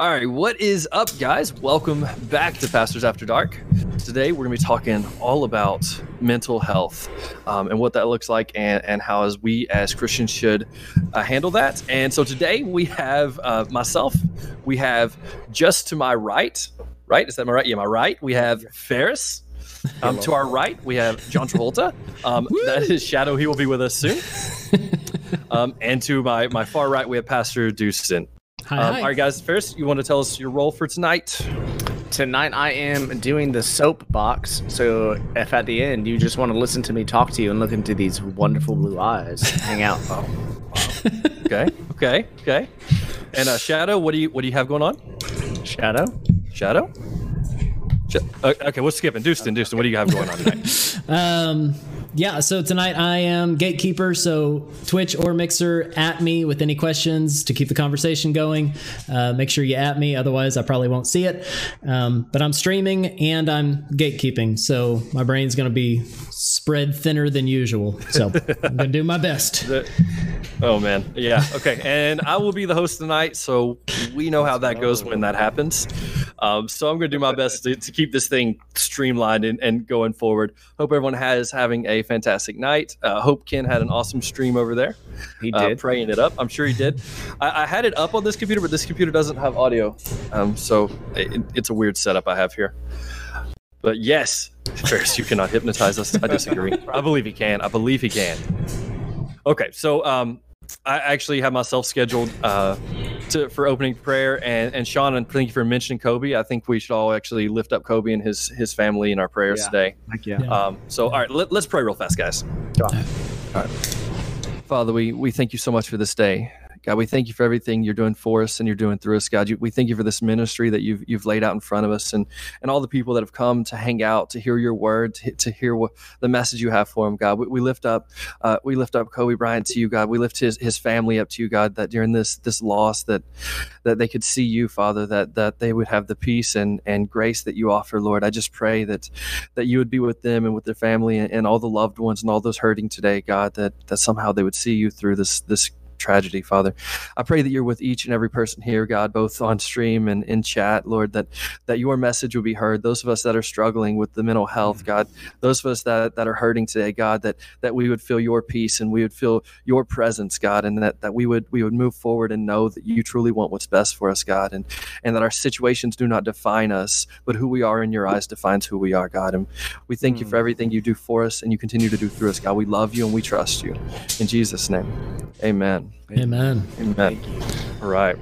All right, what is up, guys? Welcome back to Pastors After Dark. Today, we're going to be talking all about mental health um, and what that looks like, and, and how as we as Christians should uh, handle that. And so today, we have uh, myself, we have just to my right, right? Is that my right? Yeah, my right. We have Ferris. Um, to our right, we have John Travolta. Um, that is Shadow. He will be with us soon. Um, and to my, my far right, we have Pastor Dustin. Hi, Um, hi. all right, guys. First, you want to tell us your role for tonight? Tonight I am doing the soapbox. So if at the end you just want to listen to me talk to you and look into these wonderful blue eyes, hang out. Okay, okay, okay. And uh, Shadow, what do you what do you have going on? Shadow. Shadow. Sh- uh, okay, we're skipping. Dustin, Dustin, what do you have going on tonight? Um, yeah, so tonight I am gatekeeper. So Twitch or Mixer at me with any questions to keep the conversation going. Uh, make sure you at me, otherwise I probably won't see it. Um, but I'm streaming and I'm gatekeeping, so my brain's going to be spread thinner than usual. So I'm going to do my best. Oh man, yeah. Okay, and I will be the host tonight, so we know how that goes when that happens. Um, so I'm going to do my best to, to keep this thing streamlined and, and going forward. Hope everyone has having a fantastic night. Uh, hope Ken had an awesome stream over there. He uh, did. praying it up. I'm sure he did. I, I had it up on this computer, but this computer doesn't have audio, um, so it, it's a weird setup I have here. But yes, Ferris, you cannot hypnotize us. I disagree. I believe he can. I believe he can. Okay, so um, I actually have myself scheduled uh, to, for opening prayer, and and Sean, and thank you for mentioning Kobe. I think we should all actually lift up Kobe and his his family in our prayers Yeah. today. Heck yeah. Yeah. Um, so, all right, let, let's pray real fast, guys. Go on. All right. Father, we, we thank you so much for this day. God, we thank you for everything you're doing for us and you're doing through us. God, you, we thank you for this ministry that you've you've laid out in front of us and and all the people that have come to hang out, to hear your word, to, to hear what the message you have for them. God, we, we lift up uh, we lift up Kobe Bryant to you, God. We lift his his family up to you, God. That during this this loss, that that they could see you, Father. That that they would have the peace and and grace that you offer, Lord. I just pray that that you would be with them and with their family and, and all the loved ones and all those hurting today, God. That that somehow they would see you through this this tragedy, Father. I pray that you're with each and every person here, God, both on stream and in chat, Lord, that that your message will be heard. Those of us that are struggling with the mental health, mm. God, those of us that, that are hurting today, God, that that we would feel your peace and we would feel your presence, God, and that, that we would we would move forward and know that you truly want what's best for us, God, and and that our situations do not define us, but who we are in your eyes defines who we are, God. And we thank you for mm. everything you do for us and you continue to do through us, God. We love you and we trust you. In Jesus' name. Amen. Amen. Amen. All right.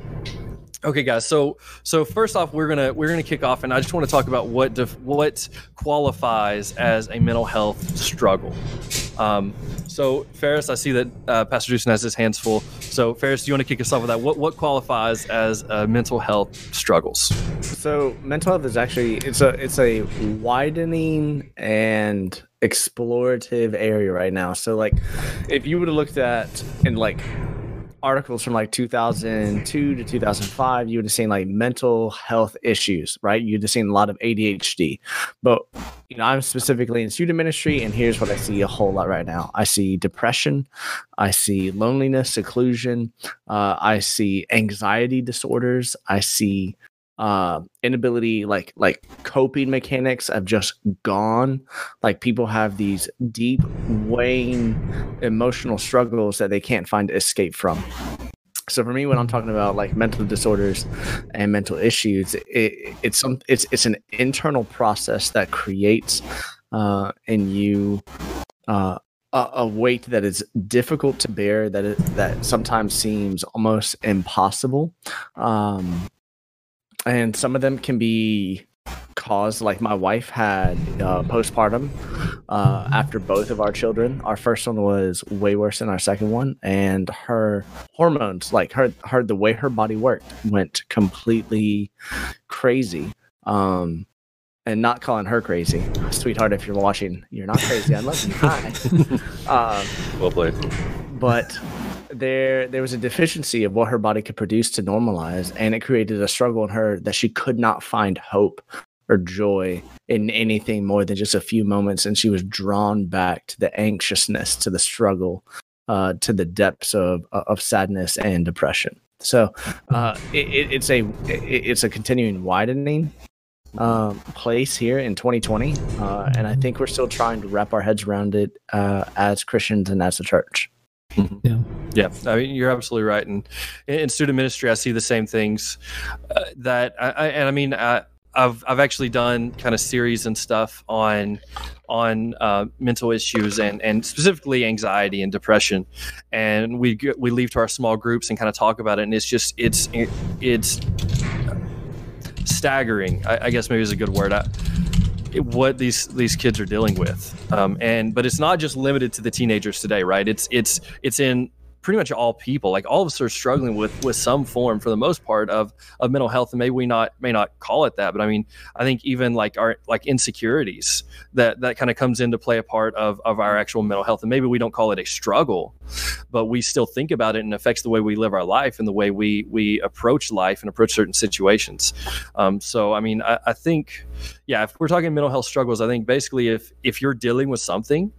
Okay, guys. So, so first off, we're gonna we're gonna kick off, and I just want to talk about what def- what qualifies as a mental health struggle. Um, so, Ferris, I see that uh, Pastor Jason has his hands full. So, Ferris, do you want to kick us off with that? What what qualifies as uh, mental health struggles? So mental health is actually it's a it's a widening and explorative area right now. So like if you would have looked at in like articles from like 2002 to 2005 you would have seen like mental health issues right? You'd have seen a lot of adhd but you know i'm specifically in student ministry and here's what i see a whole lot right now. I see depression i see loneliness seclusion uh, i see anxiety disorders i see uh inability like like coping mechanics have just gone. Like people have these deep weighing emotional struggles that they can't find escape from. So for me when i'm talking about like mental disorders and mental issues it, it's some it's it's an internal process that creates uh in you uh a, a weight that is difficult to bear that it, that sometimes seems almost impossible. Um and some of them can be caused like my wife had uh, postpartum uh, after both of our children. Our first one was way worse than our second one and her hormones like her her the way her body worked went completely crazy. Um and not calling her crazy sweetheart if you're watching you're not crazy. I love you. Hi. Um, Well played. but there there was a deficiency of what her body could produce to normalize and it created a struggle in her that she could not find hope or joy in anything more than just a few moments and she was drawn back to the anxiousness to the struggle uh, to the depths of of sadness and depression So uh, it, it, it's a it, it's a continuing widening um, place here in 2020, uh, and I think we're still trying to wrap our heads around it uh, as Christians and as a church. Yeah. Yeah, I mean you're absolutely right, and in student ministry, I see the same things. Uh, that I, I, and I mean I, I've I've actually done kind of series and stuff on on uh, mental issues and and specifically anxiety and depression, and we g- we leave to our small groups and kind of talk about it, and it's just it's it's staggering. I, I guess maybe is a good word. I, what these these kids are dealing with. Um, and but it's not just limited to the teenagers today right? It's it's it's in pretty much all people like all of us are struggling with with some form for the most part of of mental health and maybe we not may not call it that but i mean i think even like our like insecurities that that kind of comes into play a part of of our actual mental health and maybe we don't call it a struggle but we still think about it and affects the way we live our life and the way we we approach life and approach certain situations. Um, so i mean I, I think yeah if we're talking mental health struggles i think basically if if you're dealing with something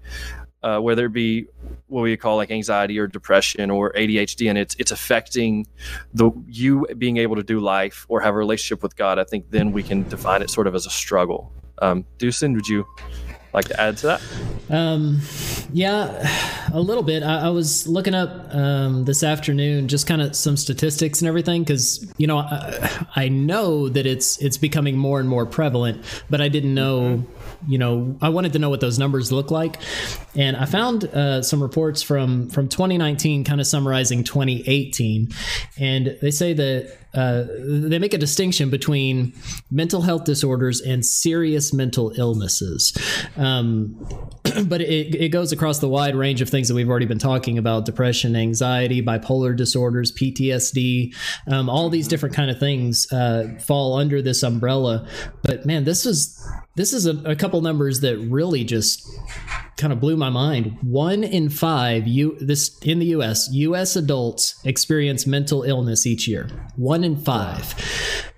uh, whether it be what we call like anxiety or depression or ADHD, and it's it's affecting the you being able to do life or have a relationship with God. I think then we can define it sort of as a struggle. Um, would you like to add to that? Um, yeah, a little bit. I, I was looking up um, this afternoon just kind of some statistics and everything because you know I, I know that it's it's becoming more and more prevalent, but I didn't know. You know, I wanted to know what those numbers look like, and I found uh, some reports from from 2019, kind of summarizing 2018, and they say that uh, they make a distinction between mental health disorders and serious mental illnesses. Um, but it, it goes across the wide range of things that we've already been talking about depression, anxiety, bipolar disorders, PTSD, um, all these different kind of things uh, fall under this umbrella. But man, this is this is a, a couple numbers that really just kind of blew my mind. One in five you this in the U.S. U.S. adults experience mental illness each year. One in five.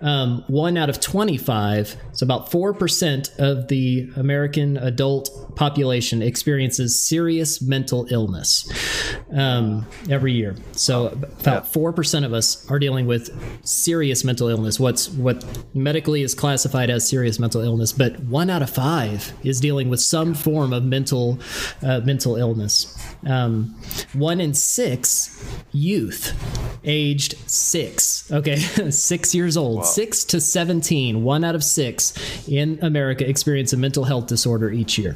Um, one out of twenty-five. So about four percent of the American adult population experiences serious mental illness um, every year. So about four percent of us are dealing with serious mental illness. What's what medically is classified as serious mental illness, but one out of five is dealing with some form of mental uh, mental illness. Um, one in six youth aged six, okay, six years old, six to 17, one out of six in America experience a mental health disorder each year.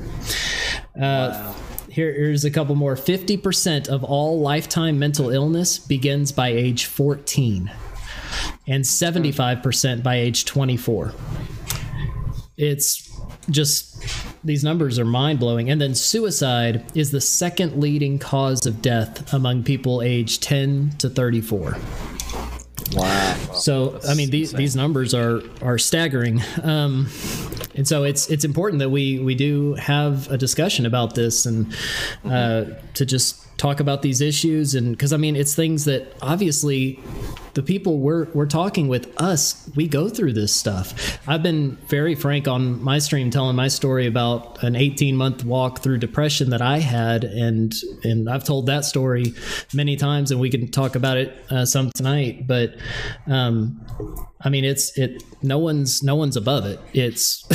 Uh, here, here's a couple more 50% of all lifetime mental illness begins by age 14, and 75% by age 24. It's just these numbers are mind blowing. And then suicide is the second leading cause of death among people aged 10 to 34. Wow. So I mean these these numbers are are staggering, um, and so it's it's important that we we do have a discussion about this and uh, to just talk about these issues and because I mean it's things that obviously the people we're we're talking with us we go through this stuff. I've been very frank on my stream telling my story about an 18 month walk through depression that I had and and I've told that story many times and we can talk about it uh, some tonight but um, I mean it's it no one's no one's above it. It's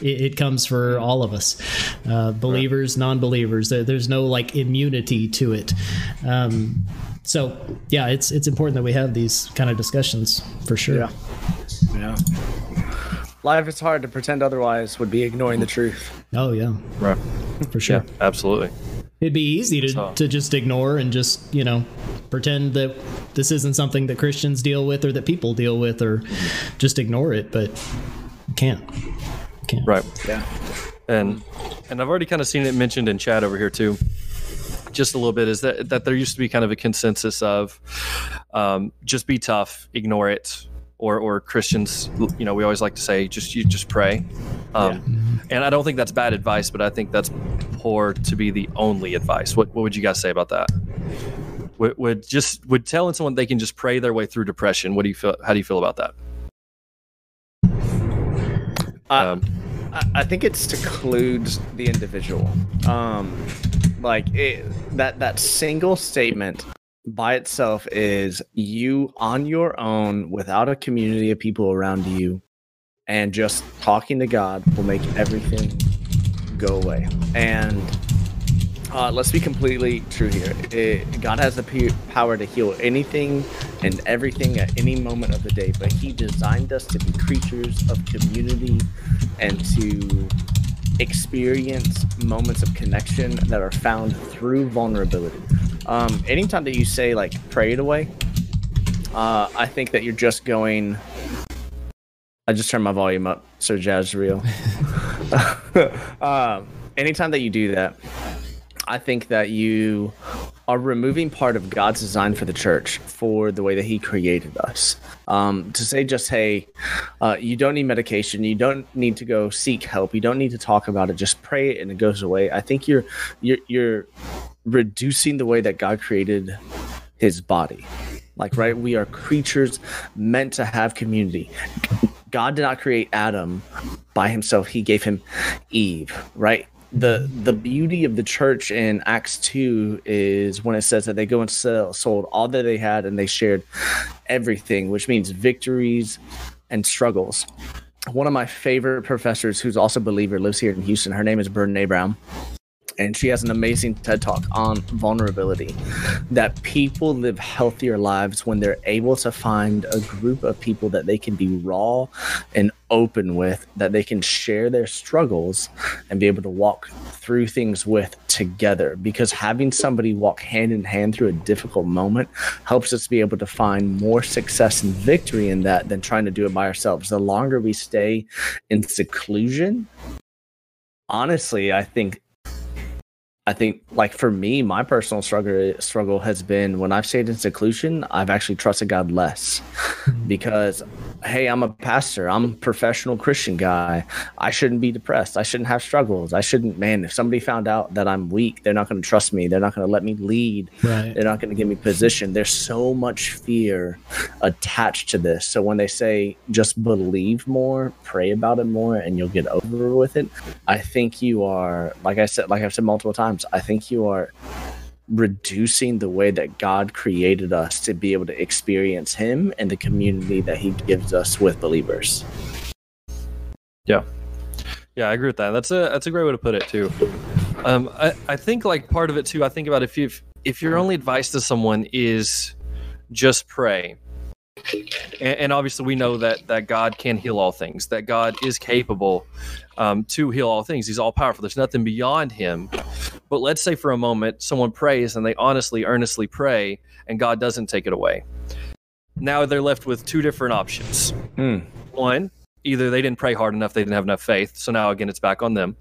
it, it comes for all of us uh, believers non-believers. There, there's no like immunity to it. Um, so yeah it's it's important that we have these kind of discussions for sure Yeah. Yeah. Life is hard to pretend otherwise would be ignoring the truth. oh yeah Right. for sure Yeah, absolutely. It'd be easy to, So- to just ignore and just, you know, pretend that this isn't something that Christians deal with or that people deal with or just ignore it, but you can't. You can't. Right. Yeah. and and I've already kind of seen it mentioned in chat over here too. Just a little bit is that that there used to be kind of a consensus of um, just be tough, ignore it, or or Christians, you know, we always like to say just you just pray. Um, And I don't think that's bad advice, but I think that's poor to be the only advice. What what would you guys say about that? Would, would just would telling someone they can just pray their way through depression? What do you feel? How do you feel about that? I, Um, I, I think it's to collude the individual. Um, like it, that that single statement by itself is you on your own without a community of people around you and just talking to God will make everything go away. And uh, let's be completely true here. It, God has the p- power to heal anything and everything at any moment of the day, but He designed us to be creatures of community and to experience moments of connection that are found through vulnerability. Um, anytime that you say like pray it away, uh, I think that you're just going. I just turned my volume up, so jazz real. um, anytime that you do that, I think that you are removing part of God's design for the church, for the way that He created us. Um, to say just, hey, uh, you don't need medication, you don't need to go seek help, you don't need to talk about it, just pray it and it goes away. I think you're you're you're reducing the way that God created His body. Like, right, we are creatures meant to have community. God did not create Adam by himself. He gave him Eve, right? The the beauty of the church in Acts two is when it says that they go and sell, sold all that they had and they shared everything, which means victories and struggles. One of my favorite professors, who's also a believer, lives here in Houston. Her name is Brene Brown and she has an amazing TED talk on vulnerability. That people live healthier lives when they're able to find a group of people that they can be raw and open with, that they can share their struggles and be able to walk through things with together. Because having somebody walk hand in hand through a difficult moment helps us be able to find more success and victory in that than trying to do it by ourselves. The longer we stay in seclusion, honestly, I think I think like for me, my personal struggle struggle has been when I've stayed in seclusion, I've actually trusted God less. Because hey, I'm a pastor, I'm a professional Christian guy. I shouldn't be depressed. I shouldn't have struggles. I shouldn't man, if somebody found out that I'm weak, they're not going to trust me. They're not going to let me lead. Right. They're not going to give me position. There's so much fear attached to this. So when they say just believe more, pray about it more and you'll get over with it, I think you are like I said like I've said multiple times times, I think you are reducing the way that God created us to be able to experience Him and the community that He gives us with believers. Yeah, yeah, I agree with that. That's a that's a great way to put it too. Um, I I think like part of it too. I think about if you if your only advice to someone is just pray, and, and, obviously we know that that God can heal all things, that God is capable um, to heal all things. He's all powerful. There's nothing beyond Him. But let's say for a moment someone prays and they honestly, earnestly pray, and God doesn't take it away. Now they're left with two different options. Hmm. One, either they didn't pray hard enough, they didn't have enough faith. So now again, it's back on them.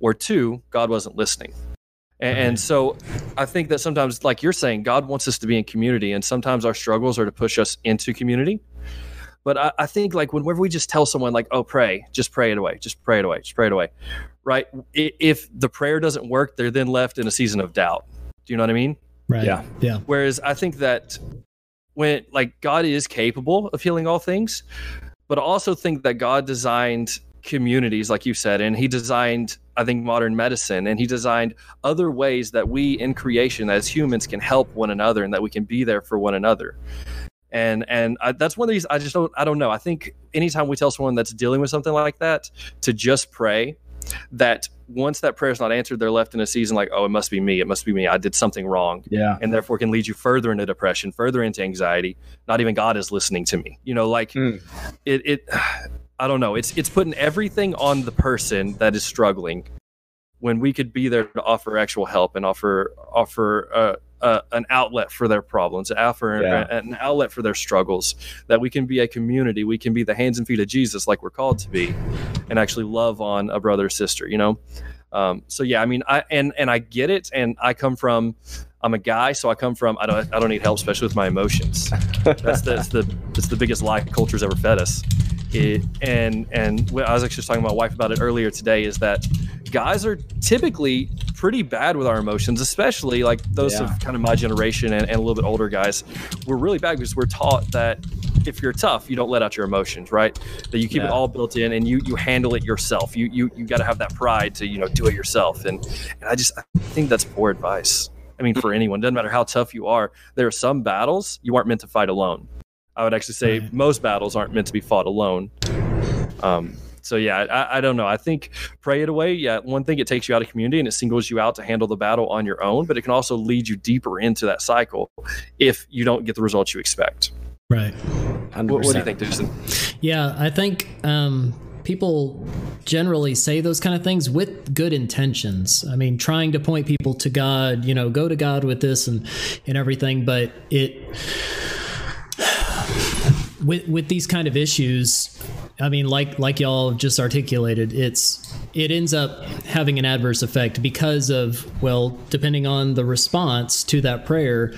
Or two, God wasn't listening. And, and, so I think that sometimes, like you're saying, God wants us to be in community, and sometimes our struggles are to push us into community. But I, I, think like whenever we just tell someone like, "Oh, pray," just pray it away, just pray it away, just pray it away, right? If the prayer doesn't work, they're then left in a season of doubt. Do you know what I mean? Right. Yeah. Yeah. Whereas I think that when like God is capable of healing all things, but I also think that God designed communities, like you said, and He designed I think, modern medicine. And he designed other ways that we in creation as humans can help one another and that we can be there for one another. And and I, that's one of these I just don't I don't know. I think anytime we tell someone that's dealing with something like that to just pray, that once that prayer is not answered, they're left in a season like, oh, it must be me. It must be me. I did something wrong. Yeah. And therefore can lead you further into depression, further into anxiety. Not even God is listening to me. You know, like mm. it, it, I don't know. It's it's putting everything on the person that is struggling, when we could be there to offer actual help and offer offer uh, uh, an outlet for their problems, offer yeah. an outlet for their struggles. That we can be a community. We can be the hands and feet of Jesus, like we're called to be, and actually love on a brother or sister. You know. Um, so yeah, I mean, I and and I get it, and I come from. I'm a guy, so I come from. I don't. I don't need help, especially with my emotions. That's the. That's the. That's the biggest lie culture's ever fed us. It, and and I was actually talking to my wife about it earlier today. Is that guys are typically pretty bad with our emotions, especially like those yeah. of kind of my generation and, and, a little bit older guys. We're really bad because we're taught that if you're tough, you don't let out your emotions, right? That you keep yeah. it all built in and you you handle it yourself. You you you got to have that pride to you know do it yourself. And and I just I think that's poor advice. I mean, for anyone, doesn't matter how tough you are. There are some battles you aren't meant to fight alone. I would actually say Right. most battles aren't meant to be fought alone. Um, so yeah, I, I don't know. I think pray it away. Yeah, one thing it takes you out of community and it singles you out to handle the battle on your own, but it can also lead you deeper into that cycle if you don't get the results you expect. Right. What, what do you think, Dustin? Yeah, I think um, people generally say those kind of things with good intentions. I mean, trying to point people to God, you know, go to God with this and and everything, but it with with these kind of issues, I mean, like like y'all just articulated, it's it ends up having an adverse effect because of well, depending on the response to that prayer.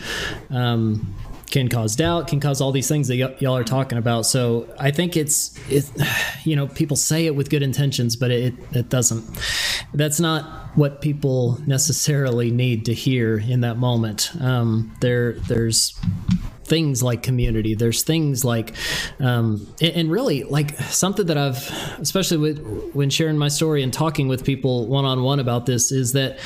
Um, can cause doubt, can cause all these things that y- y'all are talking about. So I think it's, it, you know, people say it with good intentions, but it, it doesn't. That's not what people necessarily need to hear in that moment. Um, there, there's things like community. There's things like, um, and, really like something that I've, especially with when sharing my story and talking with people one on one about this, is that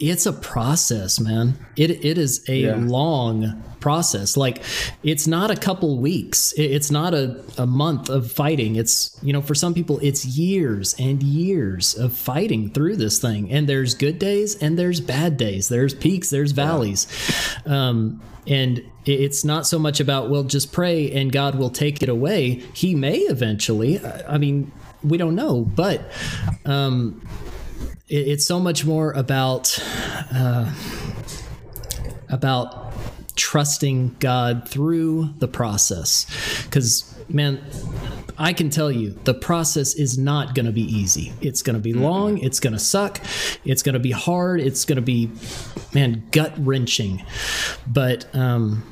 it's a process, man. It it is a Yeah. long process. Like it's not a couple weeks. It- It's not a, a month of fighting. It's you know for some people it's years and years of fighting through this thing. And there's good days and there's bad days. There's peaks. There's valleys. Um, and it- it's not so much about well just pray and God will take it away. He may eventually. I I mean we don't know, but um, it, it's so much more about uh, about trusting God through the process. Because man, I can tell you the process is not going to be easy. It's going to be long. It's going to suck. It's going to be hard. It's going to be, man, gut wrenching. But um,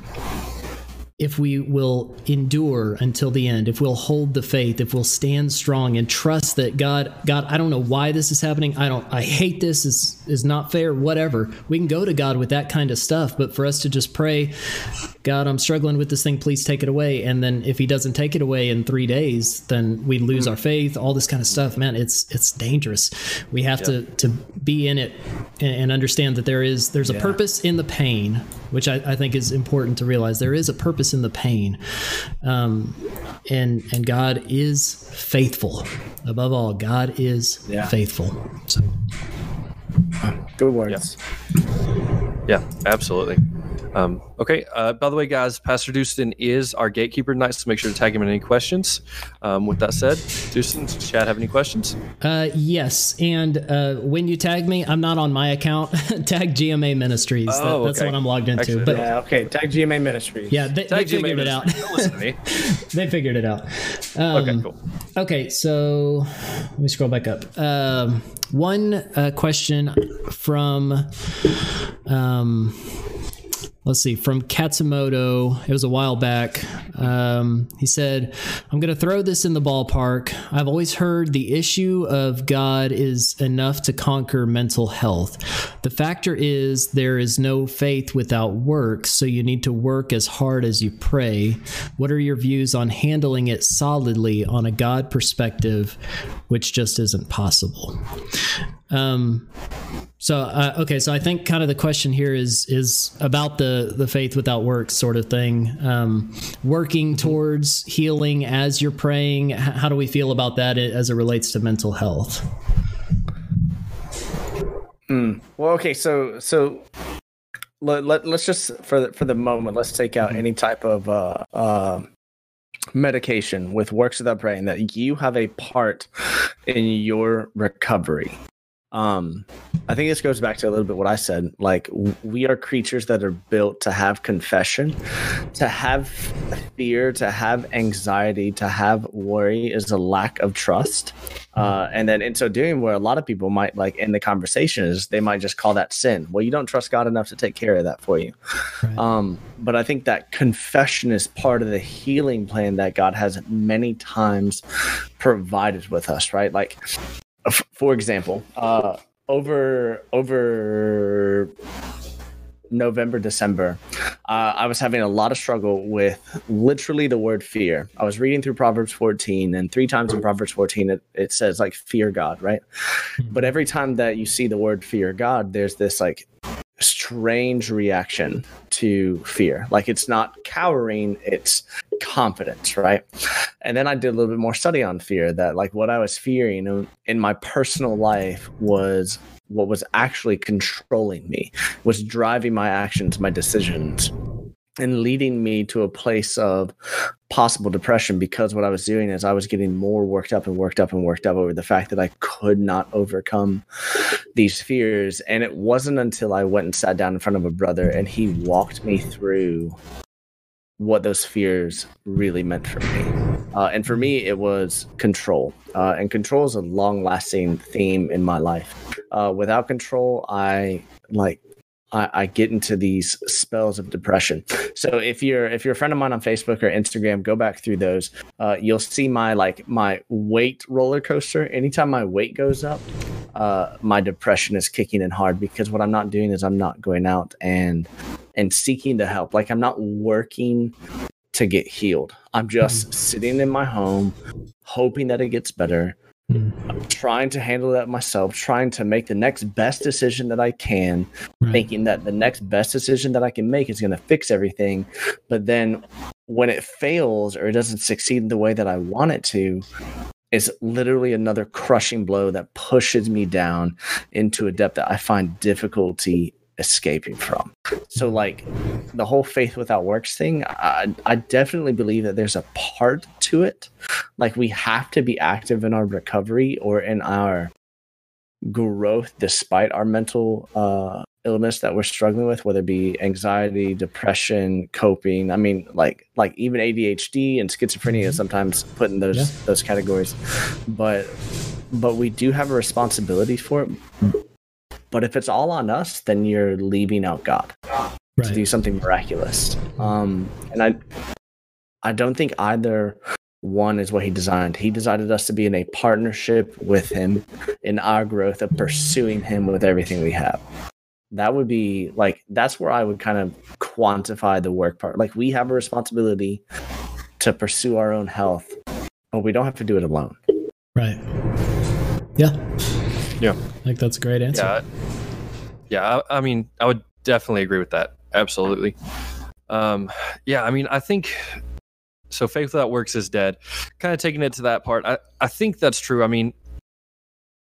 if we will endure until the end, if we'll hold the faith, if we'll stand strong and trust that God, God, I don't know why this is happening. I don't, I hate this. Is is not fair. Whatever. We can go to God with that kind of stuff, but for us to just pray, God, I'm struggling with this thing. Please take it away. And then if He doesn't take it away in three days, then we lose our faith. All this kind of stuff, man. It's it's dangerous. We have to to be in it and, and understand that there is there's a purpose in the pain, which I, I think is important to realize. There is a purpose in the pain, um, and and God is faithful. Above all, God is Yeah. faithful. So Good words. Yeah, absolutely. Um, okay. Uh, by the way, guys, Pastor Dustin is our gatekeeper tonight, so make sure to tag him in any questions. Um, with that said, Dustin, does chat have any questions? Uh, yes, and uh, when you tag me, I'm not on my account. tag GMA Ministries. That- Oh, that's okay. what I'm logged into. Excellent. But Yeah. Okay. Tag GMA Ministries. yeah, they, they Tag Jim figured it out. Listen to me. they figured it out. Um, Okay, cool. Okay, so let me scroll back up. Um, one uh, from, um, let's see, from Katsumoto. It was a while back. Um, he said, I'm going to throw this in the ballpark. I've always heard the issue of God is enough to conquer mental health. The factor is there is no faith without work, so you need to work as hard as you pray. What are your views on handling it solidly on a God perspective, which just isn't possible? Um, so uh, okay, so I think kind of the question here is is about the the faith without works sort of thing. Um, working towards healing as you're praying. How do we feel about that as it relates to mental health? Well, okay, so so let, let let's just for the, for the moment let's take out any type of uh, uh, medication with works without praying that you have a part in your recovery. Um, I think this goes back to a little bit what I said. Like we are creatures that are built to have confession, to have fear, to have anxiety, to have worry is a lack of trust. Uh, and then in so doing, where a lot of people might like in the conversation is they might just call that sin. Well, you don't trust God enough to take care of that for you. Right. Um, but I think that confession is part of the healing plan that God has many times provided with us, right? Like, for example, uh, over over November, December, uh, I was having a lot of struggle with literally the word fear. I was reading through Proverbs 14, and three times in Proverbs 14, it, it says like fear God, right? But every time that you see the word fear God, there's this like strange reaction to fear. Like it's not cowering, it's confidence, right? And then I did a little bit more study on fear that like what I was fearing in my personal life was what was actually controlling me, was driving my actions, my decisions and leading me to a place of possible depression because what I was doing is I was getting more worked up and worked up and worked up over the fact that I could not overcome these fears. And it wasn't until I went and sat down in front of a brother and he walked me through what those fears really meant for me. Uh, and for me, it was control. Uh, and control is a long lasting theme in my life. Uh, without control, I like I, I, get into these spells of depression. So if you're if you're a friend of mine on Facebook or Instagram, go back through those. Uh, you'll see my like my weight roller coaster. Anytime my weight goes up, uh, my depression is kicking in hard because what I'm not doing is I'm not going out and and seeking the help. Like I'm not working to get healed. I'm just mm-hmm. sitting in my home, hoping that it gets better, Mm. trying to handle that myself, trying to make the next best decision that I can, right. thinking that the next best decision that I can make is going to fix everything. But then when it fails or it doesn't succeed in the way that I want it to, it's literally another crushing blow that pushes me down into a depth that I find difficulty escaping from. So, like the whole faith without works thing, I, I definitely believe that there's a part to it. Like, we have to be active in our recovery or in our growth despite our mental uh, illness that we're struggling with, whether it be anxiety, depression, coping. I mean, like like even ADHD and schizophrenia mm-hmm. sometimes put in those yeah. those categories. But but we do have a responsibility for it but if it's all on us, then you're leaving out God right. to do something miraculous. Um, and I, I don't think either one is what he designed. He designed us to be in a partnership with him in our growth of pursuing him with everything we have. That would be like that's where I would kind of quantify the work part. Like we have a responsibility to pursue our own health, but we don't have to do it alone. Right. Yeah. Yeah. I think that's a great answer. Yeah. Yeah. I, I mean, I would definitely agree with that. Absolutely. Um, yeah. I mean, I think so. Faith without works is dead. Kind of taking it to that part. I, I think that's true. I mean,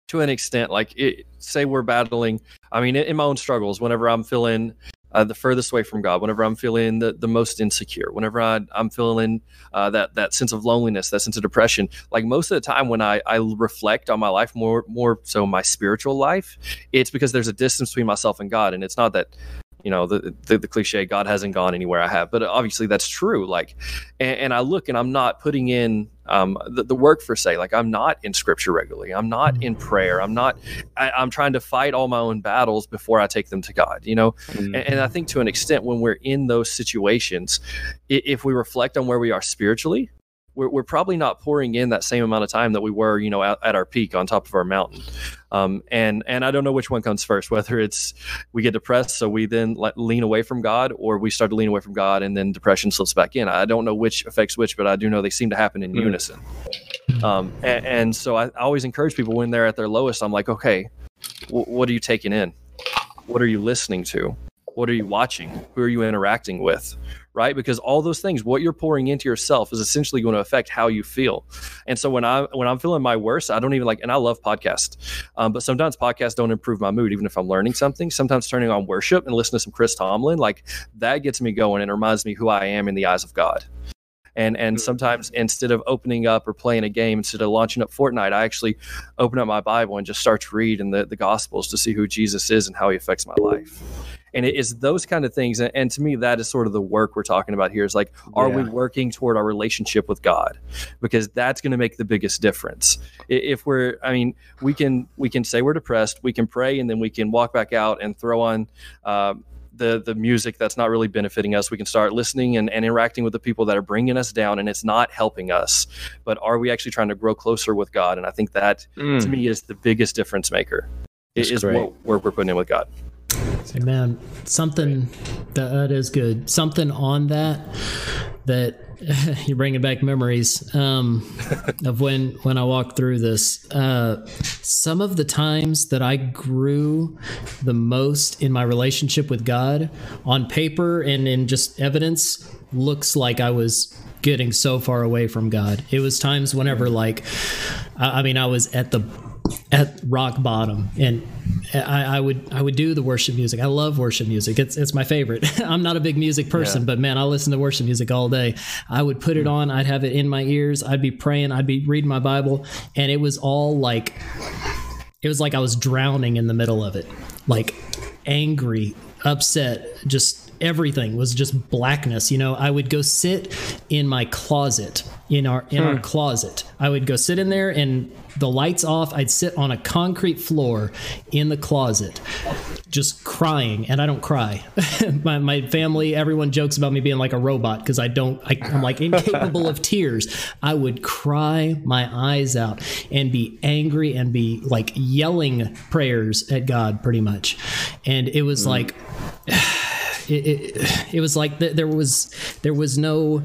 to an extent, like it, say we're battling. I mean, in, in my own struggles, whenever I'm feeling uh, the furthest away from God, whenever I'm feeling the, the most insecure, whenever I, am feeling uh, that that sense of loneliness, that sense of depression, like most of the time when I, I reflect on my life more more so my spiritual life, it's because there's a distance between myself and God, and it's not that you know the, the, the cliche god hasn't gone anywhere i have but obviously that's true like and, and i look and i'm not putting in um, the, the, work for say like i'm not in scripture regularly. I'm not in prayer. I'm not I, am trying to fight all my own battles before i take them to god you know? Mm-hmm. and, and, i think to an extent when we're in those situations if we reflect on where we are spiritually we're, we're probably not pouring in that same amount of time that we were, you know, at, at our peak on top of our mountain. Um, and and I don't know which one comes first, whether it's we get depressed, so we then let, lean away from God, or we start to lean away from God, and then depression slips back in. I don't know which affects which, but I do know they seem to happen in mm-hmm. unison. Um, and, and, so I, I, always encourage people when they're at their lowest. I'm like, okay, w- what are you taking in? What are you listening to? What are you watching? Who are you interacting with? Right? Because all those things, what you're pouring into yourself is essentially going to affect how you feel. And so when I when I'm feeling my worst, I don't even like, and I love podcasts, um, but sometimes podcasts don't improve my mood, even if I'm learning something. Sometimes turning on worship and listening to some Chris Tomlin, like that gets me going and reminds me who I am in the eyes of God. And and mm-hmm. sometimes instead of opening up or playing a game, instead of launching up Fortnite, I actually open up my Bible and just start to read in the, the Gospels to see who Jesus is and how he affects my life and it is those kind of things and, and, to me that is sort of the work we're talking about here is like are yeah. we working toward our relationship with god because that's going to make the biggest difference if we're i mean we can we can say we're depressed we can pray and then we can walk back out and throw on uh, the the music that's not really benefiting us. We can start listening and, and interacting with the people that are bringing us down, and it's not helping us. But are we actually trying to grow closer with God? And I think that mm. to me is the biggest difference maker. It is what we're, we're putting in with God. Say man, something that, that is good. Something on that that you're bringing back memories um, of when when I walked through this. Uh, some of the times that I grew the most in my relationship with God, on paper and in just evidence, looks like I was getting so far away from God. It was times whenever, like, I, I mean, I was at the at rock bottom and I, I, would I would do the worship music. I love worship music. It's it's my favorite. I'm not a big music person, yeah. but man, I listen to worship music all day. I would put it hmm. on. I'd have it in my ears. I'd be praying. I'd be reading my Bible, and it was all like it was like I was drowning in the middle of it, like angry, upset, just everything was just blackness. You know, I would go sit in my closet in our in hmm. our closet. I would go sit in there and the lights off. I'd sit on a concrete floor in the closet, just crying. And I don't cry. my, my family, everyone jokes about me being like a robot because I don't. I, I'm like incapable of tears. I would cry my eyes out and be angry and be like yelling prayers at God, pretty much. And it was mm. like. It, it, was like there was there was no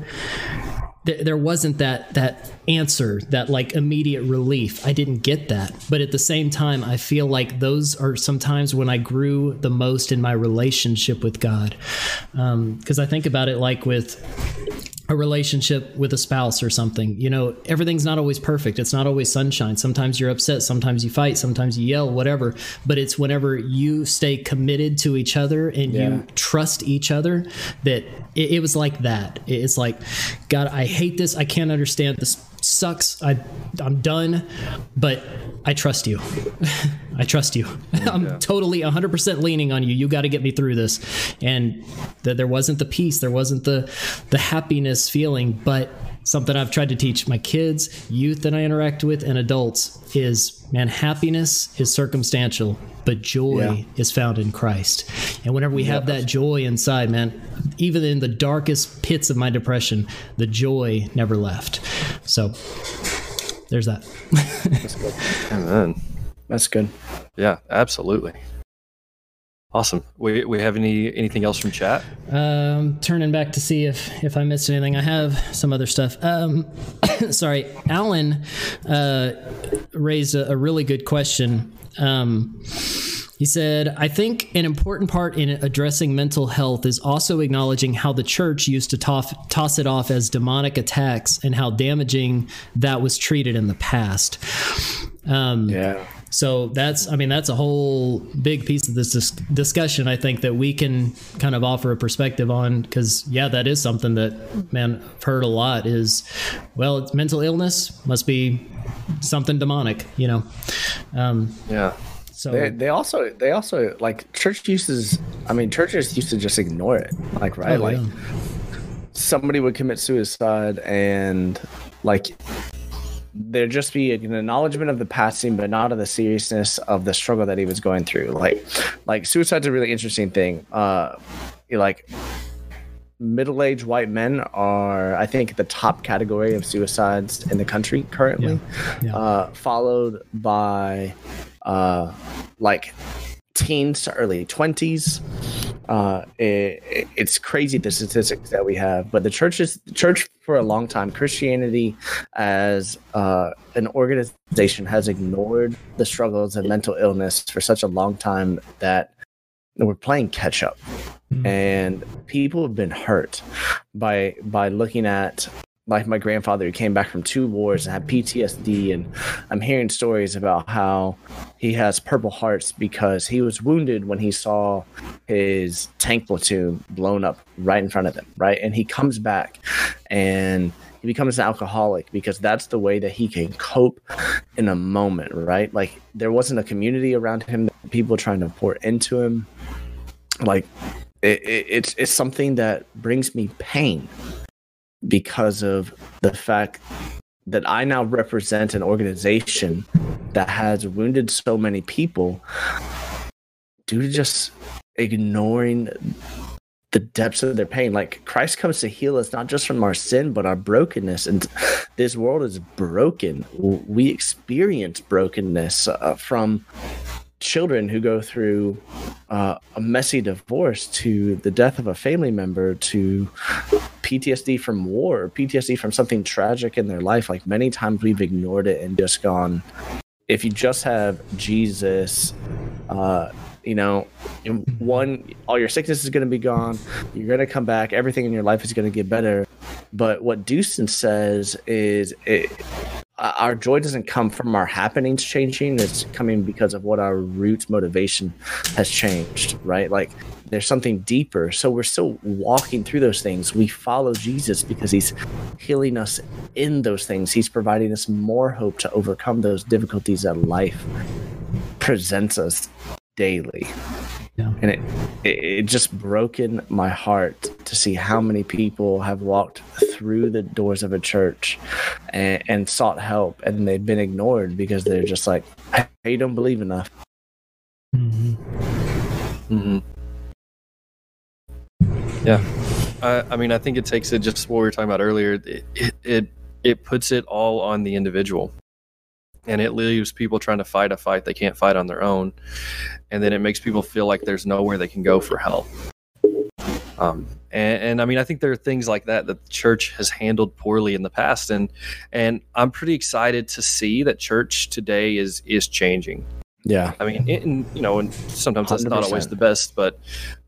there wasn't that that answer that like immediate relief. I didn't get that. But at the same time i feel like those are sometimes when i grew the most in my relationship with god. Because um, i think about it like with a relationship with a spouse or something. You know, everything's not always perfect. It's not always sunshine. Sometimes you're upset, sometimes you fight, sometimes you yell, whatever. But it's whenever you stay committed to each other and yeah. you trust each other that it, it was like that. It's like, God, I hate this. I can't understand this sucks. I I'm done, but I trust you. I trust you. I'm yeah. totally 100% leaning on you. You got to get me through this. And that there wasn't the peace, there wasn't the the happiness feeling, but something I've tried to teach my kids, youth that I interact with, and adults is man, happiness is circumstantial, but joy yeah. is found in Christ. And whenever we have that joy inside, man, even in the darkest pits of my depression, the joy never left. So there's that. That's good. Amen. That's good. Yeah, absolutely. Awesome. We, we have any anything else from chat? Um, turning back to see if if I missed anything. I have some other stuff. Um, sorry, Alan uh, raised a, a, really good question. Um, he said, I think an important part in addressing mental health is also acknowledging how the church used to toss, toss it off as demonic attacks and how damaging that was treated in the past. Um, yeah. So that's, I mean, that's a whole big piece of this dis- discussion. I think that we can kind of offer a perspective on because, yeah, that is something that, man, I've heard a lot is, well, it's mental illness must be something demonic, you know? Um, yeah. So they, they also they also like church uses. I mean, churches used to just ignore it, like right, oh, like yeah. somebody would commit suicide and like there'd just be an acknowledgement of the passing, but not of the seriousness of the struggle that he was going through. Like, like suicide's a really interesting thing. Uh, like middle-aged white men are, I think, the top category of suicides in the country currently, yeah. Yeah. Uh, followed by uh, like teens to early 20s. Uh, it, it's crazy the statistics that we have, but the church is the church for a long time. Christianity, as uh, an organization, has ignored the struggles of mental illness for such a long time that we're playing catch up, mm-hmm. and people have been hurt by by looking at like my grandfather who came back from two wars and had PTSD and I'm hearing stories about how he has purple hearts because he was wounded when he saw his tank platoon blown up right in front of him, right? And he comes back and he becomes an alcoholic because that's the way that he can cope in a moment, right? Like there wasn't a community around him, people trying to pour into him. Like it, it, it's it's something that brings me pain because of the fact that I now represent an organization that has wounded so many people due to just ignoring the depths of their pain. Like Christ comes to heal us not just from our sin, but our brokenness. And this world is broken. We experience brokenness uh, from children who go through uh, a messy divorce to the death of a family member to PTSD from war, PTSD from something tragic in their life. Like many times we've ignored it and just gone, if you just have Jesus, uh, you know, one, all your sickness is going to be gone. You're going to come back. Everything in your life is going to get better. But what Deucen says is it, Uh, our joy doesn't come from our happenings changing. It's coming because of what our roots motivation has changed, right? Like there's something deeper. So we're still walking through those things. We follow Jesus because he's healing us in those things. He's providing us more hope to overcome those difficulties that life presents us daily. Yeah. And it, it it just broken my heart to see how many people have walked through the doors of a church and, and sought help and they've been ignored because they're just like, hey, you don't believe enough. Mhm. hmm Yeah, I, I mean, I think it takes it just what we were talking about earlier. It, it it it puts it all on the individual, and it leaves people trying to fight a fight they can't fight on their own, and then it makes people feel like there's nowhere they can go for help. Um, and, and I mean, I think there are things like that that the church has handled poorly in the past, and and I'm pretty excited to see that church today is is changing. Yeah. I mean, it, and you know, and sometimes that's not always the best, but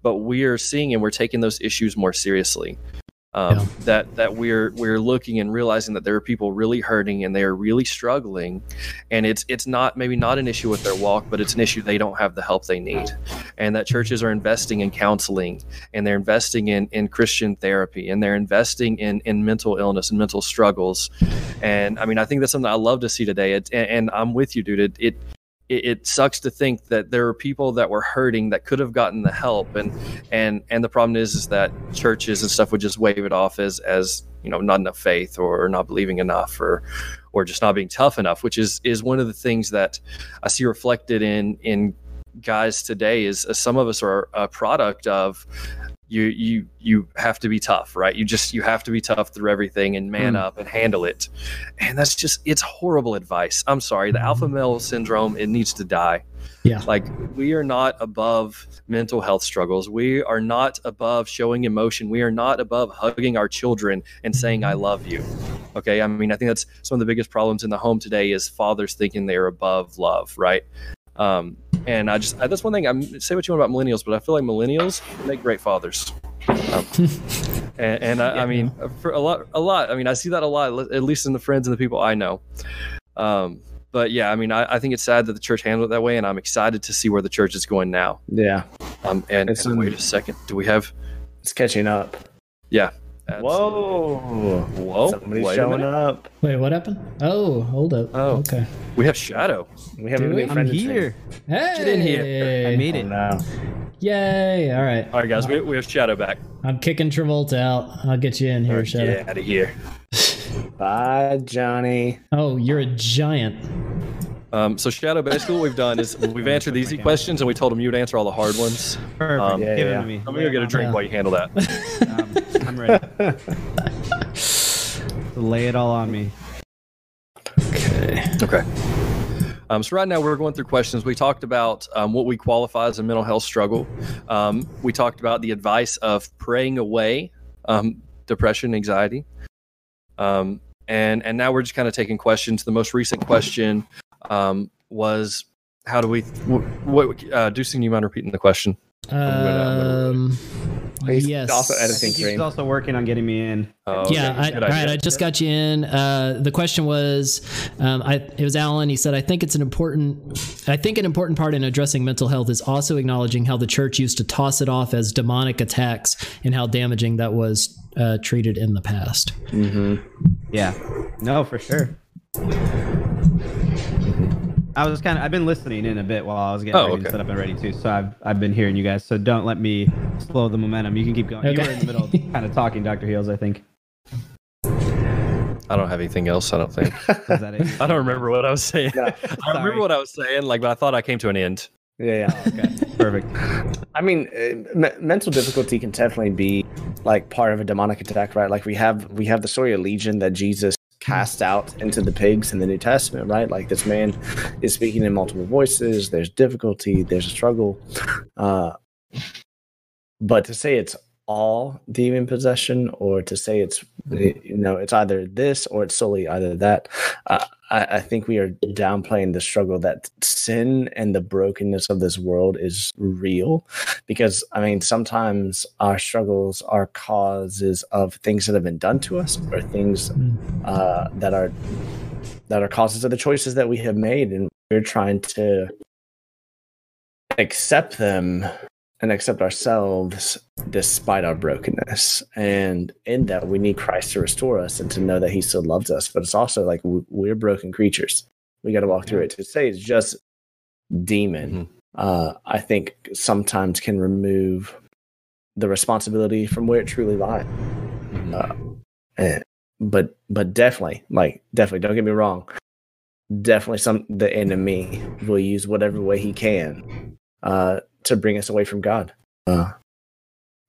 but we are seeing and we're taking those issues more seriously. Um, Yeah. That that we're we're looking and realizing that there are people really hurting and they are really struggling, and it's it's not maybe not an issue with their walk, but it's an issue they don't have the help they need, and that churches are investing in counseling and they're investing in in Christian therapy and they're investing in in mental illness and mental struggles, and I mean I think that's something I love to see today. It, and, and I'm with you, dude. It, it it, it sucks to think that there are people that were hurting that could have gotten the help. And and and the problem is is that churches and stuff would just wave it off as as you know not enough faith or not believing enough or or just not being tough enough which is is one of the things that i see reflected in in guys today is uh, some of us are a product of you you you have to be tough right? You just you have to be tough through everything and man Mm. up and handle it. And that's just it's horrible advice. I'm sorry. The alpha male syndrome it needs to die. Yeah. like we are not above mental health struggles. We are not above showing emotion. We are not above hugging our children and saying i love you. Okay? I mean i think that's some of the biggest problems in the home today is fathers thinking they're above love right? Um, and i just that's one thing i'm say what you want about millennials but i feel like millennials make great fathers. Um, and, and I, I mean for a lot a lot i mean i see that a lot at least in the friends and the people i know. Um, but yeah i mean I, I think it's sad that the church handled it that way and i'm excited to see where the church is going now. Yeah. um, and, It's, and wait a second do we have It's catching up. yeah Whoa. whoa Somebody's wait showing up. Wait, what happened? Oh, hold up. Oh. Okay. we have shadow We have Do a new I'm friend. I'm here. Hey, Get in here. I made Oh, it. no. Yay! All right, all right guys we, we have shadow back I'm kicking Travolta out. I'll get you in here, Shadow. get out of here Bye, Johnny. Oh, you're a giant. Um, so shadow basically what we've done is we've answered the easy questions and we told him you'd answer all the hard ones Perfect. Um, Yeah, Give it yeah. to me. i'm gonna go get a drink Yeah. while you handle that Um, I'm ready. Lay it all on me. Okay. Okay. Um, so right now we're going through questions. We talked about um, what we qualify as a mental health struggle. Um, we talked about the advice of praying away um, depression, anxiety, um, and and now we're just kind of taking questions. The most recent question um, was, "How do we?" What? what uh, Deucing, you mind repeating the question? Um. He's yes. also I editing think he's also working on getting me in. Oh, okay. Yeah, I, Good all idea. right. I just got you in. Uh, the question was, um, I, it was Alan. He said, "I think it's an important. I think an important part in addressing mental health is also acknowledging how the church used to toss it off as demonic attacks and how damaging that was uh, treated in the past." Mm-hmm. Yeah. No, for sure. I was kind of. I've been listening in a bit while I was getting Oh, ready okay. set up and ready too. So I've I've been hearing you guys. So don't let me slow the momentum. You can keep going. You were in the middle, of kind of talking, Doctor Heels. I think. I don't have anything else. I don't think. Is that it? I don't remember what I was saying. No, I sorry. remember what I was saying, like, but I thought I came to an end. Yeah, yeah. Okay. Perfect. I mean, uh, me- mental difficulty can definitely be like part of a demonic attack, right? Like we have we have the story of Legion that Jesus cast out into the pigs in the New Testament, right? Like this man is speaking in multiple voices. There's difficulty. There's a struggle. Uh, but to say it's all demon possession or to say it's you know it's either this or it's solely either that uh, I, I, think we are downplaying the struggle that sin and the brokenness of this world is real. Because i mean sometimes our struggles are causes of things that have been done to us or things uh, that are that are causes of the choices that we have made. And we're trying to accept them and accept ourselves despite our brokenness. And in that, we need Christ to restore us and to know that He still loves us. But it's also like we're broken creatures. We got to walk through it. To say it's just demon, mm-hmm. uh, I think sometimes can remove the responsibility from where it truly lies. Mm-hmm. Uh, and, but but definitely, like definitely, don't get me wrong. Definitely, some the enemy will use whatever way he can uh, to bring us away from God. Uh,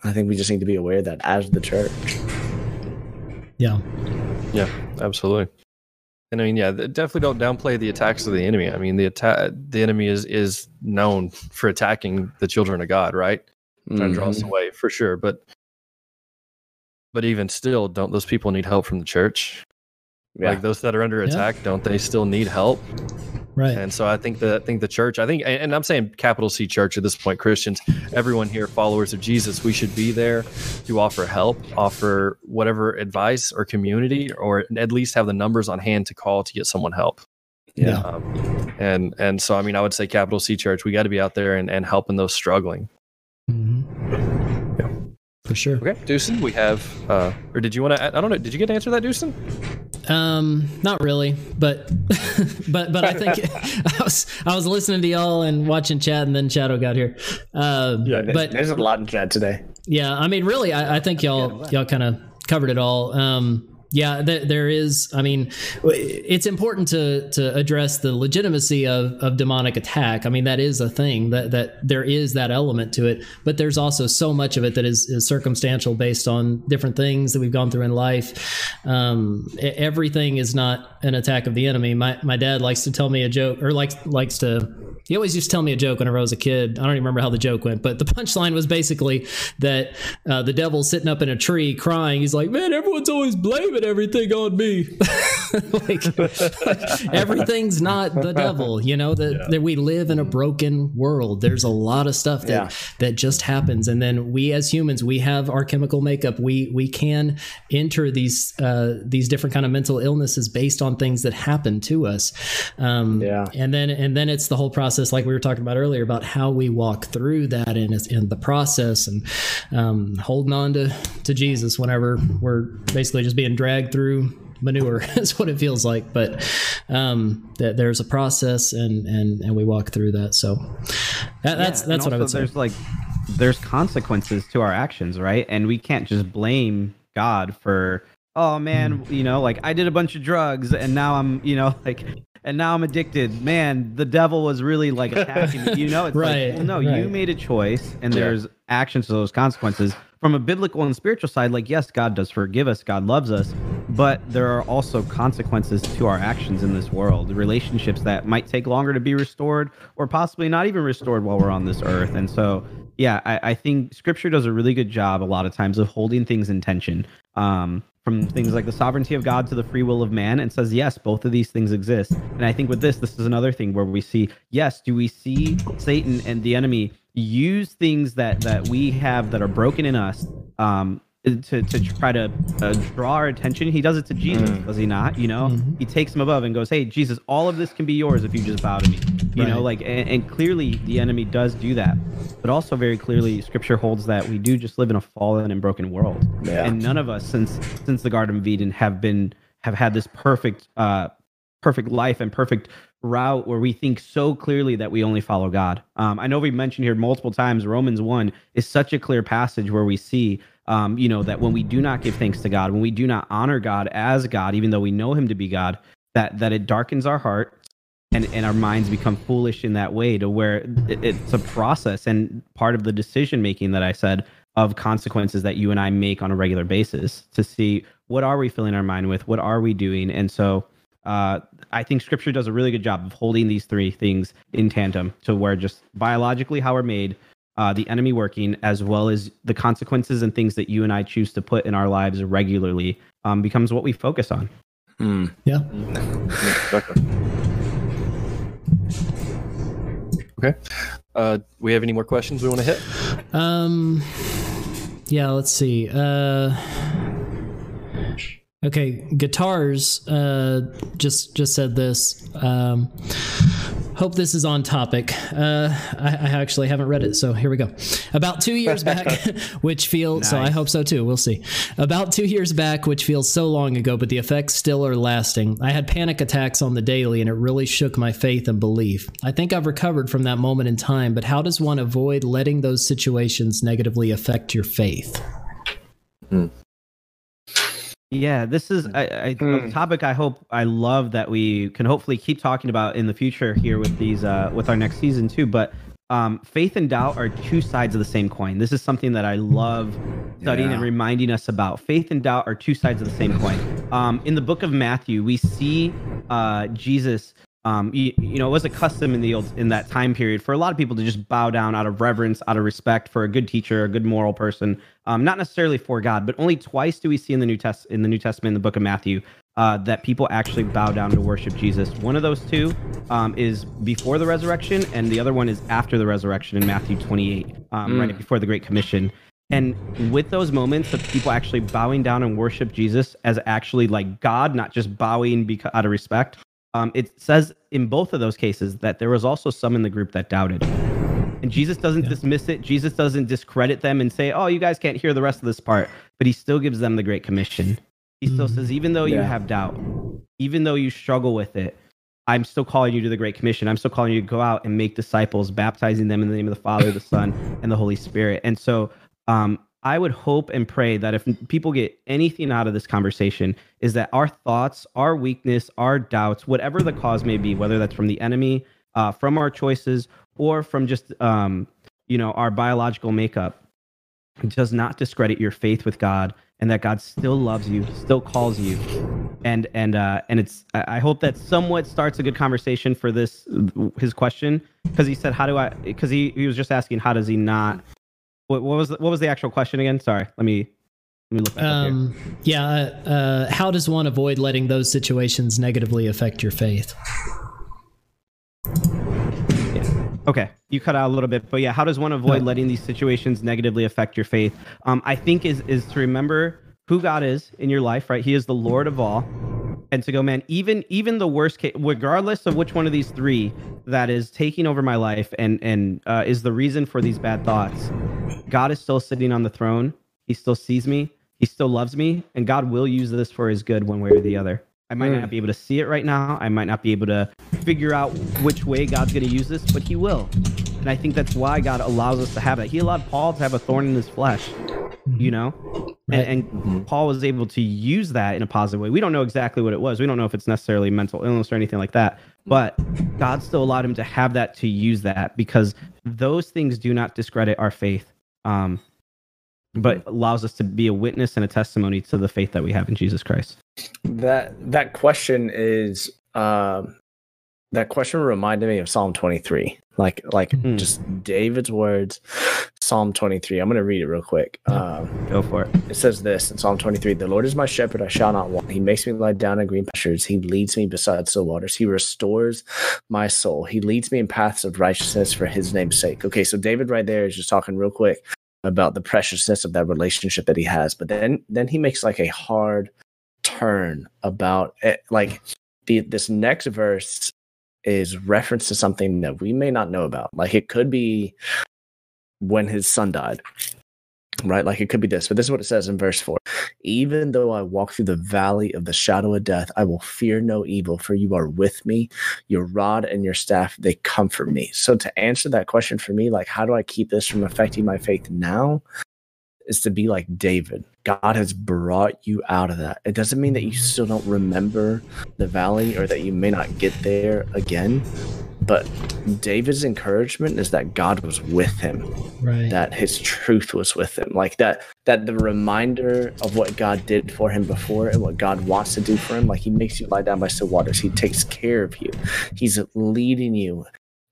I think we just need to be aware of that as the church. Yeah. Yeah, absolutely. And I mean, yeah, definitely don't downplay the attacks of the enemy. I mean, the attack, the enemy is is known for attacking the children of God, right? Trying mm-hmm. to draw us mm-hmm. away for sure. But but even still, don't those people need help from the church? Yeah. Like those that are under attack, yeah. don't they still need help? Right. And so I think that I think the church, I think, and I'm saying capital C church at this point, Christians, everyone here, followers of Jesus, we should be there to offer help, offer whatever advice or community, or at least have the numbers on hand to call to get someone help. Yeah. Um, and and so I mean, I would say capital C church, we got to be out there and, and helping those struggling. Mm-hmm. Yeah. For sure. Okay, Deucin, we have, uh, or did you want to? I don't know. Did you get to answer that, Deucin? Um, not really, but but but I think I was I was listening to y'all and watching chat, and then Shadow got here. Uh, yeah, but there's a lot in chat today. Yeah, I mean, really, I, I think y'all y'all kind of covered it all. Um, yeah, th- there is. I mean, it's important to to address the legitimacy of, of demonic attack. I mean, that is a thing that that there is that element to it, but there's also so much of it that is, is circumstantial based on different things that we've gone through in life. Um, everything is not an attack of the enemy. My my dad likes to tell me a joke, or likes likes to he always used to tell me a joke whenever I was a kid. I don't even remember how the joke went, but the punchline was basically that uh, the devil's sitting up in a tree crying. He's like, "Man, everyone's always blaming everything on me. like, like, everything's not the devil. You know that yeah. that we live in a broken world. There's a lot of stuff that yeah. that just happens, and then we as humans, we have our chemical makeup. We we can enter these uh, these different kind of mental illnesses based on things that happen to us. Um, yeah, and then and then it's the whole process process, like we were talking about earlier, about how we walk through that in, in the process and um, holding on to, to Jesus whenever we're basically just being dragged through manure is what it feels like but um that there's a process and and and we walk through that so that, that's yeah, that's what i would say there's like there's consequences to our actions right and we can't just blame god for oh man you know like i did a bunch of drugs and now i'm you know like and now I'm addicted. Man, the devil was really like attacking me. You know, it's right, like, well, no, right. you made a choice, and yeah. there's actions to those consequences. From a biblical and spiritual side, like yes, God does forgive us, God loves us, but there are also consequences to our actions in this world. Relationships that might take longer to be restored, or possibly not even restored while we're on this earth. And so, yeah, I, I think Scripture does a really good job a lot of times of holding things in tension. Um, from things like the sovereignty of God to the free will of man and says, yes, both of these things exist. And I think with this, this is another thing where we see, yes, do we see Satan and the enemy use things that that we have that are broken in us um, to, to try to uh, draw our attention. He does it to Jesus, mm. does he not? You know, mm-hmm. he takes him above and goes, "Hey, Jesus, all of this can be yours if you just bow to me." You right. know, like, and, and, clearly the enemy does do that, but also very clearly, Scripture holds that we do just live in a fallen and broken world, yeah. and none of us since since the Garden of Eden have been have had this perfect, uh, perfect life and perfect route where we think so clearly that we only follow God. Um, I know we mentioned here multiple times Romans 1 is such a clear passage where we see um, you know, that when we do not give thanks to God, when we do not honor God as God, even though we know him to be God, that that it darkens our heart and, and our minds become foolish in that way to where it, it's a process and part of the decision making that I said of consequences that you and I make on a regular basis to see what are we filling our mind with? What are we doing? And so uh, I think Scripture does a really good job of holding these three things in tandem to where just biologically how we're made, uh, the enemy working, as well as the consequences and things that you and I choose to put in our lives regularly um, becomes what we focus on. Hmm. Yeah. Okay. Uh, we have any more questions we want to hit? Um. Yeah. Let's see. Uh. Okay, guitars. Uh, just just said this. Um, hope this is on topic. Uh, I, I actually haven't read it, so here we go. About two years back, which feels so. I hope so too. We'll see. About two years back, which feels so long ago, but the effects still are lasting. I had panic attacks on the daily, and it really shook my faith and belief. I think I've recovered from that moment in time, but how does one avoid letting those situations negatively affect your faith? Yeah, this is I, I, a topic I hope I love that we can hopefully keep talking about in the future here with these uh, with our next season too. But um, faith and doubt are two sides of the same coin. This is something that I love studying Yeah. and reminding us about. Faith and doubt are two sides of the same coin. Um, in the book of Matthew, we see uh, Jesus. Um, you, you know, it was a custom in the old in that time period for a lot of people to just bow down out of reverence, out of respect for a good teacher, a good moral person, um, not necessarily for God, but only twice do we see in the New Test in the New Testament in the book of Matthew uh, that people actually bow down to worship Jesus. One of those two um, is before the resurrection, and the other one is after the resurrection in Matthew 28, um, right before the Great Commission. And with those moments of people actually bowing down and worship Jesus as actually like God, not just bowing because out of respect, um, it says in both of those cases that there was also some in the group that doubted. And Jesus doesn't dismiss it. Jesus doesn't discredit them and say, "Oh, you guys can't hear the rest of this part." But he still gives them the great commission. He still says, "Even though you have doubt, even though you struggle with it, I'm still calling you to the great commission. I'm still calling you to go out and make disciples, baptizing them in the name of the Father, the Son, and the Holy Spirit." And so, um, I would hope and pray that if people get anything out of this conversation, is that our thoughts, our weakness, our doubts, whatever the cause may be, whether that's from the enemy, uh, from our choices, or from just um, you know our biological makeup, does not discredit your faith with God, and that God still loves you, still calls you, and and uh, and it's. I hope that somewhat starts a good conversation for this his question because he said, "How do I?" Because he he was just asking, "How does he not?" What, what was the, what was the actual question again? Sorry, let me let me look back up here. Um, yeah. Uh, how does one avoid letting those situations negatively affect your faith? Okay, you cut out a little bit, but yeah, how does one avoid No. letting these situations negatively affect your faith? Um, I think is is to remember who God is in your life, right? He is the Lord of all, and to go, man. Even even the worst case, regardless of which one of these three that is taking over my life and and uh, is the reason for these bad thoughts, God is still sitting on the throne. He still sees me. He still loves me, and God will use this for His good, one way or the other. I might not be able to see it right now. I might not be able to figure out which way God's going to use this, but He will. And I think that's why God allows us to have that. He allowed Paul to have a thorn in his flesh, you know? Right. And, and Paul was able to use that in a positive way. We don't know exactly what it was. We don't know if it's necessarily mental illness or anything like that. But God still allowed him to have that to use that because those things do not discredit our faith, um, but allows us to be a witness and a testimony to the faith that we have in Jesus Christ. That that question is um that question reminded me of Psalm 23. Like like Mhm. just David's words. Psalm 23. I'm gonna read it real quick. Um Go for it. it says this in Psalm 23 The Lord is my shepherd, I shall not want. He makes me lie down in green pastures. He leads me beside still waters. He restores my soul. He leads me in paths of righteousness for his name's sake. Okay, so David right there is just talking real quick about the preciousness of that relationship that he has. But then then he makes like a hard turn about it. Like the this next verse is reference to something that we may not know about. Like it could be when his son died right? Like it could be this, but this is what it says in verse 4 Even though I walk through the valley of the shadow of death, I will fear no evil, for you are with me. Your rod and your staff, they comfort me. So, to answer that question for me, like, how do I keep this from affecting my faith now? Is to be like David. God has brought you out of that. It doesn't mean that you still don't remember the valley or that you may not get there again, but David's encouragement is that God was with him, Right. that his truth was with him, like that that the reminder of what God did for him before and what God wants to do for him, like he makes you lie down by still waters, he takes care of you, he's leading you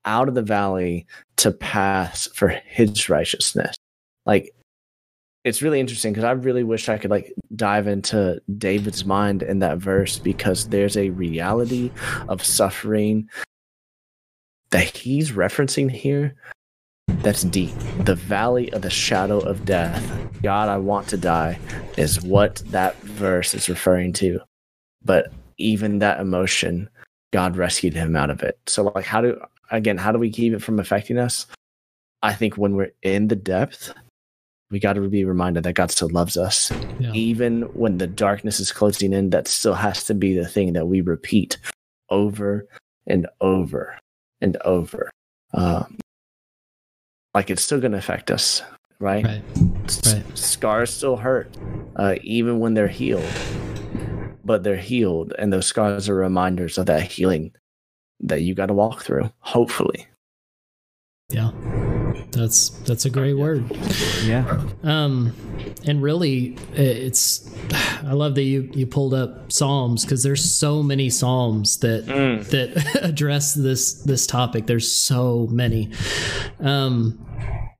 out of the valley to pass for his righteousness. Like it's really interesting because I really wish I could like dive into David's mind in that verse because there's a reality of suffering that he's referencing here that's deep. The valley of the shadow of death. God, I want to die is what that verse is referring to. But even that emotion, God rescued him out of it. So like how do again, how do we keep it from affecting us? I think when we're in the depth, we got to be reminded that God still loves us. Yeah. Even when the darkness is closing in, that still has to be the thing that we repeat over and over and over. Um, like it's still going to affect us, right? Right. Right. Scars still hurt, uh, even when they're healed. But they're healed, and those scars are reminders of that healing that you got to walk through. Hopefully, Yeah. That's that's a great word. Yeah. Um, and really, it's I love that you you pulled up Psalms because there's so many Psalms that that address this this topic. There's so many. Um,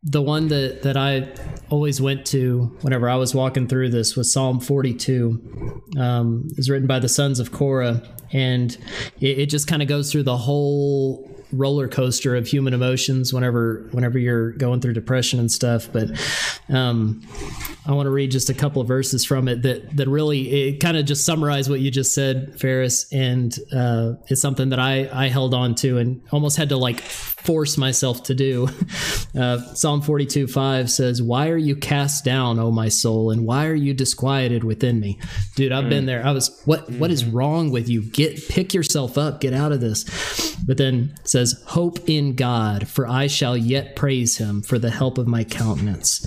the one that that I always went to whenever I was walking through this was Psalm 42. Um, it's written by the sons of Korah, and it, it just kind of goes through the whole roller coaster of human emotions whenever whenever you're going through depression and stuff. But um, I want to read just a couple of verses from it that that really it kind of just summarize what you just said, Ferris, and uh, it's something that I I held on to and almost had to like force myself to do. Uh, Psalm 42 5 says, Why are you cast down, O my soul, and why are you disquieted within me? Dude, I've been there. I was, what what is wrong with you? Get pick yourself up, get out of this. But then it says, Hope in God, for I shall yet praise him for the help of my countenance.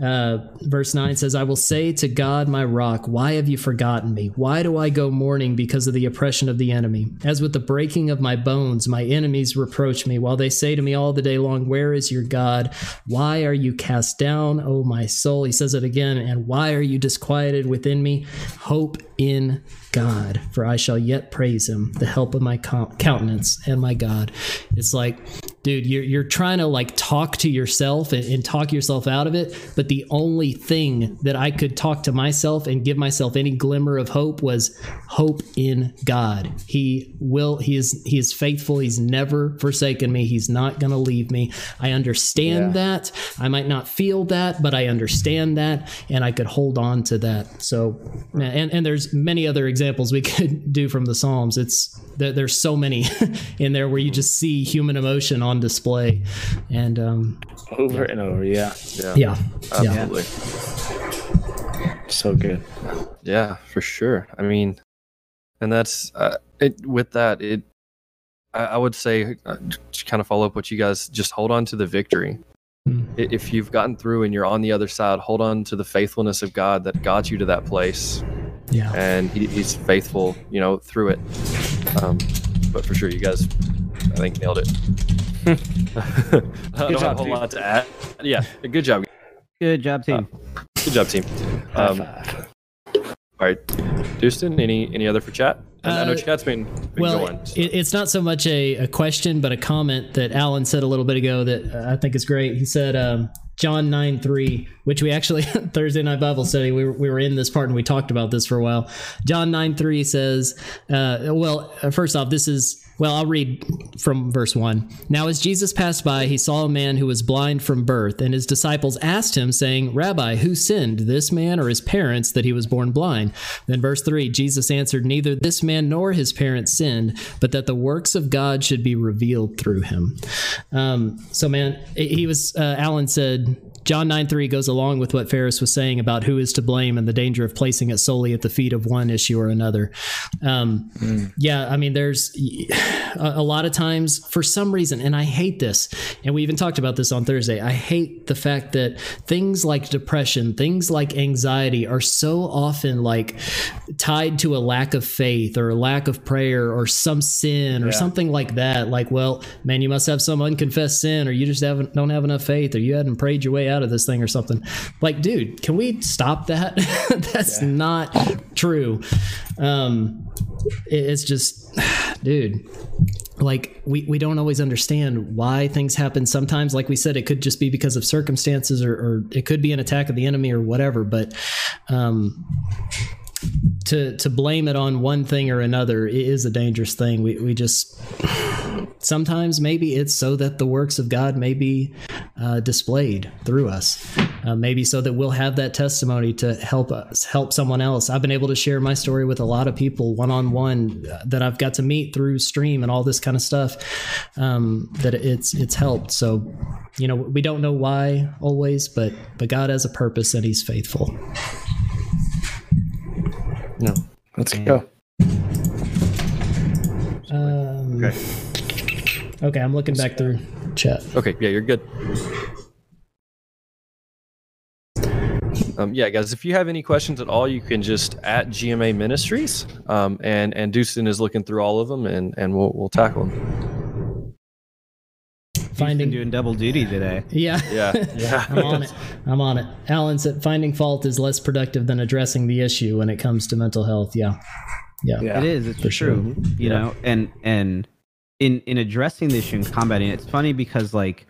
Uh, verse 9 says, I will say to God, my rock, why have you forgotten me? Why do I go mourning because of the oppression of the enemy? As with the breaking of my bones, my enemies reproach me, while they say to me all the day long, Where is your God? Why are you cast down, O my soul? He says it again, and why are you disquieted within me? Hope in God, for I shall yet praise him, the help of my countenance and my God. It's like, dude, you're, you're trying to like talk to yourself and, and talk yourself out of it. But the only thing that I could talk to myself and give myself any glimmer of hope was hope in God. He will, he is, he is faithful. He's never forsaken me. He's not going to leave me. I understand Yeah. that. I might not feel that, but I understand that. And I could hold on to that. So, and, and there's many other examples we could do from the Psalms. It's, there, there's so many in there where you just see human emotion on display. And, um, over and over. Yeah, Yeah, yeah, yeah, absolutely. so good. Yeah, for sure. I mean, and that's uh, it. With that, it. I, I would say, uh, to kind of follow up what you guys just hold on to the victory. Mm. If you've gotten through and you're on the other side, hold on to the faithfulness of God that got you to that place, yeah. and he, He's faithful, you know, through it. Um, but for sure, you guys, I think nailed it. I don't have job, a whole lot to add. Yeah, good job. Good job, team. Good job, team. High Um, five. All right, Houston. Any any other for chat? And I know Uh, chat's been, been well, going. so- it, it's not so much a, a question, but a comment that Alan said a little bit ago that uh, I think is great. He said, um, John 9 3, which we actually, Thursday night Bible study, we were, we were in this part and we talked about this for a while. John 9 3 says, uh, well, first off, this is, well, I'll read from verse 1. Now, as Jesus passed by, he saw a man who was blind from birth, and his disciples asked him, saying, Rabbi, who sinned, this man or his parents, that he was born blind? Then, verse 3 Jesus answered, Neither this man nor his parents sinned, but that the works of God should be revealed through him. Um, so, man, he was, uh, Alan said, John 9 3 goes along with what Ferris was saying about who is to blame and the danger of placing it solely at the feet of one issue or another. Um, mm. Yeah, I mean, there's a, lot of times for some reason, and I hate this, and we even talked about this on Thursday. I hate the fact that things like depression, things like anxiety are so often like tied to a lack of faith or a lack of prayer or some sin or yeah. something like that. Like, well, man, you must have some unconfessed sin, or you just haven't don't have enough faith, or you hadn't prayed your way out of this thing or something. Like, dude, can we stop that? That's yeah. not true. Um, it's just, dude, like we, we don't always understand why things happen sometimes like we said it could just be because of circumstances or, or it could be an attack of the enemy or whatever but um to to blame it on one thing or another is a dangerous thing we, we just sometimes maybe it's so that the works of God may be uh, displayed through us. Uh, maybe so that we'll have that testimony to help us help someone else. I've been able to share my story with a lot of people one on one that I've got to meet through stream and all this kind of stuff. Um, that it's it's helped. So, you know, we don't know why always, but but God has a purpose and He's faithful. No, let's go. Um, okay. Okay, I'm looking back through chat. Okay, yeah, you're good. Um, yeah, guys, if you have any questions at all, you can just at GMA Ministries, um, and and Deucen is looking through all of them, and and we'll we'll tackle them. Finding doing double duty today. Yeah, yeah, yeah. I'm on it. I'm on it. Alan said finding fault is less productive than addressing the issue when it comes to mental health. Yeah, yeah, yeah. it is. It's for true. Sure. You yeah. know, and and in in addressing the issue and combating it, it's funny because like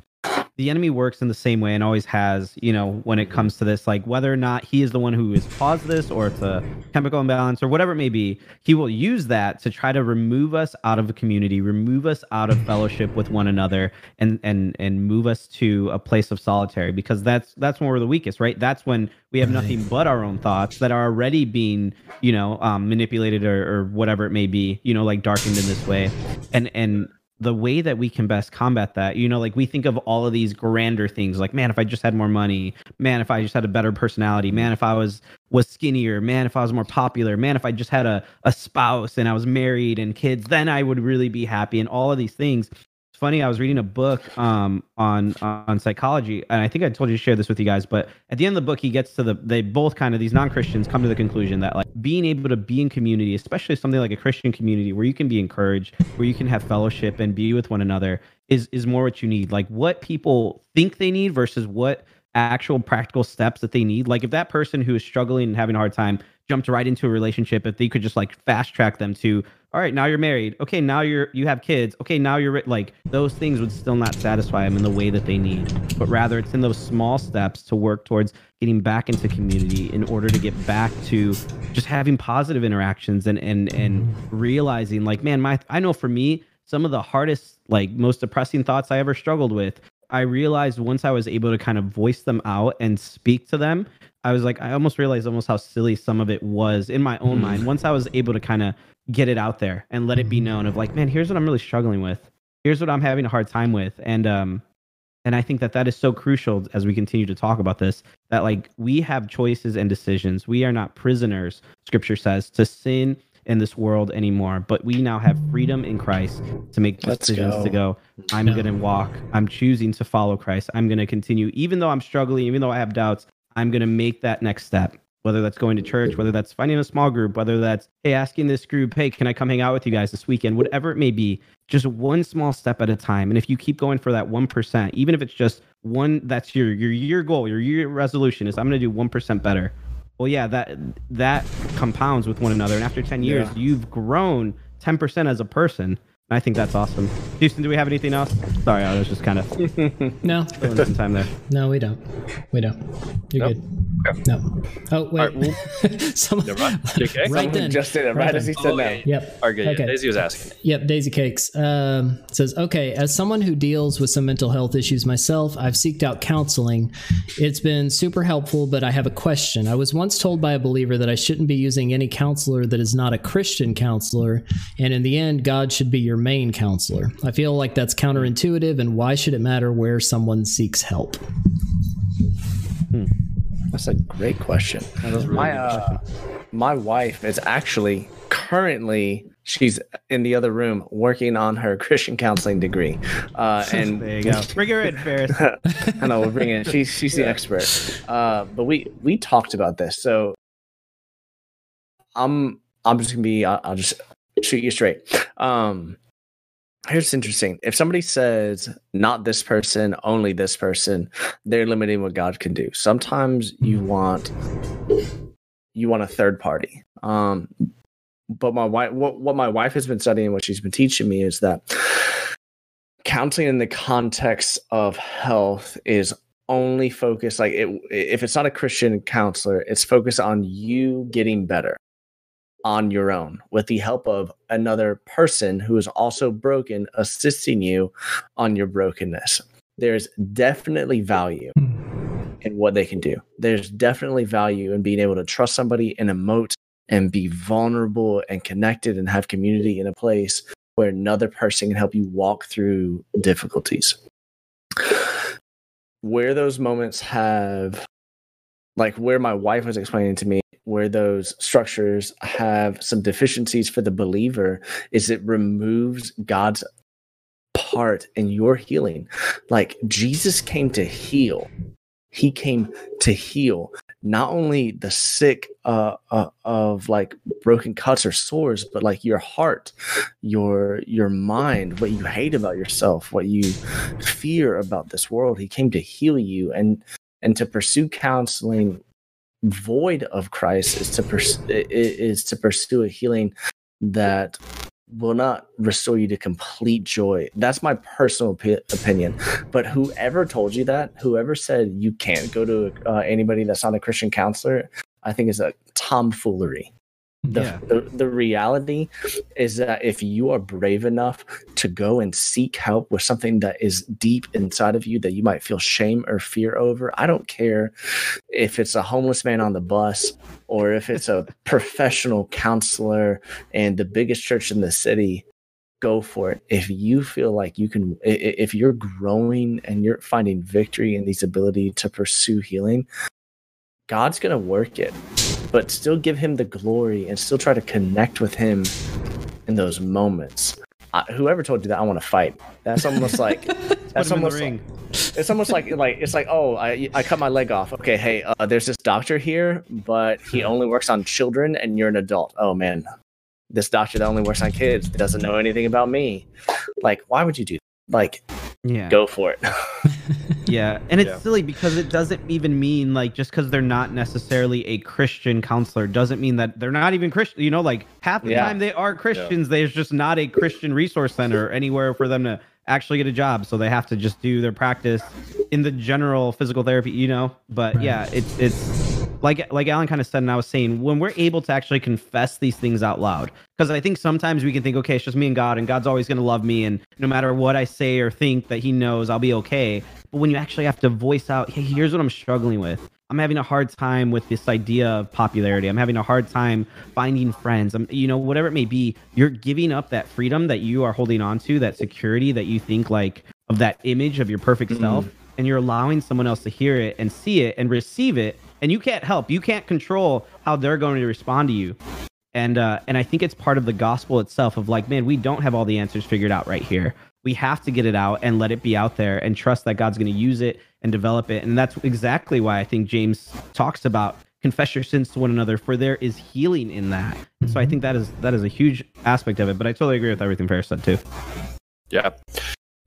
the enemy works in the same way and always has, you know, when it comes to this, like whether or not he is the one who has caused this or it's a chemical imbalance or whatever it may be, he will use that to try to remove us out of a community, remove us out of fellowship with one another and and and move us to a place of solitary because that's that's when we're the weakest, right? That's when we have nothing but our own thoughts that are already being, you know, um, manipulated or, or whatever it may be, you know, like darkened in this way. And and the way that we can best combat that you know like we think of all of these grander things like man if i just had more money man if i just had a better personality man if i was was skinnier man if i was more popular man if i just had a, a spouse and i was married and kids then i would really be happy and all of these things funny. I was reading a book um, on on psychology, and I think I told you to share this with you guys. But at the end of the book, he gets to the they both kind of these non Christians come to the conclusion that like being able to be in community, especially something like a Christian community where you can be encouraged, where you can have fellowship and be with one another, is is more what you need. Like what people think they need versus what actual practical steps that they need. Like if that person who is struggling and having a hard time jumped right into a relationship, if they could just like fast track them to all right, now you're married. Okay, now you're you have kids. Okay, now you're like those things would still not satisfy them in the way that they need. But rather, it's in those small steps to work towards getting back into community in order to get back to just having positive interactions and and and mm-hmm. realizing like, man, my I know for me, some of the hardest, like most depressing thoughts I ever struggled with, I realized once I was able to kind of voice them out and speak to them, I was like, I almost realized almost how silly some of it was in my own mm. mind. Once I was able to kind of get it out there and let it be known of like, man, here's what I'm really struggling with. Here's what I'm having a hard time with. And um and I think that that is so crucial as we continue to talk about this that like we have choices and decisions. We are not prisoners, scripture says, to sin in this world anymore, but we now have freedom in Christ to make decisions go. to go. I'm going to walk. I'm choosing to follow Christ. I'm going to continue even though I'm struggling, even though I have doubts, I'm going to make that next step whether that's going to church, whether that's finding a small group, whether that's, hey, asking this group, hey, can I come hang out with you guys this weekend? Whatever it may be, just one small step at a time. And if you keep going for that 1%, even if it's just one, that's your, your year goal, your year resolution is I'm going to do 1% better. Well, yeah, that, that compounds with one another. And after 10 years, yeah. you've grown 10% as a person. I think that's awesome. Houston, do we have anything else? Sorry, I was just kind of no some time there. No, we don't. We don't. You're nope. good. No. Oh wait. Right, well, Someone, JK? right then. Just did it right, right as he said oh, no. Yep. Okay. okay. Daisy was asking. Yep. Daisy Cakes um, says, "Okay, as someone who deals with some mental health issues myself, I've seeked out counseling. It's been super helpful, but I have a question. I was once told by a believer that I shouldn't be using any counselor that is not a Christian counselor, and in the end, God should be your main counselor. I feel like that's counterintuitive, and why should it matter where someone seeks help?" That's a great question. That was really My uh, question. my wife is actually currently she's in the other room working on her Christian counseling degree, uh, and there you go. Bring her in, Ferris. I know we'll bring in. She's she's the expert. Uh, but we we talked about this. So I'm I'm just gonna be. I'll, I'll just shoot you straight. Um, here's interesting. If somebody says not this person, only this person, they're limiting what God can do. Sometimes you want you want a third party. Um, but my wife, what what my wife has been studying, what she's been teaching me is that counseling in the context of health is only focused like it if it's not a christian counselor it's focused on you getting better on your own with the help of another person who is also broken assisting you on your brokenness there's definitely value in what they can do there's definitely value in being able to trust somebody and emote and be vulnerable and connected and have community in a place where another person can help you walk through difficulties. Where those moments have, like where my wife was explaining to me, where those structures have some deficiencies for the believer, is it removes God's part in your healing. Like Jesus came to heal, He came to heal not only the sick uh, uh, of like broken cuts or sores but like your heart your your mind what you hate about yourself what you fear about this world he came to heal you and and to pursue counseling void of christ is to is to pursue a healing that will not restore you to complete joy. That's my personal opi- opinion. But whoever told you that whoever said you can't go to uh, anybody that's not a christian counselor i think is a tomfoolery the, Yeah. the the reality is that if you are brave enough to go and seek help with something that is deep inside of you that you might feel shame or fear over, I don't care if it's a homeless man on the bus or if it's a professional counselor and the biggest church in the city. Go for it. If you feel like you can, if you're growing and you're finding victory in these ability to pursue healing, God's gonna work it but still give him the glory and still try to connect with him in those moments. I, whoever told you that I want to fight, that's almost like that's him in the almost like, ring. it's almost like like it's like oh I I cut my leg off. Okay, hey, uh, there's this doctor here, but he only works on children, and you're an adult. Oh man, this doctor that only works on kids doesn't know anything about me. Like, why would you do? That? Like, yeah. go for it. Yeah, and it's Yeah. silly because it doesn't even mean like just because they're not necessarily a Christian counselor doesn't mean that they're not even Christian. You know, like half the Yeah. time they are Christians. There's just not a Christian resource center anywhere for them to actually get a job, so they have to just do their practice in the general physical therapy. You know, but yeah, it's it's like like Alan kind of said, and I was saying when we're able to actually confess these things out loud, because I think sometimes we can think, okay, it's just me and God, and God's always going to love me, and no matter what I say or think, that He knows I'll be okay. But when you actually have to voice out, hey, here's what I'm struggling with. I'm having a hard time with this idea of popularity. I'm having a hard time finding friends. I'm, you know, whatever it may be. You're giving up that freedom that you are holding on to, that security that you think like of that image of your perfect Mhm. self, and you're allowing someone else to hear it and see it and receive it. And you can't help. You can't control how they're going to respond to you. And uh, and I think it's part of the gospel itself of like, man, we don't have all the answers figured out right here. We have to get it out and let it be out there and trust that God's going to use it and develop it. And that's exactly why I think James talks about confess your sins to one another, for there is healing in that. And so I think that is that is a huge aspect of it. But I totally agree with everything Ferris said too. Yeah.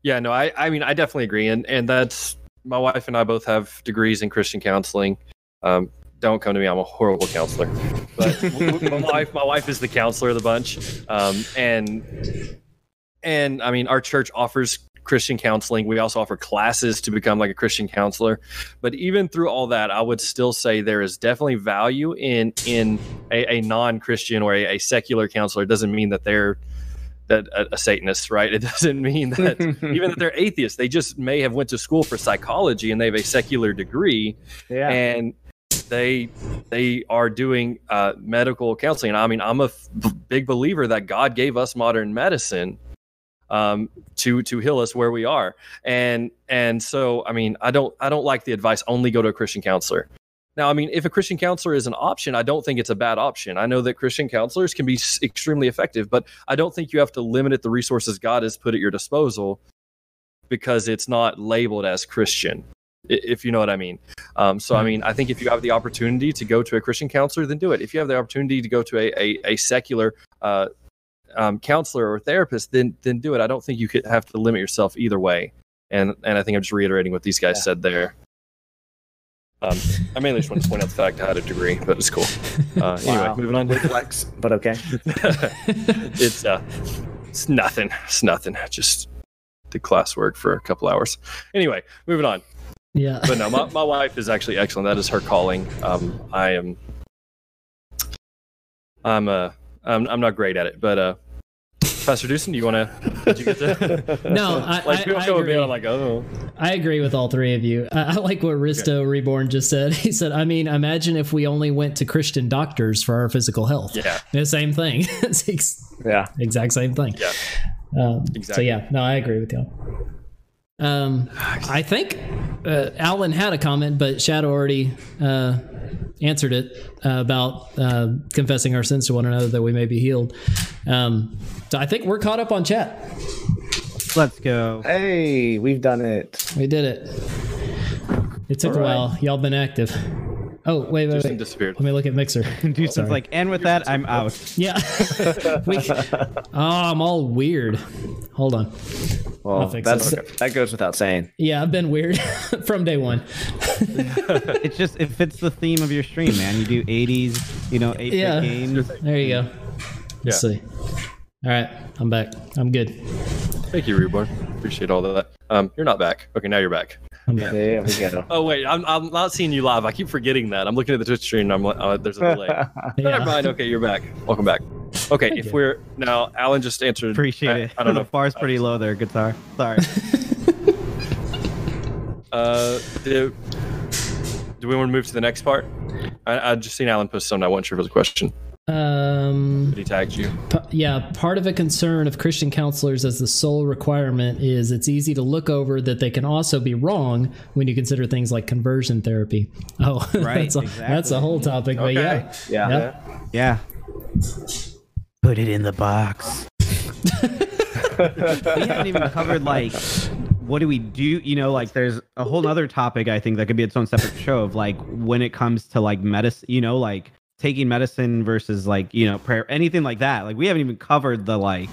Yeah, no, I, I mean, I definitely agree. And, and that's my wife and I both have degrees in Christian counseling. Um, don't come to me. I'm a horrible counselor, but my wife, my wife is the counselor of the bunch. Um, and, and I mean, our church offers Christian counseling. We also offer classes to become like a Christian counselor. But even through all that, I would still say there is definitely value in, in a, a non-Christian or a, a secular counselor. It doesn't mean that they're, that a, a Satanist, right? It doesn't mean that even that they're atheists. They just may have went to school for psychology and they have a secular degree, yeah. and they they are doing uh, medical counseling. I mean, I'm a f- big believer that God gave us modern medicine, um, to to heal us where we are. And and so I mean I don't I don't like the advice only go to a Christian counselor. Now, I mean, if a Christian counselor is an option, I don't think it's a bad option. I know that Christian counselors can be extremely effective, but I don't think you have to limit it the resources God has put at your disposal because it's not labeled as Christian, if you know what I mean. Um, so, I mean, I think if you have the opportunity to go to a Christian counselor, then do it. If you have the opportunity to go to a, a, a secular uh, um, counselor or therapist, then then do it. I don't think you could have to limit yourself either way. And and I think I'm just reiterating what these guys Yeah. said there. Um, I mainly just want to point out the fact I had a degree, but it's cool. Uh, Wow. Anyway, moving on. Flex, but okay. it's uh, it's nothing. It's nothing. Just did classwork for a couple hours. Anyway, moving on. Yeah. But no, my, my wife is actually excellent. That is her calling. Um, I am. I'm uh, I'm I'm not great at it, but uh, Pastor Dewson, do you want to? Did you get to? No, I, like I, people I go with agree. I'm like, oh, I agree with all three of you. I, I like what Risto Reborn just said. He said, I mean, imagine if we only went to Christian doctors for our physical health. yeah, The same thing. it's ex- Yeah. exact same thing. yeah. Um, So yeah, no, I agree with y'all. Um, I think uh, Alan had a comment, but Shadow already uh, answered it uh, about uh, confessing our sins to one another that we may be healed. Um, so I think we're caught up on chat. Let's go. Hey, we've done it. We did it. It took All a while. Y'all been active. Oh wait, wait, Dewson wait. disappeared. Let me look at Mixer. Dewson's Sorry. like, and with that, I'm out. Yeah. we, oh, I'm all weird. Hold on. Well, that's it. that goes without saying. Yeah, I've been weird from day one. It's just it fits the theme of your stream, man. You do 80s, you know, 8 Yeah. games. There you go. Let's Yeah. see. All right, I'm back. I'm good. Thank you, Reborn. Appreciate all of that. Um, you're not back. Okay, now you're back. I'm. There we go. Oh wait, I'm, I'm not seeing you live. I keep forgetting that. I'm looking at the Twitch stream. and I'm like, oh, there's a delay. yeah. Never Yeah. mind. Okay, you're back. Welcome back. Okay, if you. we're now, Alan just answered. Appreciate I, it. I don't know. The bar's pretty low there, guitar. Sorry. Uh, do, do we want to move to the next part? I, I just seen Alan post something. I wasn't sure if it was a question. Um, But he tagged you. p- yeah, part of a concern of Christian counselors as the sole requirement is it's easy to look over that they can also be wrong when you consider things like conversion therapy. Oh, Right, that's, a, that's a whole topic. But yeah, Yeah. Yep. Yeah. Put it in the box. we haven't even covered like what do we do you know like there's a whole other topic i think that could be its own separate show of like when it comes to like medicine you know like taking medicine versus like you know prayer anything like that like we haven't even covered the like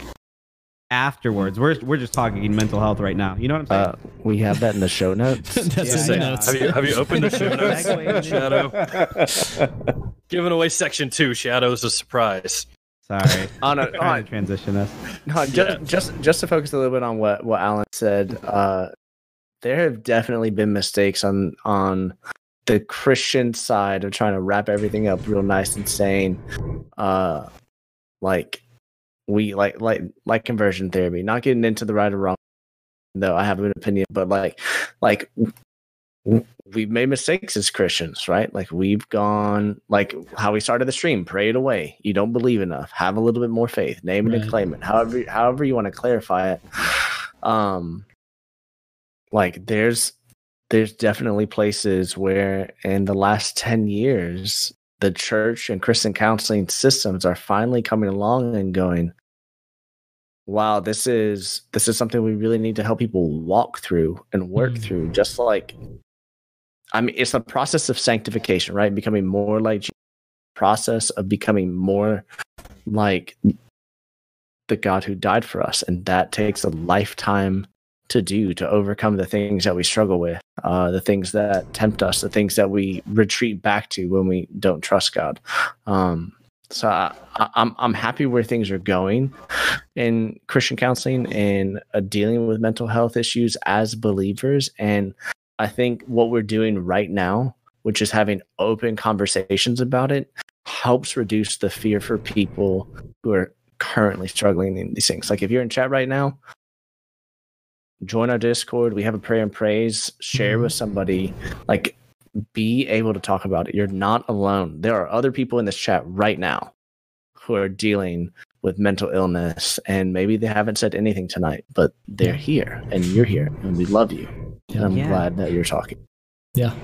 afterwards we're we're just talking mental health right now you know what i'm saying Uh, we have that in the show notes. that's in the Yeah, notes. Have you have you opened the show notes, Segue. Shadow? Giving away section two. Shadow is a surprise. sorry on a, on, to transition us no, just, Yeah. just just to focus a little bit on what what Alan said. Uh, there have definitely been mistakes on on the Christian side of trying to wrap everything up real nice and sane. Uh, like we like like like conversion therapy. Not getting into the right or wrong, though I have an opinion, but like like we've made mistakes as Christians, right? Like we've gone like how we started the stream, pray it away. You don't believe enough. Have a little bit more faith. Name it and claim it. However, however you want to clarify it. Um like there's there's definitely places where in the last 10 years the church and Christian counseling systems are finally coming along and going, wow, this is this is something we really need to help people walk through and work Mm. through. Just like I mean, it's a process of sanctification, right? Becoming more like Jesus. process of becoming more like the God who died for us. And that takes a lifetime to do to overcome the things that we struggle with, uh, the things that tempt us, the things that we retreat back to when we don't trust God. Um, so I, I, I'm I'm happy where things are going in Christian counseling and uh, dealing with mental health issues as believers. And I think what we're doing right now, which is having open conversations about it, helps reduce the fear for people who are currently struggling in these things. Like if you're in chat right now, join our Discord. We have a prayer and praise. Share with somebody. Like be able to talk about it. You're not alone. There are other people in this chat right now who are dealing with mental illness and maybe they haven't said anything tonight, but they're here and you're here and we love you. And I'm Yeah. glad that you're talking, Yeah,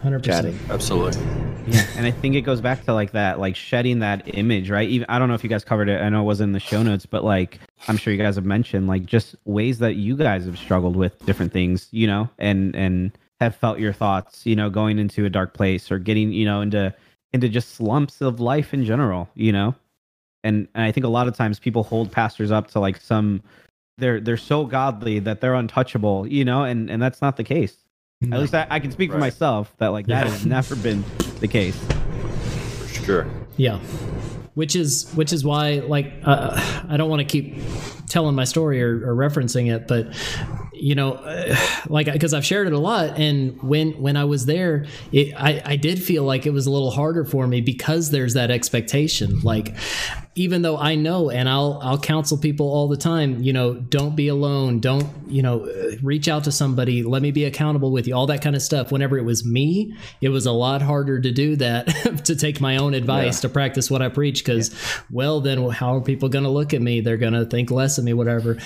hundred percent. Absolutely. Yeah, and I think it goes back to like that, like shedding that image, right? Even I don't know if you guys covered it. I know it was in the show notes, but like I'm sure you guys have mentioned, like just ways that you guys have struggled with different things, you know, and and have felt your thoughts, you know, going into a dark place or getting, you know, into into just slumps of life in general, you know. And and I think a lot of times people hold pastors up to like some they're they're so godly that they're untouchable, you know, and and that's not the case. At least I, I can speak for myself that like that Yeah. has never been the case. For sure. Yeah. Which is which is why like uh, I don't want to keep telling my story or, or referencing it, but you know, uh, like because I've shared it a lot, and when when I was there, it, I I did feel like it was a little harder for me because there's that expectation. Like even though I know, and I'll I'll counsel people all the time, you know, don't be alone, don't you know, uh, reach out to somebody, let me be accountable with you, all that kind of stuff. Whenever it was me, it was a lot harder to do that, to take my own advice, to practice what I preach, because well, then how are people going to look at me? They're going to think less of me, whatever.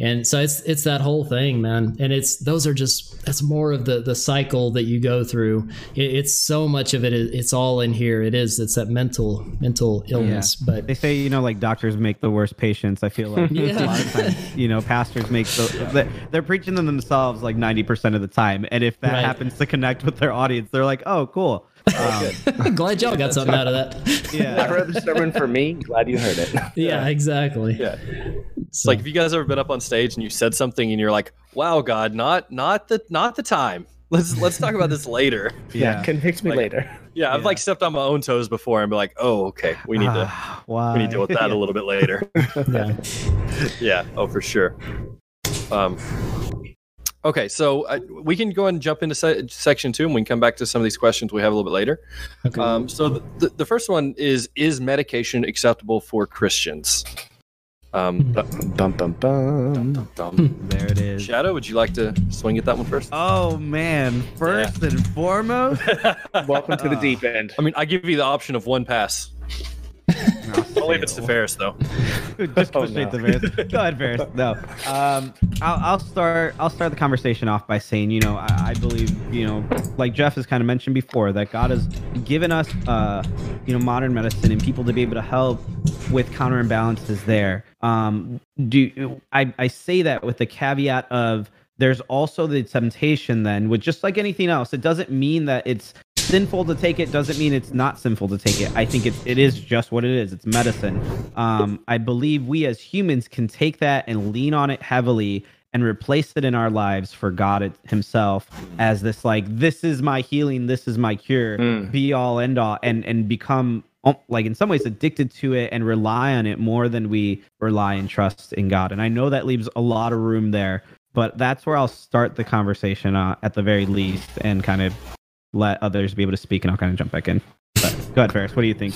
And so it's it's that whole thing, man. And it's those are just that's more of the the cycle that you go through. It, it's so much of it. It's all in here. It is. It's that mental mental illness, but They say, you know, like doctors make the worst patients. I feel like Yeah. a lot of times, you know, pastors make the, they- they're preaching them themselves like 90% of the time. And if that Right. happens to connect with their audience, they're like, oh, cool. Um, glad y'all got something out of that. Yeah. I yeah. heard the sermon for me. Glad you heard it. yeah, exactly. Yeah. It's like if you guys ever been up on stage and you said something and you're like, "Wow, God, not not the not the time. Let's let's talk about this later." Yeah, convict me Like- later. Yeah, I've Yeah. like stepped on my own toes before and be like, "Oh, okay, we need to Ah, why? we need to deal with that a little bit later." Yeah. yeah. Oh, for sure. Um. Okay, so uh, we can go ahead and jump into se- section two, and we can come back to some of these questions we have a little bit later. Okay. Um, so the, the, the first one is: Is medication acceptable for Christians? Um, Bum bum bum. um, There it is. Shadow, would you like to swing at that one first? Oh, man. First and foremost, Welcome to the deep end. I mean, I give you the option of one pass. I'll leave it to Ferris, though. just go Oh, no. to Ferris. Go ahead, Ferris. No, um, I'll, I'll start. I'll start the conversation off by saying, you know, I, I believe, you know, like Jeff has kind of mentioned before, that God has given us, uh, you know, modern medicine and people to be able to help with counter imbalances there. Um, do I, I say that with the caveat of there's also the temptation then with just like anything else. It doesn't mean that it's sinful to take it doesn't mean it's not sinful to take it. I think it, it is just what it is. It's medicine. Um, I believe we as humans can take that and lean on it heavily and replace it in our lives for God it, Himself as this like this is my healing, this is my cure, Mm. be all end all, and and become um, like in some ways addicted to it and rely on it more than we rely and trust in God. And I know that leaves a lot of room there, but that's where I'll start the conversation uh, at the very least and kind of let others be able to speak and I'll kind of jump back in. But go ahead, Ferris. What do you think?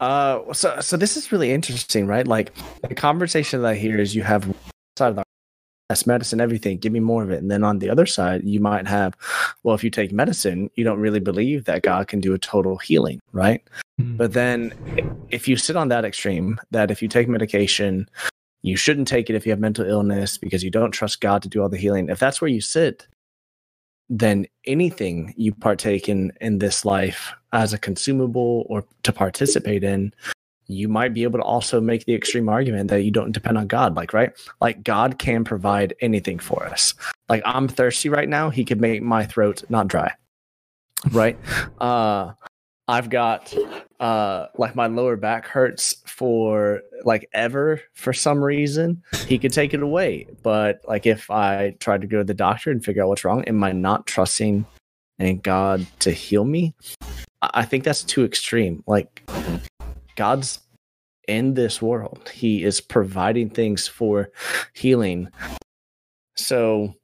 Uh, so so this is really interesting, right? Like the conversation that I hear is you have side of the that's medicine, everything. Give me more of it, and then on the other side, you might have, well, if you take medicine, you don't really believe that God can do a total healing, right? Mhm. But then, if you sit on that extreme, that if you take medication, you shouldn't take it if you have mental illness because you don't trust God to do all the healing. If that's where you sit, then anything you partake in in this life as a consumable or to participate in you might be able to also make the extreme argument that you don't depend on God like right? Like God can provide anything for us. Like I'm thirsty right now. He could make my throat not dry right? Uh I've got uh like my lower back hurts for like ever for some reason he could take it away but like if I tried to go to the doctor and figure out what's wrong am I not trusting in God to heal me I I think that's too extreme like God's in this world. He is providing things for healing. So,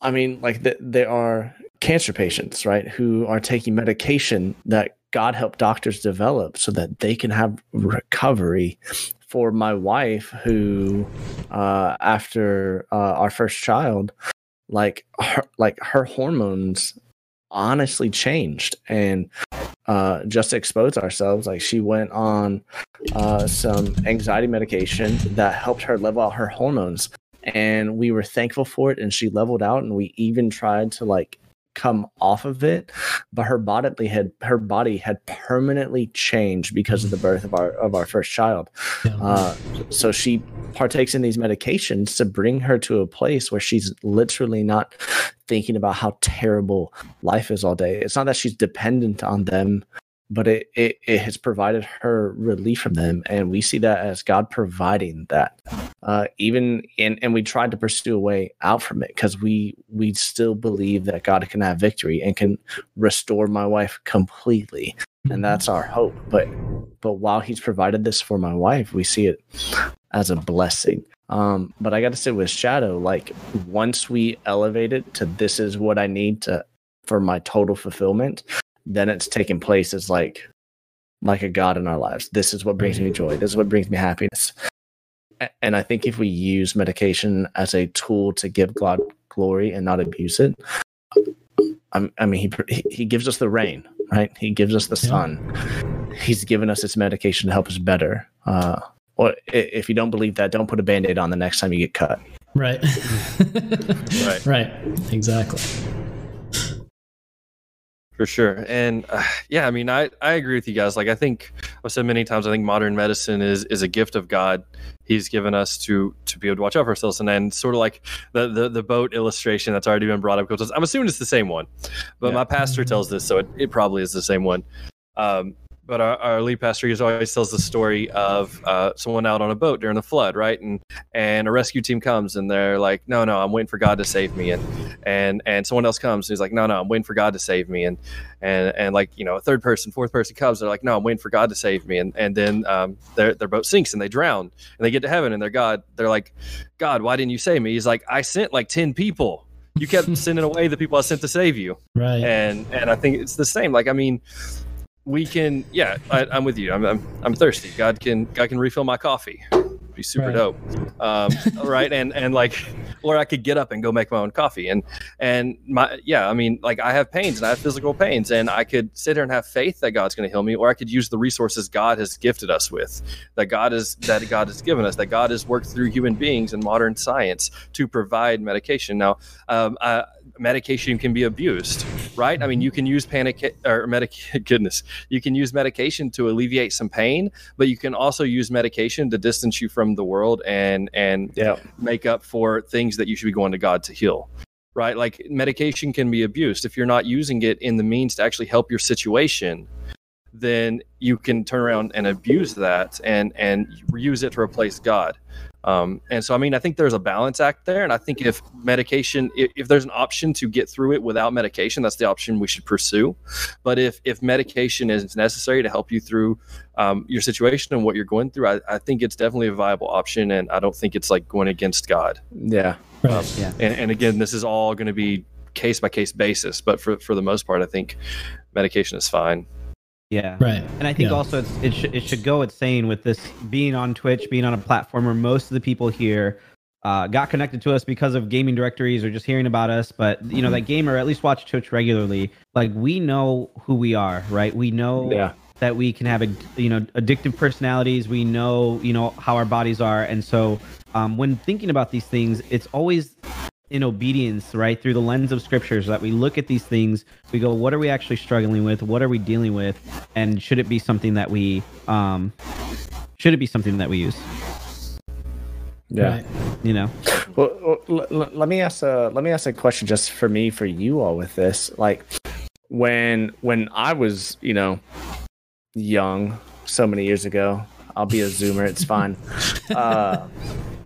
I mean, like th- there are cancer patients, right, who are taking medication that God helped doctors develop so that they can have recovery. For my wife, who uh, after uh, our first child, like her, like her hormones honestly changed and uh, just exposed ourselves. Like she went on uh, some anxiety medication that helped her level out her hormones, and we were thankful for it. And she leveled out, and we even tried to like come off of it, but her body had her body had permanently changed because of the birth of our of our first child. Uh, so she partakes in these medications to bring her to a place where she's literally not thinking about how terrible life is all day. It's not that she's dependent on them, but it, it, it has provided her relief from them. And we see that as God providing that. Uh, even in, and we tried to pursue a way out from it because we we still believe that God can have victory and can restore my wife completely. And that's our hope. But but while he's provided this for my wife, we see it as a blessing. Um, but I got to say with Shadow, like once we elevate it to this is what I need to for my total fulfillment, then it's taking place as like like a god in our lives. This is what brings me joy. This is what brings me happiness. And I think if we use medication as a tool to give God glory and not abuse it, I, I mean, he he he gives us the rain, right? He gives us the Yeah. sun. He's given us this medication to help us better. Uh, or if you don't believe that, don't put a band-aid on the next time you get cut. Right. Right. Right. Exactly. For sure. And uh, yeah, I mean, I, I agree with you guys. Like, I think I've said many times, I think modern medicine is, is a gift of God. He's given us to, to be able to watch out for ourselves. And then sort of like the, the, the boat illustration that's already been brought up. I'm assuming it's the same one, but Yeah. my pastor tells this. So it, it probably is the same one. Um, but our, our lead pastor he always tells the story of uh, someone out on a boat during the flood, right? And and a rescue team comes and they're like, "No, no, I'm waiting for God to save me." And and and someone else comes and he's like, "No, no, I'm waiting for God to save me." And and and like you know, a third person, fourth person comes, they're like, "No, I'm waiting for God to save me." And and then um, their their boat sinks and they drown and they get to heaven and they're God, they're like, "God, why didn't you save me?" He's like, "I sent like ten people." You kept sending away the people I sent to save you Right. and and I think it's the same. Like I mean, we can. Yeah, I, I'm with you. I'm, I'm I'm thirsty. God can God can refill my coffee. Be super Right. dope, um, right? And and like, or I could get up and go make my own coffee. And and my yeah, I mean, like I have pains and I have physical pains, and I could sit here and have faith that God's going to heal me, or I could use the resources God has gifted us with, that God is that God has given us, that God has worked through human beings and modern science to provide medication. Now, um, uh, medication can be abused, right? I mean, mm-hmm. you can use panic or medic. Goodness, you can use medication to alleviate some pain, but you can also use medication to distance you from the world and and Yeah. make up for things that you should be going to God to heal. Right? Like medication can be abused if you're not using it in the means to actually help your situation. Then you can turn around and abuse that and and use it to replace God. Um, and so, I mean, I think there's a balance act there. And I think if medication, if, if there's an option to get through it without medication, that's the option we should pursue. But if, if medication is necessary to help you through um, your situation and what you're going through, I, I think it's definitely a viable option. And I don't think it's like going against God. Yeah. Right. Yeah. And, and again, this is all going to be case by case basis. But for, for the most part, I think medication is fine. Yeah. Right. And I think Yeah. also it's, it, should it should go with saying with this being on Twitch, being on a platform where most of the people here uh, got connected to us because of gaming directories or just hearing about us, but you know that gamer at least watch Twitch regularly. Like we know who we are, right? We know Yeah. that we can have a you know addictive personalities. We know you know how our bodies are, and so um, when thinking about these things, it's always in obedience, right? Through the lens of scriptures that we look at these things, we go, what are we actually struggling with? What are we dealing with? And should it be something that we um should it be something that we use? Yeah. Right. You know? Well, well, l- l- let me ask a let me ask a question just for me for you all with this. Like when when I was you know young so many years ago, I'll be a zoomer. It's fine. Uh,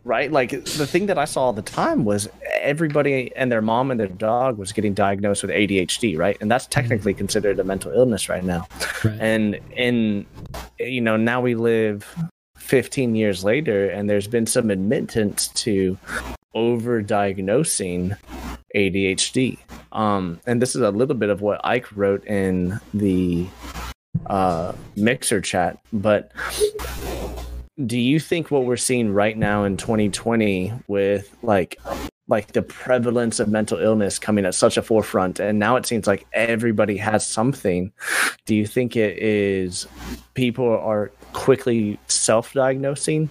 right? Like the thing that I saw all the time was everybody and their mom and their dog was getting diagnosed with ADHD, right? And that's technically considered a mental illness right now. Right. And in you know now we live 15 years later and there's been some admittance to overdiagnosing ADHD. Um, and this is a little bit of what Ike wrote in the uh, mixer chat. But do you think what we're seeing right now in 2020 with like like the prevalence of mental illness coming at such a forefront and now it seems like everybody has something do you think it is people are quickly self-diagnosing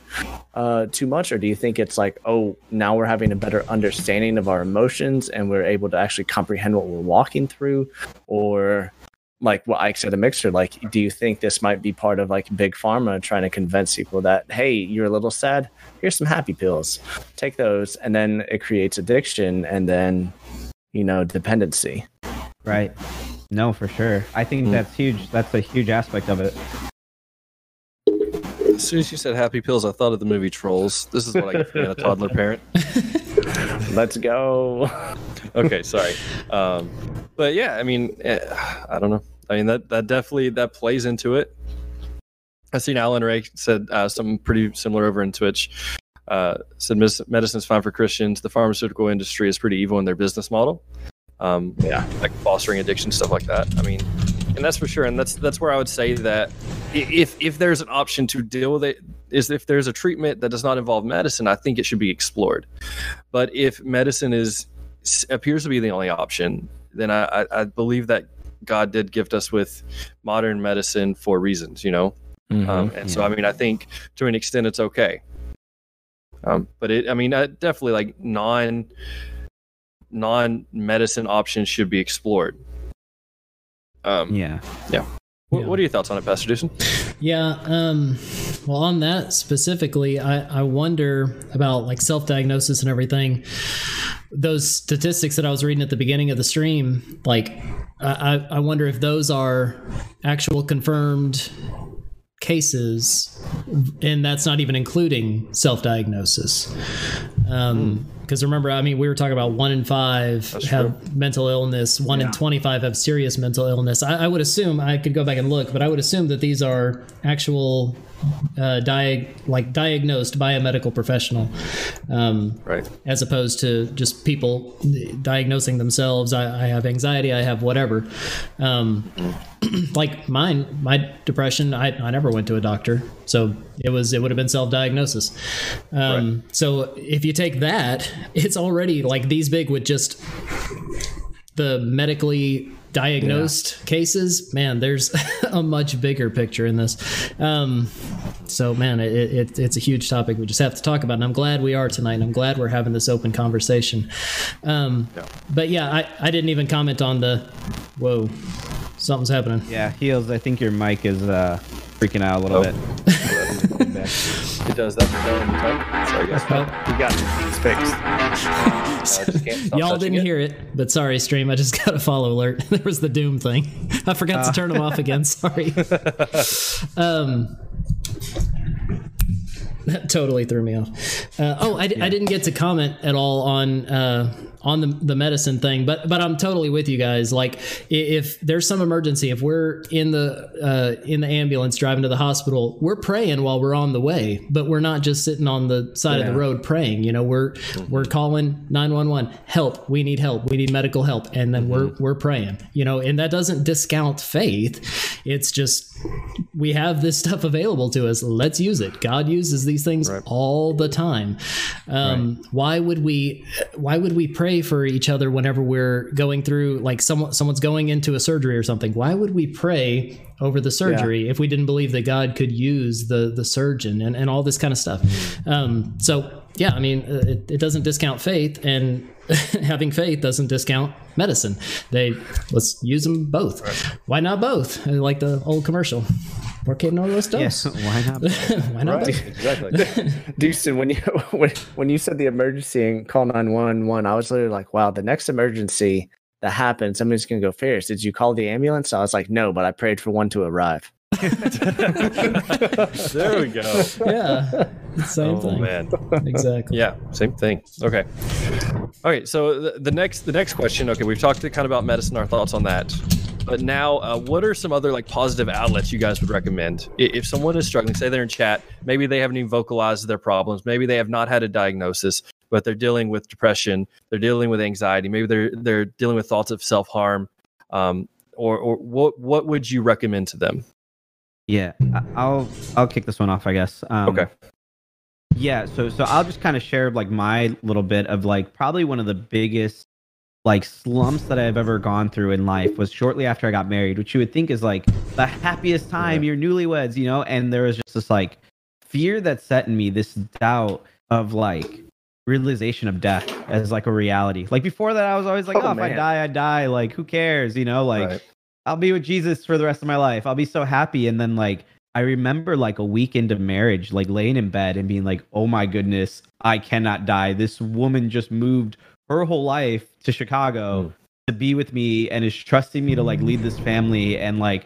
uh, too much or do you think it's like oh now we're having a better understanding of our emotions and we're able to actually comprehend what we're walking through or like what Ike said a mixer, like, do you think this might be part of like big pharma trying to convince people that, hey, you're a little sad? Here's some happy pills. Take those. And then it creates addiction and then, you know, dependency. Right. No, for sure. I think Mm. that's huge. That's a huge aspect of it. As soon as you said happy pills, I thought of the movie Trolls. This is what I get from being a toddler parent. Let's go. okay, sorry. Um, but yeah, I mean, eh, I don't know. I mean that that definitely that plays into it. I've seen Alan Ray said uh, something pretty similar over in Twitch. Uh, said "Medicine- medicine's fine for Christians. The pharmaceutical industry is pretty evil in their business model. Um, Yeah. like fostering addiction stuff like that. I mean, and that's for sure. And that's that's where I would say that if if there's an option to deal with it, is if there's a treatment that does not involve medicine, I think it should be explored. But if medicine is appears to be the only option, then I, I, I believe that God did gift us with modern medicine for reasons, you know. Um, and so, I mean, I think to an extent it's okay. Um, but it, I mean, uh, definitely like non non medicine options should be explored. Um, Yeah. What, Yeah. what are your thoughts on it, Pastor Dewson? Yeah. Um, well, on that specifically, I, I wonder about like self diagnosis and everything. Those statistics that I was reading at the beginning of the stream, like, I, I wonder if those are actual confirmed cases, and that's not even including self diagnosis. Um, because remember, I mean, we were talking about one in five That's have mental illness, one in 25 have serious mental illness. I, I would assume, I could go back and look, but I would assume that these are actual, uh, diag- like diagnosed by a medical professional, um, Right. as opposed to just people diagnosing themselves. I, I have anxiety, I have whatever. Um, like mine, my depression, I, I never went to a doctor. So it was, it would have been self-diagnosis. Um, so if you take that, it's already like these big with just the medically diagnosed cases, man, there's a much bigger picture in this. Um, so man, it, it, it's a huge topic we just have to talk about. And I'm glad we are tonight. And I'm glad we're having this open conversation. Um, but yeah, I, I didn't even comment on the, whoa, something's happening. Yeah. Heels. I think your mic is uh, freaking out a little Oh. bit. It does that. Sorry, guys. Well, We got these fixed. I just Y'all didn't it. hear it, but sorry, stream. I just got a follow alert. there was the doom thing. I forgot to turn them off again. Sorry. um, that totally threw me off. Uh, oh, I, I didn't get to comment at all on uh, on the, the medicine thing, but but I'm totally with you guys. Like, if there's some emergency, if we're in the uh, in the ambulance driving to the hospital, we're praying while we're on the way, but we're not just sitting on the side of the road praying. You know, we're we're calling nine one one, help. We need help. We need medical help, and then we're we're praying. You know, and that doesn't discount faith. It's just we have this stuff available to us. Let's use it. God uses these things all the time. Um, Why would we? Why would we pray for each other whenever we're going through like someone someone's going into a surgery or something? Why would we pray over the surgery if we didn't believe that God could use the the surgeon and, and all this kind of stuff? Um, so yeah, I mean, uh, it, it doesn't discount faith, and having faith doesn't discount medicine. They let's use them both. Why not both? Uh, Like the old commercial. Porque no los Yes. dos? Why not? Why not Right. Exactly. Dewson, when you when, when you said the emergency and call 911, I was literally like, wow, the next emergency that happens, somebody's gonna go first. Did you call the ambulance? I was like, no, but I prayed for one to arrive. there we go. Yeah, same Oh thing. man. Exactly. Yeah, same thing. Okay. All right. So the, the next the next question. Okay, we've talked kind of about medicine, our thoughts on that. But now, uh, what are some other like positive outlets you guys would recommend if someone is struggling? Say they're in chat, maybe they haven't even vocalized their problems, maybe they have not had a diagnosis, but they're dealing with depression, they're dealing with anxiety, maybe they're they're dealing with thoughts of self harm. Um, or or what what would you recommend to them? Yeah, I'll I'll kick this one off, I guess. Um, Okay. Yeah, so so I'll just kind of share like my little bit of like probably one of the biggest like slumps that I've ever gone through in life was shortly after I got married, which you would think is like the happiest time, you're newlyweds, you know, and there was just this like fear that set in me, this doubt of like realization of death as like a reality. Like before that, I was always like, Oh, oh, if I die, I die. Like who cares, you know? Like Right. I'll be with Jesus for the rest of my life. I'll be so happy. And then like I remember like a week into marriage, like laying in bed and being like, oh my goodness, I cannot die. This woman just moved her whole life to Chicago mm. to be with me and is trusting me to like lead this family and like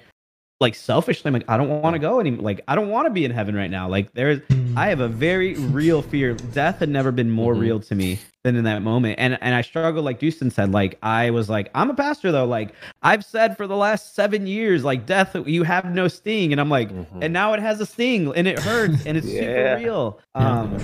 like selfishly I'm like I don't want to go anymore. Like I don't want to be in heaven right now. Like there's I have a very real fear. Death had never been more Mhm. real to me than in that moment. And and I struggled, like Dustin said, like I was like, I'm a pastor though. Like I've said for the last seven years, like death, you have no sting. And I'm like, Mhm. and now it has a sting and it hurts and it's Yeah. super real. Um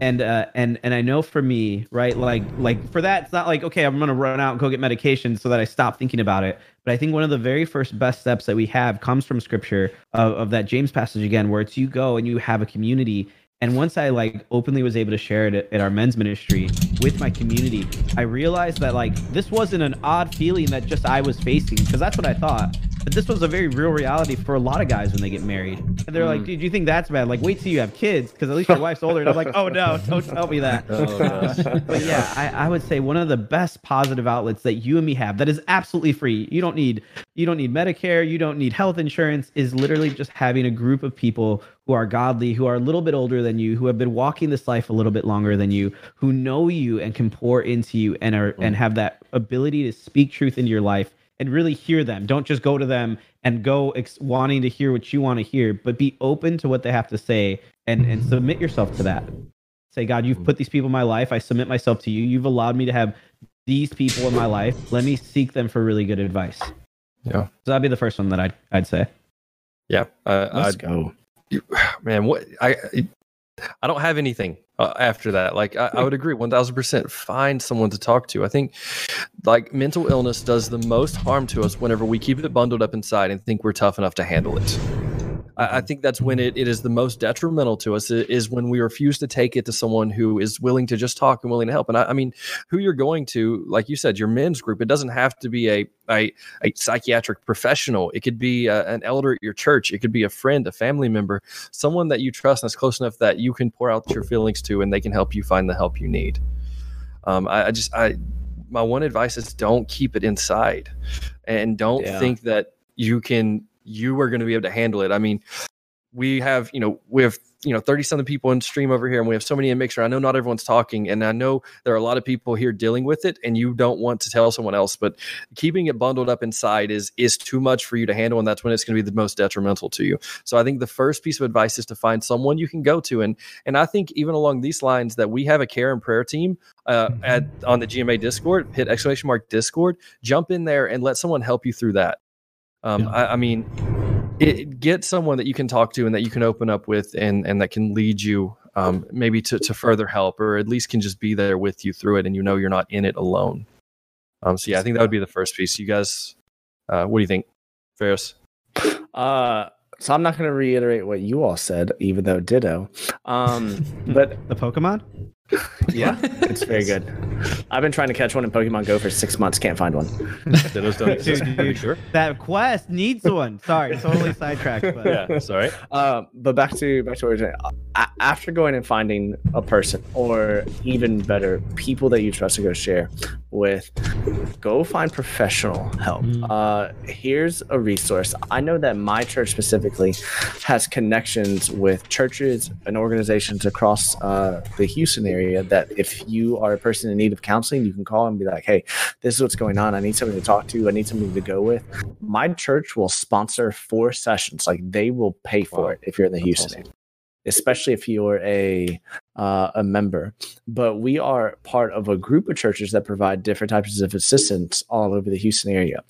and uh and and I know for me, right, like like for that, it's not like okay, I'm gonna run out and go get medication so that I stop thinking about it. But I think one of the very first best steps that we have comes from scripture of, of that James passage again, where it's you go and you have a community. And once I like openly was able to share it at, our men's ministry with my community, I realized that like this wasn't an odd feeling that just I was facing because that's what I thought. But this was a very real reality for a lot of guys when they get married. And they're like, mm. dude, you think that's bad? Like, wait till you have kids because at least your wife's older. And I'm like, oh no, don't tell me that. Oh, but yeah, I, I would say one of the best positive outlets that you and me have that is absolutely free. You don't need you don't need Medicare, you don't need health insurance, is literally just having a group of people who are godly, who are a little bit older than you, who have been walking this life a little bit longer than you, who know you and can pour into you and are and mm. have that ability to speak truth into your life and really hear them. Don't just go to them and go ex- wanting to hear what you want to hear, but be open to what they have to say and and submit yourself to that. Say, God, you've put these people in my life. I submit myself to you. You've allowed me to have these people in my life. Let me seek them for really good advice. Yeah. So that'd be the first one that I'd I'd say. Yeah, uh, Let's I, go. man, what I I don't have anything uh, after that. Like I, I would agree, one thousand percent. Find someone to talk to. I think like mental illness does the most harm to us whenever we keep it bundled up inside and think we're tough enough to handle it. I, I think that's when it, it is the most detrimental to us is when we refuse to take it to someone who is willing to just talk and willing to help. And I, I mean, who you're going to, like you said, your men's group. It doesn't have to be a a, a psychiatric professional. It could be a, an elder at your church. It could be a friend, a family member, someone that you trust and is close enough that you can pour out your feelings to, and they can help you find the help you need. Um, I, I just, I, my one advice is don't keep it inside, and don't Yeah. think that you can, you are going to be able to handle it. I mean, we have, you know, we have, you know, 30 something people in stream over here and we have so many in mixer. I know not everyone's talking and I know there are a lot of people here dealing with it and you don't want to tell someone else, but keeping it bundled up inside is is too much for you to handle and that's when it's going to be the most detrimental to you. So I think the first piece of advice is to find someone you can go to and and I think even along these lines that we have a care and prayer team uh, at on the GMA Discord, hit exclamation mark Discord, jump in there and let someone help you through that. Um, Yeah. I, I mean, it, get someone that you can talk to and that you can open up with and and that can lead you um, maybe to, to further help or at least can just be there with you through it and you know you're not in it alone um, so yeah i think that would be the first piece you guys uh, what do you think ferris Uh, so I'm not going to reiterate what you all said, even though ditto. Um, but The Pokemon? Yeah, it's very good. I've been trying to catch one in Pokemon Go for six months. Can't find one. Dittos. Dude, dude. sure That quest needs one. Sorry, totally sidetracked. But yeah sorry Uh, but back to back to what you're saying. A- After going and finding a person, or even better, people that you trust to go share with, go find professional help. Mm. Uh, here's a resource. I know that my church specifically has connections with churches and organizations across uh, the Houston area. That if you are a person in need of counseling, you can call and be like, "Hey, this is what's going on. I need somebody to talk to. I need somebody to go with." My church will sponsor four sessions. Like they will pay for Wow. it if you're in the That's Houston area, especially if you're a uh, a member. But we are part of a group of churches that provide different types of assistance all over the Houston area.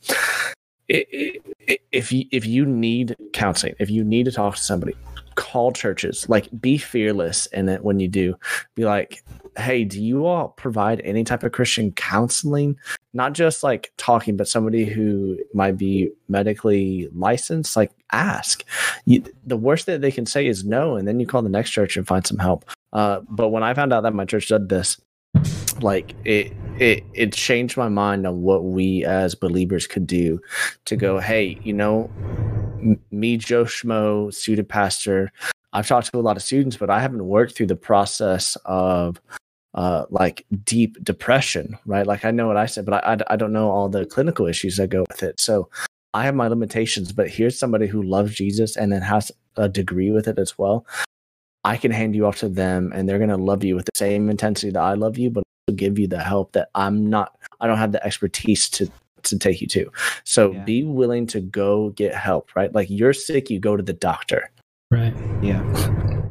I- I- I- If you if you need counseling, if you need to talk to somebody, call churches. Like be fearless in it when you do. Be like, hey, do you all provide any type of Christian counseling? Not just like talking, but somebody who might be medically licensed. Like ask. You, the worst that they can say is no, and then you call the next church and find some help. Uh, but when I found out that my church did this, like it it it changed my mind on what we as believers could do to go, hey, you know, m- me, Joe Schmo, student pastor, I've talked to a lot of students, but I haven't worked through the process of uh, like deep depression, right? Like I know what I said, but I, I, I don't know all the clinical issues that go with it. So I have my limitations, but here's somebody who loves Jesus and then has a degree with it as well. I can hand you off to them and they're going to love you with the same intensity that I love you, but give you the help that I'm not, I don't have the expertise to, to take you to. So Yeah. be willing to go get help, right? Like you're sick, you go to the doctor. Right. Yeah.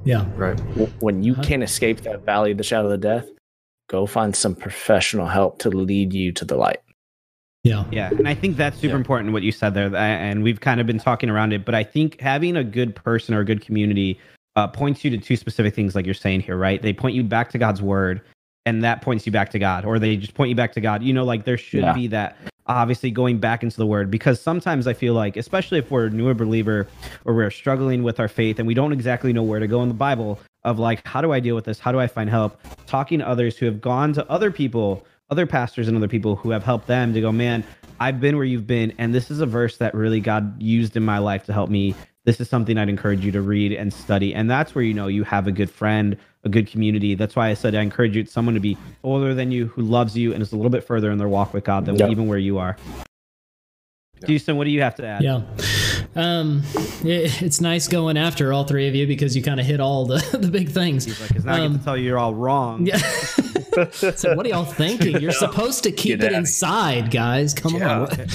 Yeah. Right. When you can't escape that valley of the shadow of death, go find some professional help to lead you to the light. Yeah. Yeah, and I think that's super Yeah. important what you said there, and we've kind of been talking around it. But I think having a good person or a good community uh, points you to two specific things, like you're saying here, right? They point you back to God's word, and that points you back to God, or they just point you back to God. You know, like there should Yeah. be that obviously going back into the word because sometimes I feel like, especially if we're a newer believer or we're struggling with our faith and we don't exactly know where to go in the Bible, of like, how do I deal with this? How do I find help? Talking to others who have gone to other people, other pastors and other people who have helped them to go, man, I've been where you've been, and this is a verse that really God used in my life to help me. This is something I'd encourage you to read and study. And that's where you know you have a good friend, a good community. That's why I said I encourage you someone to be older than you, who loves you, and is a little bit further in their walk with God than Yeah. even where you are. Houston, what do you have to add? Yeah. Um, it, it's nice going after all three of you because you kind of hit all the, the big things. He's like, because now I get Um, to tell you you're all wrong. Yeah. so what are y'all thinking? You're supposed to keep Get it inside, guys. Come on.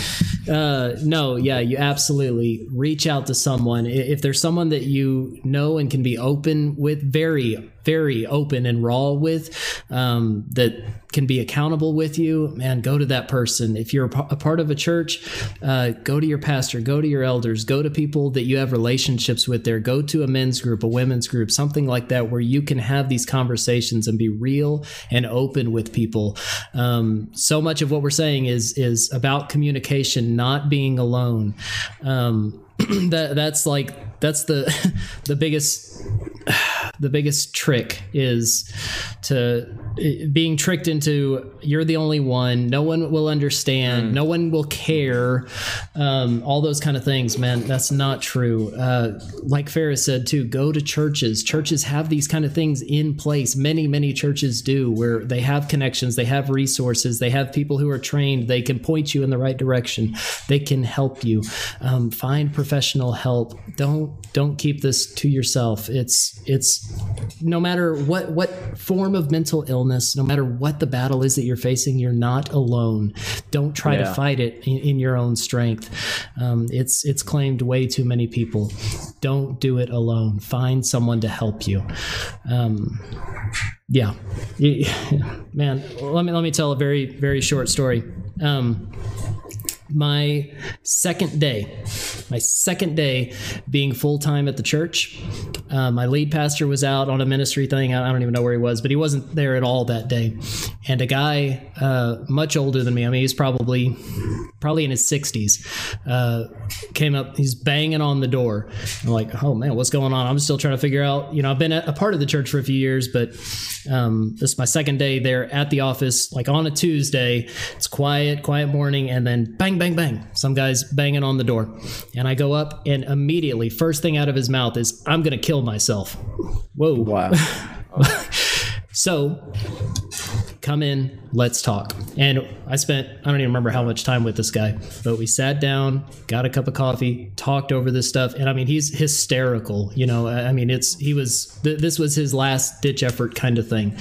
Uh, no, yeah, you absolutely reach out to someone. If there's someone that you know and can be open with, very, very open and raw with, um, that can be accountable with you, man, go to that person. If you're a part of a church, uh, go to your pastor, go to your elders, go to people that you have relationships with there, go to a men's group, a women's group, something like that, where you can have these conversations and be real and open with people. Um, so much of what we're saying is is about communication, not being alone. Um, that that's like that's the the biggest the biggest trick is to being tricked into you're the only one no one will understand no one will care um, all those kind of things man that's not true. Uh, like Ferris said too go to churches. Churches have these kind of things in place. Many many churches do where they have connections they have resources they have people who are trained they can point you in the right direction. They can help you. Um, find professional help. Don't don't keep this to yourself. It's it's no matter what what form of mental illness no matter what the battle is that you're facing you're not alone. Don't try to fight it in, in your own strength. Um, it's it's claimed way too many people. Don't do it alone. Find someone to help you. Um, yeah. Man let me let me tell a very very short story. Um, my second day, my second day being full time at the church. Uh, my lead pastor was out on a ministry thing. I don't even know where he was, but he wasn't there at all that day. And a guy uh, much older than me, I mean, he's probably probably in his 60s, uh, came up. He's banging on the door. I'm like, oh man, what's going on? I'm still trying to figure out. You know, I've been a a part of the church for a few years, but um, this is my second day there at the office, like on a Tuesday. It's quiet, quiet morning, and then bang, bang, bang. Some guy's banging on the door. And I go up, and immediately, first thing out of his mouth is, I'm going to kill myself. Whoa. Wow. So come in, let's talk. And I spent, I don't even remember how much time with this guy, but we sat down, got a cup of coffee, talked over this stuff. And I mean, he's hysterical. You know, I mean, it's, he was, th- this was his last ditch effort kind of thing.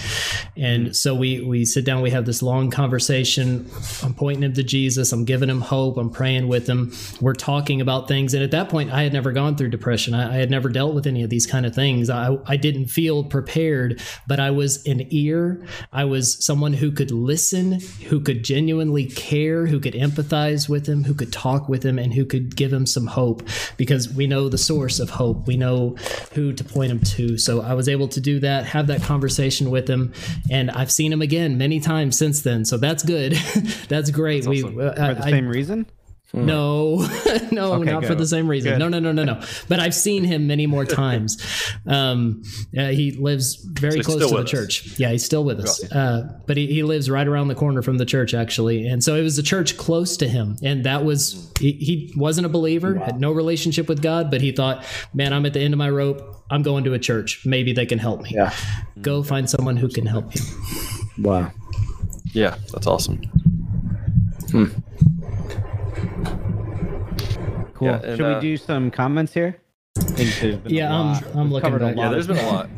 And so we, we sit down, we have this long conversation. I'm pointing him to Jesus. I'm giving him hope. I'm praying with him. We're talking about things. And at that point, I had never gone through depression. I, I had never dealt with any of these kind of things. I, I didn't feel prepared, but I was an ear. I was someone who could listen, who could genuinely care, who could empathize with him, who could talk with him, and who could give him some hope because we know the source of hope. We know who to point him to. So I was able to do that, have that conversation with him, and I've seen him again many times since then. So that's good. that's great. we uh, For the I- same reason? Hmm. No, no, Okay, not for the same reason. Good. No, no, no, no, no. But I've seen him many more times. Um, uh, he lives very So close to the us. church. Yeah, he's still with us. Uh, but he, he lives right around the corner from the church, actually. And so it was a church close to him. And that was, he, he wasn't a believer, had no relationship with God, but he thought, man, I'm at the end of my rope. I'm going to a church. Maybe they can help me. Yeah. Go find someone who can help you. Wow. Yeah, that's awesome. Cool. Yeah, and, Should uh, we do some comments here? I think there's been a Yeah, I'm- I'm looking covered a back. Yeah, lot there's of- been a lot.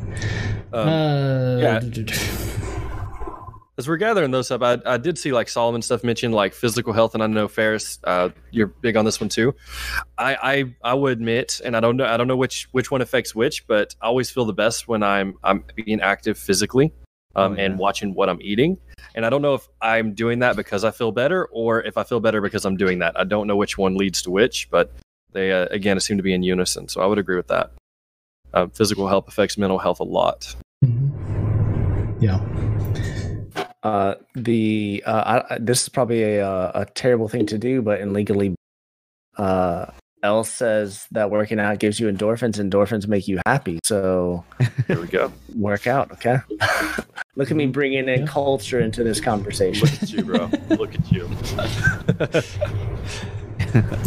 Um, Uh, yeah. As we're gathering those up, I, I did see like Solomon stuff mentioned, like physical health, and I know Ferris, uh, you're big on this one too. I, I I will admit, and I don't know I don't know which which one affects which, but I always feel the best when I'm I'm being active physically, um, Oh, yeah. and watching what I'm eating. And I don't know if I'm doing that because I feel better, or if I feel better because I'm doing that. I don't know which one leads to which, but they uh, again seem to be in unison. So I would agree with that. Uh, physical health affects mental health a lot. Yeah. Uh, the uh, I, I- this is probably a uh, a terrible thing to do, but in legally, uh, Elle says that working out gives you endorphins. Endorphins make you happy, so here we go. work out. Okay. Look at me bringing in Yeah. culture into this conversation. Look at you, bro. Look at you.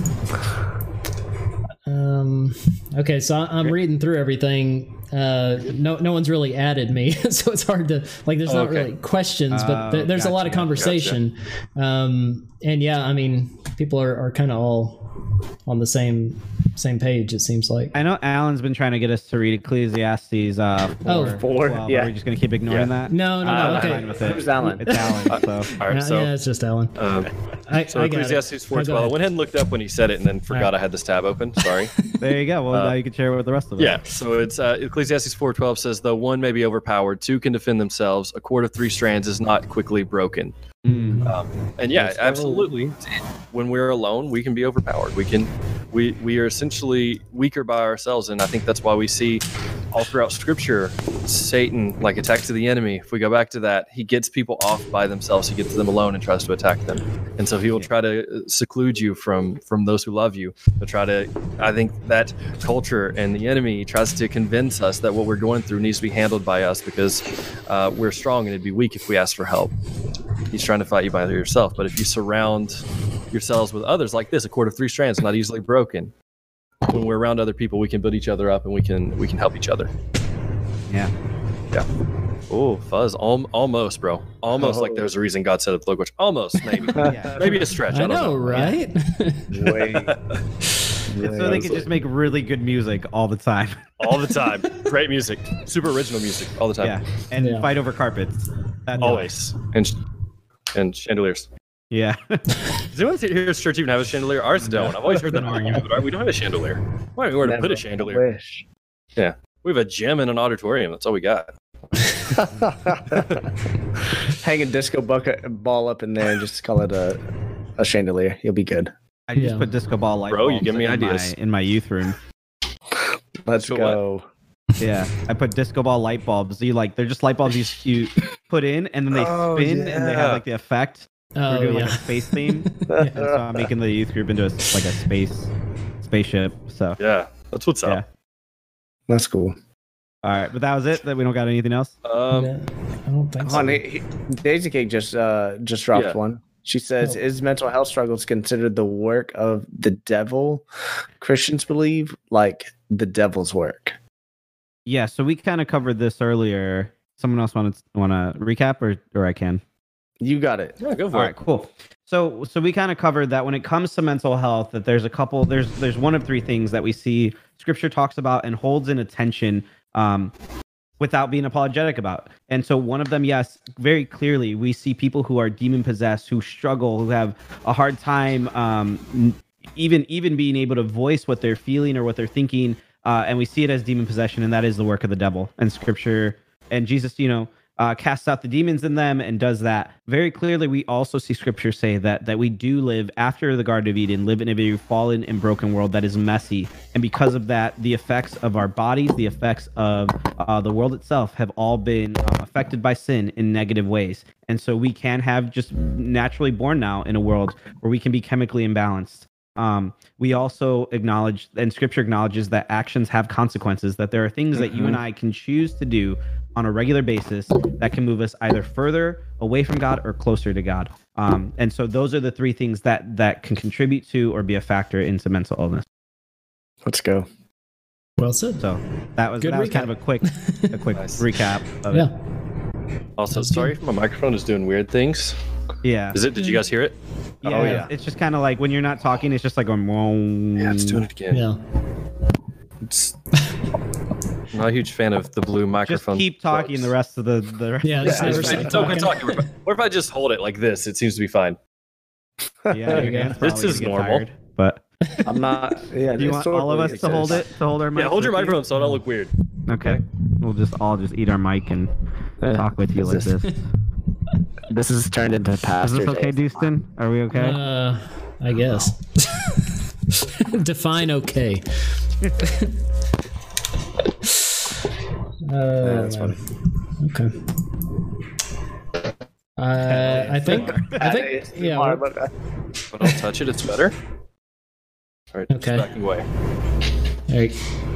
Um, okay, so I- I'm reading through everything. Uh, no, no one's really added me, so it's hard to like. There's not Okay. really questions, but th- Oh, there's a lot of gotcha, conversation. Um, and yeah, I mean, people are, are kind of all on the same same page. It seems like. I know Alan's been trying to get us to read Ecclesiastes. Uh, Oh, four, four, 12. yeah. Are we just gonna keep ignoring that? No, no, I'm no. fine okay. with it. Who's Alan? It's Alan. So All right, Yeah, so yeah, it's just Alan. um, I, so I. Ecclesiastes No, go 4:12. I went ahead and looked up when he said it, and then forgot right. I had this tab open. Sorry. there you go. Well, Uh, now you can share it with the rest of us. yeah. So it's uh, Ecclesiastes 4:12 says, "Though one may be overpowered, two can defend themselves. A cord of three strands is not quickly broken." Mm. Um, and yeah, Yes, sir. absolutely. When we're alone, we can be overpowered. We can, we we are essentially weaker by ourselves, and I think that's why we see all throughout Scripture, Satan like attacks to the enemy. If we go back to that, he gets people off by themselves. He gets them alone and tries to attack them, and so he will try to uh, seclude you from from those who love you. To try to, I think that culture and the enemy tries to convince us that what we're going through needs to be handled by us because uh, we're strong and it'd be weak if we asked for help he's trying to fight you by yourself. But if you surround yourselves with others like this, a cord of three strands, not easily broken. When we're around other people, we can build each other up and we can we can help each other. Yeah. Yeah. Oh, fuzz, Al- almost, bro, almost like Oh. there's a reason God said it. Look, which almost maybe, Yeah. maybe a stretch. I, I don't know, right? Way, It's so they can just make really good music all the time. all the time. Great music, super original music, all the time, yeah. And Yeah. fight over carpets. That's always, and sh- and chandeliers. Yeah. Does anyone here at church even have a chandelier? Ours don't. I've always heard that argument, but we don't have a chandelier. Why don't we where to put a chandelier? Wish. We have a gym and an auditorium. That's all we got. Hang a disco bucket ball up in there and just call it a a chandelier. You'll be good. I just Yeah. put disco ball light Bro, you bulbs give me in ideas. My, in my youth room. Let's So go. Yeah, I put disco ball light bulbs. You like they're just light bulbs you, you put in and then they Oh, spin and they have like the effect. Oh, We're doing yeah. like a space theme, and so I'm making the youth group into a, like a space spaceship. So Yeah, that's what's yeah. up. That's cool. All right, but that was it. That we don't got anything else. Um, Yeah, I don't think so. Honey, he- Daisy Cake just uh just dropped Yeah. one. She says, Oh. "Is mental health struggles considered the work of the devil? Christians believe like the devil's work." Yeah, so we kind of covered this earlier. Someone else want to want to recap, or or I can. You got it. yeah, go for All it. right, cool. So so we kind of covered that when it comes to mental health, that there's a couple there's there's one of three things that we see scripture talks about and holds in attention um without being apologetic about. And so one of them, yes, very clearly we see people who are demon possessed, who struggle, who have a hard time um n- even even being able to voice what they're feeling or what they're thinking uh, and we see it as demon possession, and that is the work of the devil. And Scripture and Jesus, you know, uh, casts out the demons in them and does that very clearly. We also see Scripture say that that we do live after the Garden of Eden, live in a very fallen and broken world that is messy, and because of that, the effects of our bodies, the effects of uh, the world itself, have all been uh, affected by sin in negative ways. And so we can have just naturally born now in a world where we can be chemically imbalanced Um, we also acknowledge, and Scripture acknowledges that actions have consequences. That there are things that you and I can choose to do on a regular basis that can move us either further away from God or closer to God. Um, and so those are the three things that that can contribute to or be a factor into mental illness. Let's go. Well said. So that was Good that was kind of a quick a quick Nice. recap of Yeah. it. Also, sorry if my microphone is doing weird things. Yeah. Is it? Did you guys hear it? yeah, Oh, yeah. It's just kind of like when you're not talking, it's just like going. Yeah, it's doing it again. Yeah. It's, I'm not a huge fan of the blue microphone. Just microphone. keep talking the rest of the the. Rest Yeah, of just the never It's stop fine. Don't quit talking. talking. Or if I just hold it like this, it seems to be fine. Yeah, There you your go. hands This is normal. tired, but I'm not. Yeah. do you want all of us to hold it to hold our mic? Yeah, hold your with you? microphone so I don't look weird. Okay, we'll just all just eat our mic and Yeah. talk with you like Is this- this. This is turned into Is this okay, Dustin? Are we okay? Uh, I guess. Define okay. uh, that's funny. Okay. Uh, I think. I think. Yeah. we're- but, uh, But I'll touch it. It's better. All right. Okay. Just backing away. there you-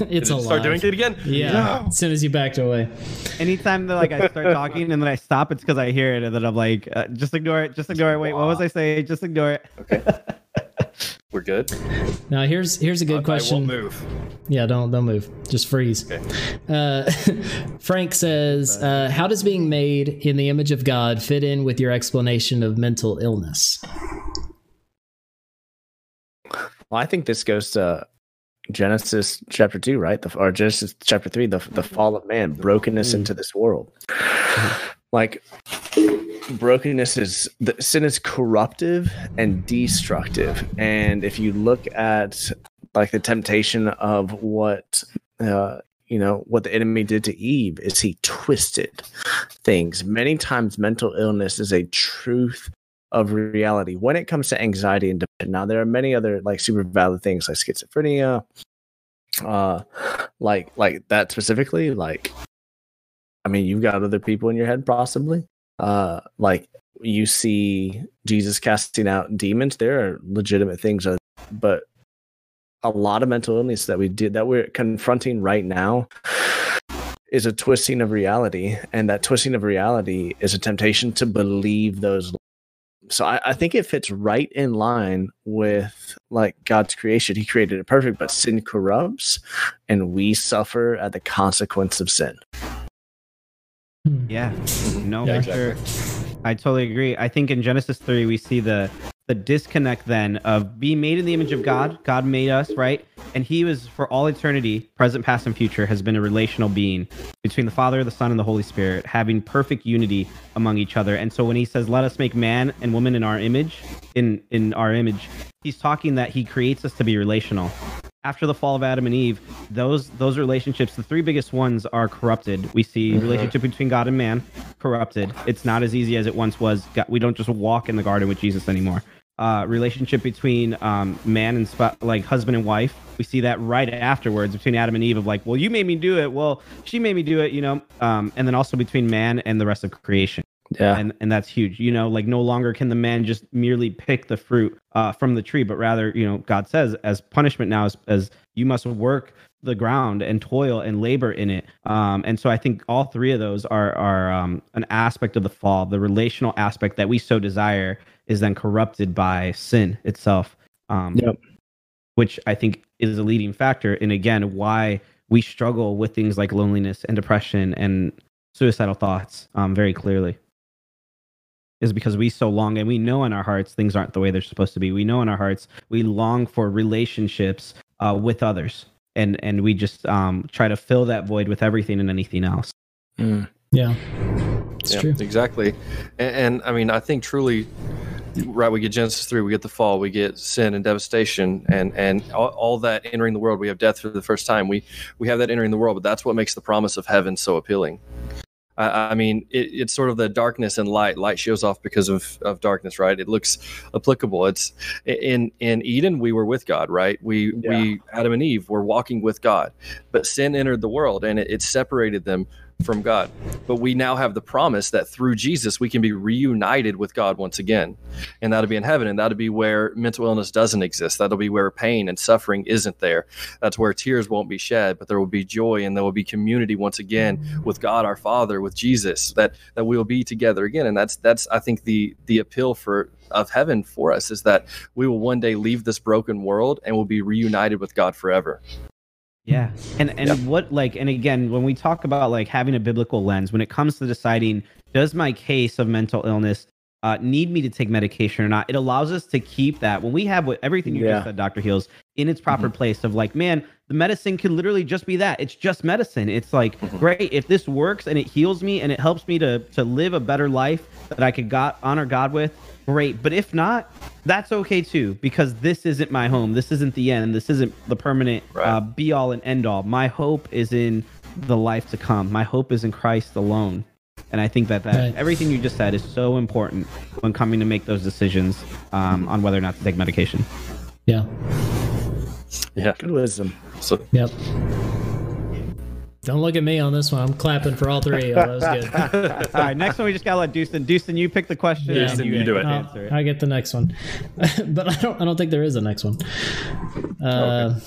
it's Did a it start doing it again? Yeah. As soon as you backed away. Anytime that like I start talking and then I stop, it's because I hear it and then I'm like, uh, just ignore it, just ignore it. Wait, what was I saying? Just ignore it. Okay. We're good. Now here's here's a good I question. won't move. Yeah, don't don't move. Just freeze. Okay. Uh, Frank says, uh, "How does being made in the image of God fit in with your explanation of mental illness?" Well, I think this goes to Genesis chapter two, right? The, or Genesis chapter three, the the fall of man, brokenness into this world. Like brokenness is the sin is corruptive and destructive, and if you look at like the temptation of what uh, you know what the enemy did to Eve, is he twisted things. Many times, mental illness is a truth of reality when it comes to anxiety and depression. Now, there are many other like super valid things like schizophrenia, uh, like like that specifically. Like, I mean, you've got other people in your head possibly. Uh, like you see Jesus casting out demons. There are legitimate things, but a lot of mental illness that we did that we're confronting right now is a twisting of reality and that twisting of reality is a temptation to believe those so I, I think it fits right in line with like god's creation. He created it perfect but sin corrupts and we suffer at the consequence of sin. Hmm. Yeah, no, Yeah, for sure. I totally agree. I think in Genesis three we see the the disconnect then of being made in the image of God. God made us, right? And He was for all eternity, present, past, and future, has been a relational being between the Father, the Son, and the Holy Spirit, having perfect unity among each other. And so when He says, "Let us make man and woman in our image," in in our image, He's talking that He creates us to be relational after the fall of Adam and Eve, those those relationships, the three biggest ones are corrupted. We see mm-hmm. relationship between God and man corrupted. It's not as easy as it once was. We don't just walk in the garden with Jesus anymore. Uh, relationship between um, man and sp- like husband and wife. We see that right afterwards between Adam and Eve of like, well, you made me do it. Well, she made me do it. You know, um, and then also between man and the rest of creation yeah and and that's huge you know like no longer can the man just merely pick the fruit uh, from the tree but rather you know god says as punishment now as, as you must work the ground and toil and labor in it um, and so i think all three of those are are um, an aspect of the fall the relational aspect that we so desire is then corrupted by sin itself um, Yep. which i think is a leading factor And again why we struggle with things like loneliness and depression and suicidal thoughts um, very clearly is because we so long and we know in our hearts things aren't the way they're supposed to be. We know in our hearts we long for relationships uh, with others, and and we just um, try to fill that void with everything and anything else. Mm. Yeah, it's yeah, true. exactly. And, and I mean, I think truly, right? We get Genesis three, we get the fall, we get sin and devastation, and and all, all that entering the world. We have death for the first time. We we have that entering the world, but that's what makes the promise of heaven so appealing. I, I mean, it, it's sort of the darkness and light. Light shows off because of, of darkness, right? It looks applicable. It's in in Eden, we were with God, right? We Yeah. we Adam and Eve were walking with God, but sin entered the world and it, it separated them from God. But we now have the promise that through Jesus, we can be reunited with God once again. And that'll be in heaven. And that'll be where mental illness doesn't exist. That'll be where pain and suffering isn't there. That's where tears won't be shed, but there will be joy and there will be community once again with God our Father, with Jesus, that, that we will be together again. And that's, that's, I think, the, the appeal for, of heaven for us is that we will one day leave this broken world and will be reunited with God forever. Yeah. And and Yep. what like and again when we talk about like having a biblical lens when it comes to deciding does my case of mental illness uh, need me to take medication or not, it allows us to keep that when we have what everything you Yeah. just said, Dr. Heels, in its proper place of like, man, the medicine can literally just be that. It's just medicine. It's like, great, if this works and it heals me and it helps me to to live a better life that I could God honor God with, great. But if not, that's okay too, because this isn't my home. This isn't the end. This isn't the permanent Right. uh, be all and end all. My hope is in the life to come. My hope is in Christ alone. And I think that, that Right. everything you just said is so important when coming to make those decisions um, on whether or not to take medication. Yeah. Yeah. Good wisdom. So Yep. Don't look at me on this one. I'm clapping for all three. Oh, that was good. All right, next one we just gotta let Dewson. Dewson, you pick the question. Yeah. and Dewson, you do it. I'll- Answer it. I get the next one, but I don't. I don't think there is a next one. Uh,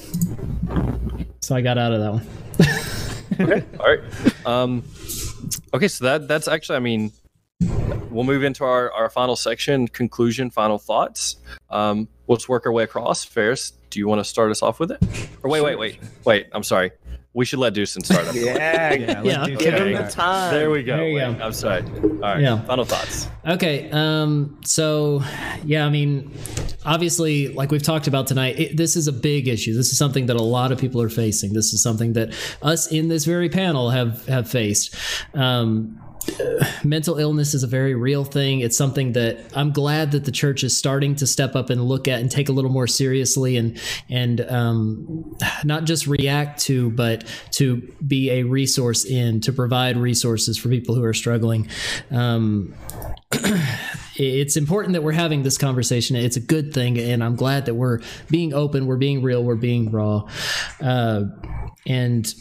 So I got out of that one. All right. Um, okay, so that that's actually, I mean, we'll move into our, our final section, conclusion, final thoughts. Um, let's work our way across. Ferris, do you want to start us off with it? Or wait, wait, wait, wait. I'm sorry. We should let Dewson start. us. Yeah, Yeah, Yeah, let's give him the time. There we go. There you Wait, go. I'm sorry. All right. Yeah. Final thoughts. Okay. Um, so, yeah, I mean, obviously, like we've talked about tonight, it, this is a big issue. This is something that a lot of people are facing. This is something that us in this very panel have have faced. Um, mental illness is a very real thing. It's something that I'm glad that the church is starting to step up and look at and take a little more seriously and and um, not just react to, but to be a resource in to provide resources for people who are struggling. Um, it's important that we're having this conversation. It's a good thing, and I'm glad that we're being open, we're being real, we're being raw, uh, and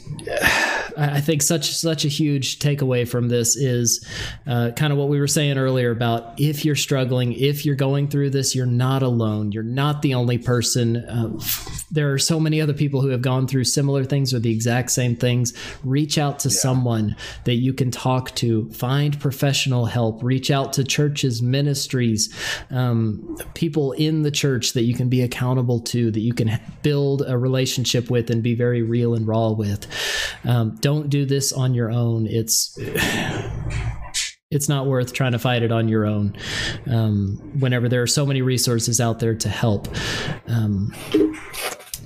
I I think such such a huge takeaway from this is uh, kind of what we were saying earlier about if you're struggling, if you're going through this, you're not alone. You're not the only person. Uh, there are so many other people who have gone through similar things or the exact same things. Reach out to someone that you can talk to. Find professional help. Reach out to churches, ministries, um, people in the church that you can be accountable to, that you can build a relationship with and be very real and raw with. Um, don't do this on your own. It's it's not worth trying to fight it on your own. Um, whenever there are so many resources out there to help. Um,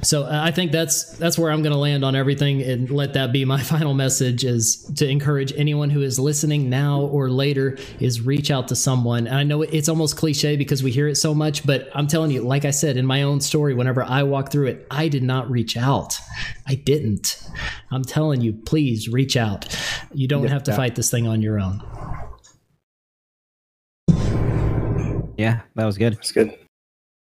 so uh, I think that's that's where I'm going to land on everything, and let that be my final message: is to encourage anyone who is listening now or later is reach out to someone. And I know it's almost cliche because we hear it so much, but I'm telling you, like I said in my own story, whenever I walked through it, I did not reach out. I didn't. I'm telling you, please reach out. You don't have to fight this thing on your own. Yeah, that was good. That's good.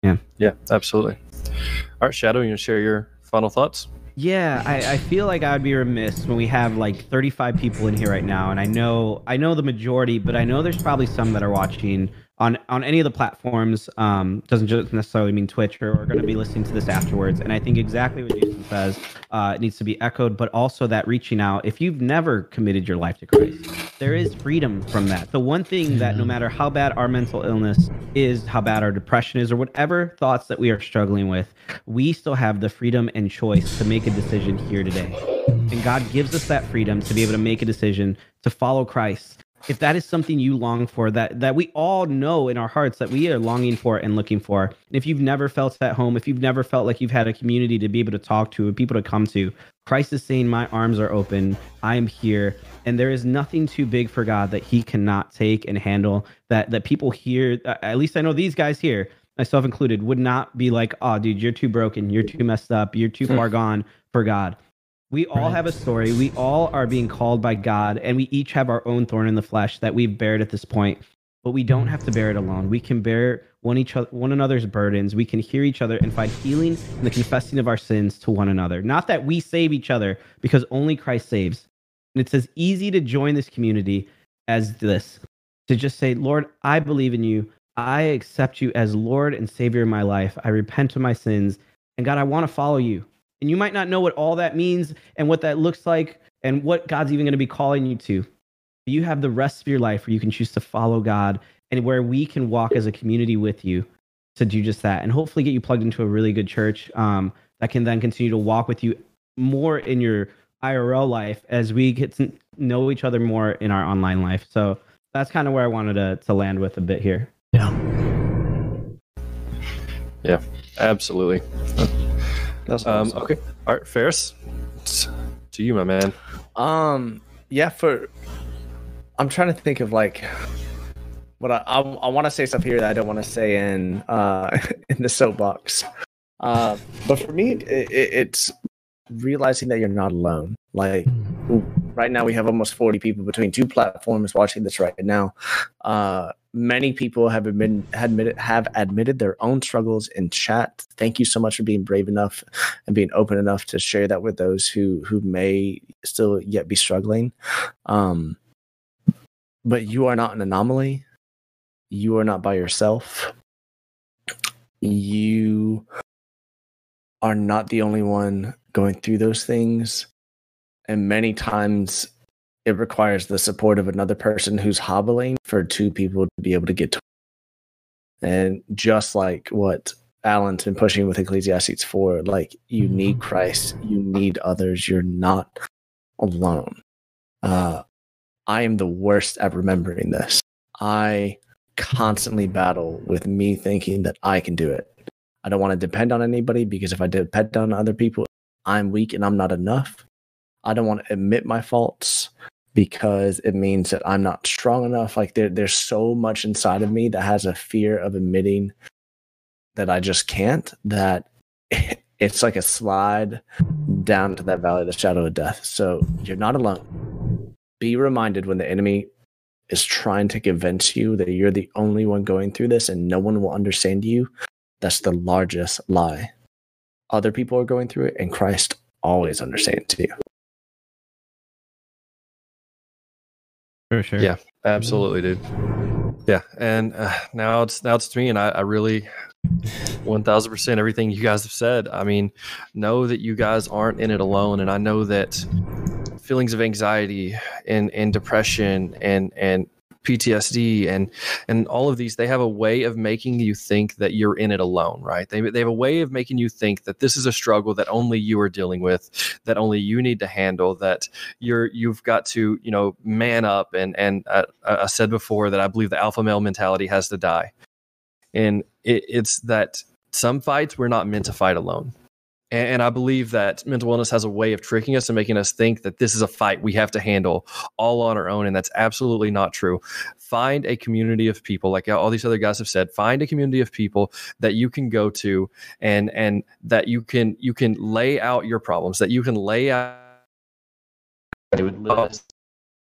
Yeah, Yeah, absolutely. All right, Shadow, you to share your final thoughts? Yeah, I, I feel like I would be remiss when we have like 35 people in here right now, and I know I know the majority, but I know there's probably some that are watching on on any of the platforms. Um, doesn't just necessarily mean Twitch or are going to be listening to this afterwards. And I think exactly what Jason says uh, needs to be echoed, but also that reaching out. If you've never committed your life to Christ, there is freedom from that. The one thing that no matter how bad our mental illness is, how bad our depression is, or whatever thoughts that we are struggling with, we still have the freedom and choice to make a decision here today. And God gives us that freedom to be able to make a decision to follow Christ. If that is something you long for, that that we all know in our hearts that we are longing for and looking for. And if you've never felt at home, if you've never felt like you've had a community to be able to talk to and people to come to, Christ is saying, My arms are open. I am here. And there is nothing too big for God that He cannot take and handle. That that people here, at least I know these guys here, myself included, would not be like, oh, dude, you're too broken. You're too messed up. You're too far gone for God. We all Right. have a story. We all are being called by God, and we each have our own thorn in the flesh that we've bared at this point. But we don't have to bear it alone. We can bear one each other, one another's burdens. We can hear each other and find healing in the confessing of our sins to one another. Not that we save each other, because only Christ saves. And it's as easy to join this community as this to just say, Lord, I believe in you. I accept you as Lord and Savior of my life. I repent of my sins. And God, I want to follow you. And you might not know what all that means and what that looks like and what God's even going to be calling you to. But you have the rest of your life where you can choose to follow God and where we can walk as a community with you to do just that. And hopefully get you plugged into a really good church um, that can then continue to walk with you more in your IRL life as we get to know each other more in our online life. So that's kind of where I wanted to, to land with a bit here. Yeah. Yeah, absolutely. That's Um, awesome. okay. All right, Ferris, to you, my man. Um, yeah, for I'm trying to think of like what I I, I want to say stuff here that I don't want to say in uh in the soapbox. Uh, but for me, it, it, it's realizing that you're not alone. Like right now, we have almost 40 people between two platforms watching this right now. Uh, many people have admitted, admitted have admitted their own struggles in chat. Thank you so much for being brave enough and being open enough to share that with those who who may still yet be struggling. Um, but you are not an anomaly. You are not by yourself. You are not the only one going through those things. And many times it requires the support of another person who's hobbling for two people to be able to get to. And just like what Alan's been pushing with Ecclesiastes 4, like you need Christ, you need others, you're not alone. Uh, I am the worst at remembering this. I constantly battle with me thinking that I can do it. I don't want to depend on anybody because if I depend on other people, I'm weak and I'm not enough. I don't want to admit my faults because it means that I'm not strong enough. Like there, there's so much inside of me that has a fear of admitting that I just can't. That it's like a slide down to that valley of the shadow of death. So you're not alone. Be reminded when the enemy is trying to convince you that you're the only one going through this and no one will understand you. That's the largest lie. Other people are going through it, and Christ always understands you. For sure. Yeah. Absolutely, dude. Yeah, and uh, now it's now it's to me, and I, I really, one thousand percent, everything you guys have said. I mean, know that you guys aren't in it alone, and I know that feelings of anxiety and and depression and and PTSD and and all of these they have a way of making you think that you're in it alone right? They, they have a way of making you think that this is a struggle that only you are dealing with that only you need to handle that you're you've got to you know man up and and uh, I said before that I believe the alpha male mentality has to die. And it, it's that some fights we're not meant to fight alone and, and I believe that mental wellness has a way of tricking us and making us think that this is a fight we have to handle all on our own. And that's absolutely not true. Find a community of people, like all these other guys have said, find a community of people that you can go to and and that you can you can lay out your problems, that you can lay out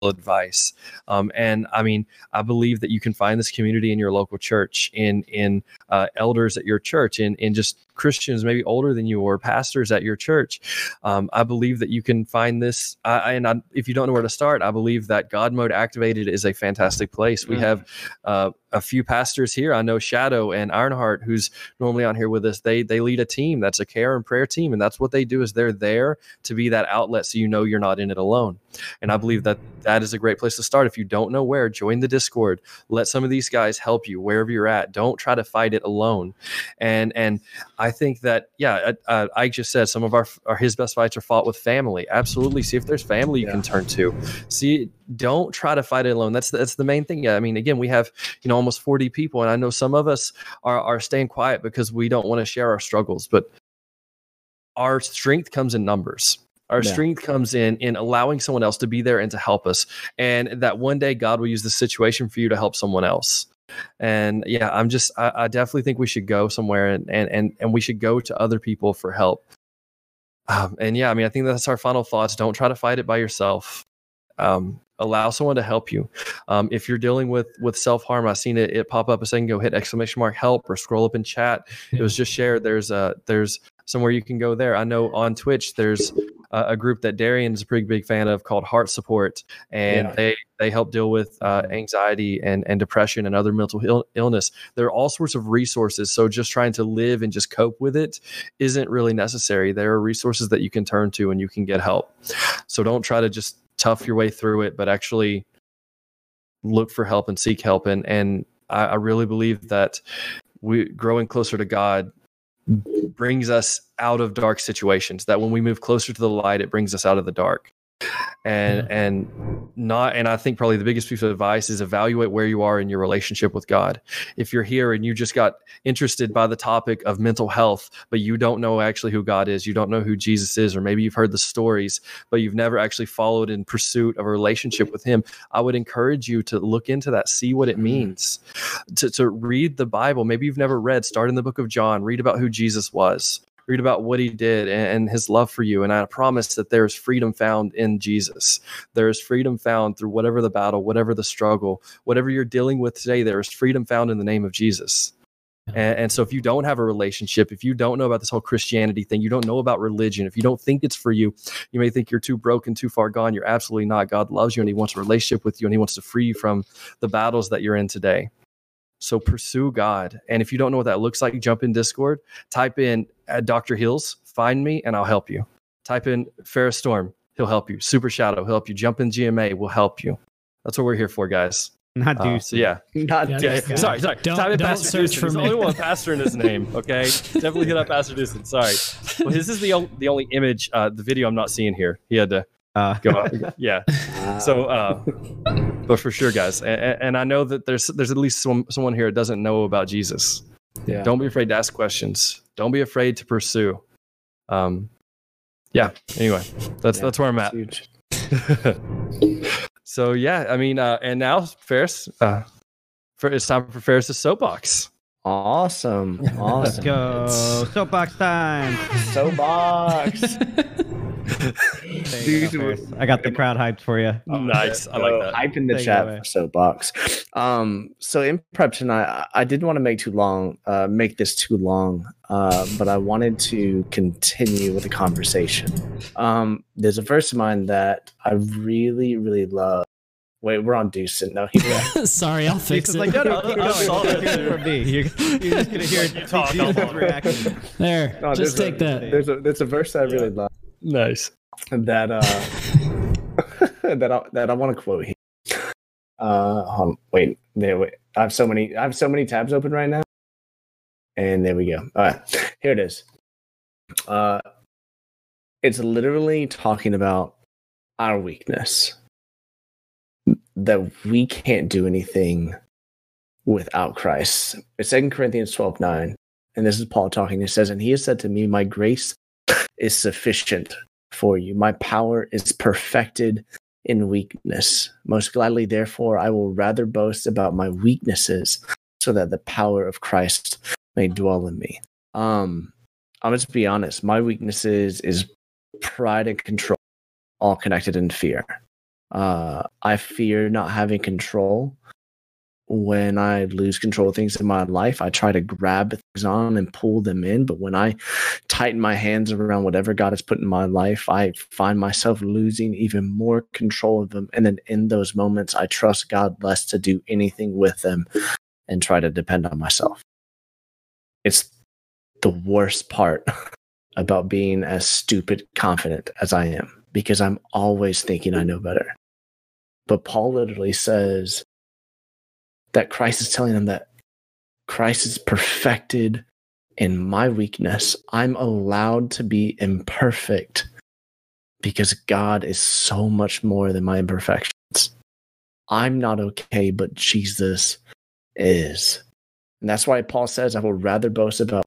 advice. Um, and I mean, I believe that you can find this community in your local church, in in uh, elders at your church, in in just Christians maybe older than you or pastors at your church. Um, I believe that you can find this. I, and I, if you don't know where to start, I believe that God Mode Activated is a fantastic place. We Mm. have uh, a few pastors here. I know Shadow and Ironheart, who's normally on here with us. They they lead a team that's a care and prayer team, and that's what they do. Is they're there to be that outlet, so you know you're not in it alone. And I believe that that is a great place to start. If you don't know where, join the Discord. Let some of these guys help you wherever you're at. Don't try to fight it alone. And and I think that yeah, uh, I just said some of our, our his best fights are fought with family. Absolutely. See if there's family you Yeah. can turn to. See, don't try to fight it alone. That's that's the main thing. Yeah, I mean, again, we have you know almost 40 people, and I know some of us are are staying quiet because we don't want to share our struggles, but our strength comes in numbers. Our Yeah. strength comes in in allowing someone else to be there and to help us, and that one day God will use the situation for you to help someone else. And yeah, I'm just I, I definitely think we should go somewhere and and and and we should go to other people for help. Um, and yeah, I mean, I think that's our final thoughts. Don't try to fight it by yourself. Um, allow someone to help you. Um, if you're dealing with with self harm, I've seen it, it pop up a second ago. Hit exclamation mark help or scroll up in chat. It was just shared. There's a there's somewhere you can go there. I know on Twitch there's uh, a group that Darian is a pretty big fan of called Heart Support, and Yeah. they they help deal with uh, anxiety and and depression and other mental Ill- illness. There are all sorts of resources. So just trying to live and just cope with it isn't really necessary. There are resources that you can turn to and you can get help. So don't try to just tough your way through it, but actually look for help and seek help. And and I, I really believe that we growing closer to God brings us out of dark situations. That when we move closer to the light, it brings us out of the dark. And Yeah. and not and I think probably the biggest piece of advice is evaluate where you are in your relationship with God. If you're here and you just got interested by the topic of mental health, but you don't know actually who God is, you don't know who Jesus is, or maybe you've heard the stories, but you've never actually followed in pursuit of a relationship with Him, I would encourage you to look into that, see what it mm-hmm. means, to, to read the Bible. Maybe you've never read, start in the book of John, read about who Jesus was. Read about what he did and, and his love for you. And I promise that there is freedom found in Jesus. There is freedom found through whatever the battle, whatever the struggle, whatever you're dealing with today, there is freedom found in the name of Jesus. And, and so, if you don't have a relationship, if you don't know about this whole Christianity thing, you don't know about religion, if you don't think it's for you, you may think you're too broken, too far gone. You're absolutely not. God loves you and He wants a relationship with you and He wants to free you from the battles that you're in today. So, pursue God. And if you don't know what that looks like, jump in Discord, type in uh, Dr. Hills, find me, and I'll help you. Type in Ferris Storm, he'll help you. Super Shadow, he'll help you. Jump in GMA, we'll help you. That's what we're here for, guys. Not Uh, Deuce. so, yeah. Not Yeah. Yeah, Yeah. sorry, sorry. Don't- Type in don't Pastor search Dewson. for He's the me. only one pastor in his name. Okay, definitely hit up Pastor Dewson. Sorry. Well, his is the only, the only image, uh, the video I'm not seeing here. He had to Uh, go. yeah. So, uh, but for sure, guys, and, and I know that there's there's at least some, someone here that doesn't know about Jesus. yeah. Don't be afraid to ask questions. Don't be afraid to pursue. Um, yeah. Anyway, that's Yeah, that's where I'm at. huge. so yeah, I mean, uh, and now Ferris, uh, for, it's time for Ferris's soapbox. Awesome. let's go. Soapbox time. Soapbox. There you Dude, go, I got the crowd hyped for you. nice, I like that. Hype in the Take chat away. for soapbox. Um, so in prep tonight, I, I didn't want to make too long, uh, make this too long, uh, but I wanted to continue with the conversation. Um, there's a verse of mine that I really, really love. Wait, we're on Dewson. No, he, Sorry, I'll fix It's it. like, no, no, keep I saw going. that You're too. from me. You're, you're just gonna hear You talk, I'll Deuce's reaction. there, No, just there's a- take that. there's a there's a verse that I really love Nice. that uh that I, that I want to quote here. Uh, hold on, wait, there. Wait, I have so many. I have so many tabs open right now. And there we go. All right, here it is. Uh, it's literally talking about our weakness. That we can't do anything without Christ. It's Second Corinthians twelve nine, and this is Paul talking. He says, "And he has said to me, My grace is sufficient for you. My power is perfected in weakness. Most gladly, therefore, I will rather boast about my weaknesses so that the power of Christ may dwell in me. Um, I'm just be honest, my weaknesses is pride and control, all connected in fear. Uh, I fear not having control. When I lose control of things in my life, I try to grab things on and pull them in. But when I tighten my hands around whatever God has put in my life, I find myself losing even more control of them. And then in those moments, I trust God less to do anything with them and try to depend on myself. It's the worst part about being as stupid confident as I am because I'm always thinking I know better. But Paul literally says that Christ is telling them that Christ is perfected in my weakness. I'm allowed to be imperfect because God is so much more than my imperfections. I'm not okay, but Jesus is. And that's why Paul says, I will rather boast about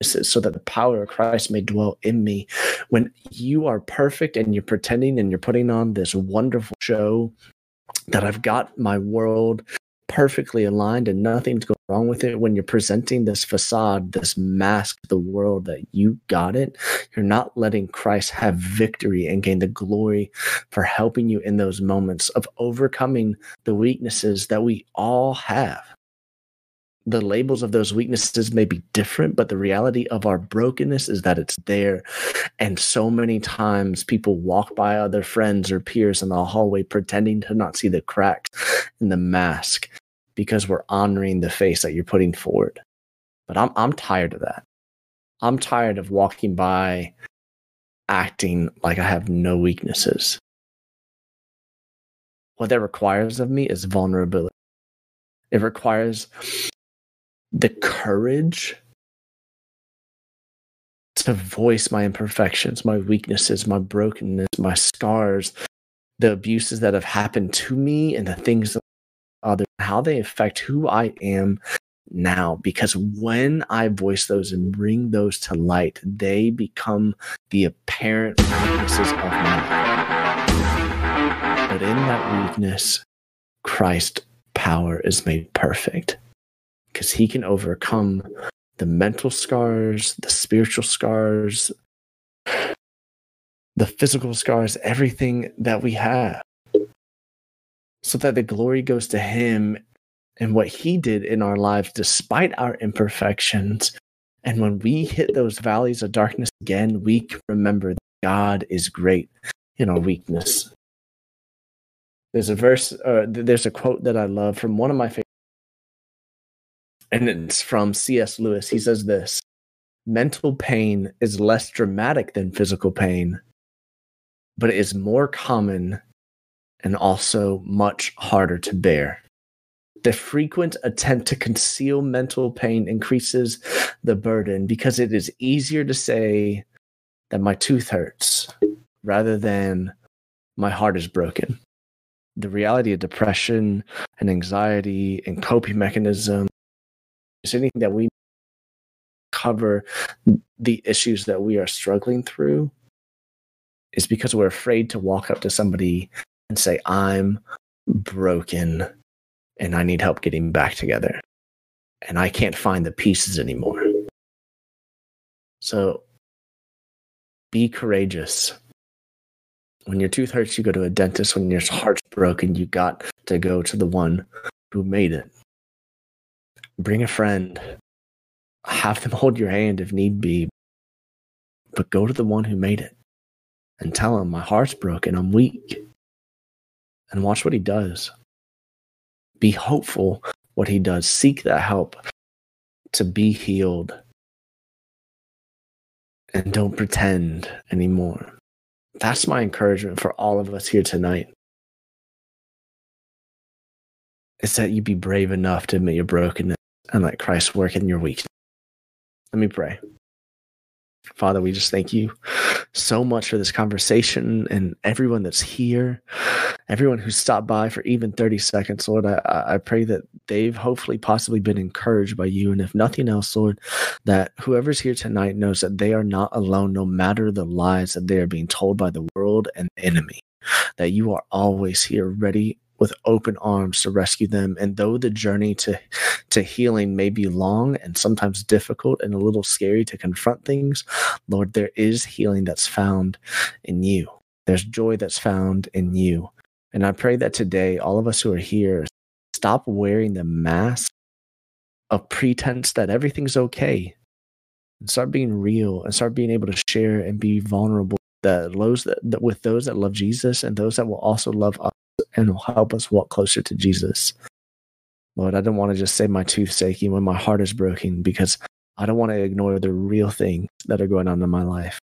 this so that the power of Christ may dwell in me. When you are perfect and you're pretending and you're putting on this wonderful show that I've got my world perfectly aligned and nothing's going wrong with it. When you're presenting this facade this mask to the world that you got it you're not letting christ have victory and gain the glory for helping you in those moments of overcoming the weaknesses that we all have the labels of those weaknesses may be different, but the reality of our brokenness is that it's there. And so many times people walk by other friends or peers in the hallway pretending to not see the cracks in the mask because we're honoring the face that you're putting forward. But I'm I'm tired of that. I'm tired of walking by acting like I have no weaknesses. What that requires of me is vulnerability. It requires the courage to voice my imperfections, my weaknesses, my brokenness, my scars, the abuses that have happened to me, and the things that others, how they affect who I am now. Because when I voice those and bring those to light, they become the apparent weaknesses of life. But in that weakness, Christ's power is made perfect because he can overcome the mental scars, the spiritual scars, the physical scars, everything that we have. So that the glory goes to him and what he did in our lives despite our imperfections. And when we hit those valleys of darkness again, we can remember that God is great in our weakness. There's a verse, uh, there's a quote that I love from one of my favorite and it's from C.S. Lewis. He says this mental pain is less dramatic than physical pain, but it is more common and also much harder to bear. The frequent attempt to conceal mental pain increases the burden because it is easier to say that my tooth hurts rather than my heart is broken. The reality of depression and anxiety and coping mechanism anything that we cover the issues that we are struggling through is because we're afraid to walk up to somebody and say, I'm broken and I need help getting back together. And I can't find the pieces anymore. So be courageous. When your tooth hurts, you go to a dentist. When your heart's broken, you got to go to the one who made it bring a friend, have them hold your hand if need be, but go to the one who made it and tell him, My heart's broken, I'm weak, and watch what he does. Be hopeful what he does, seek that help to be healed, and don't pretend anymore. That's my encouragement for all of us here tonight. Is that you be brave enough to admit your brokenness and let Christ work in your weakness. Let me pray. Father, we just thank you so much for this conversation and everyone that's here, everyone who stopped by for even 30 seconds, Lord. I, I pray that they've hopefully possibly been encouraged by you. And if nothing else, Lord, that whoever's here tonight knows that they are not alone, no matter the lies that they are being told by the world and the enemy, that you are always here ready with open arms to rescue them. And though the journey to, to healing may be long and sometimes difficult and a little scary to confront things, Lord, there is healing that's found in you. There's joy that's found in you. And I pray that today, all of us who are here, stop wearing the mask of pretense that everything's okay and start being real and start being able to share and be vulnerable that those that, that with those that love Jesus and those that will also love us and will help us walk closer to Jesus. Lord, I don't want to just say my tooth's aching when my heart is broken because I don't want to ignore the real things that are going on in my life.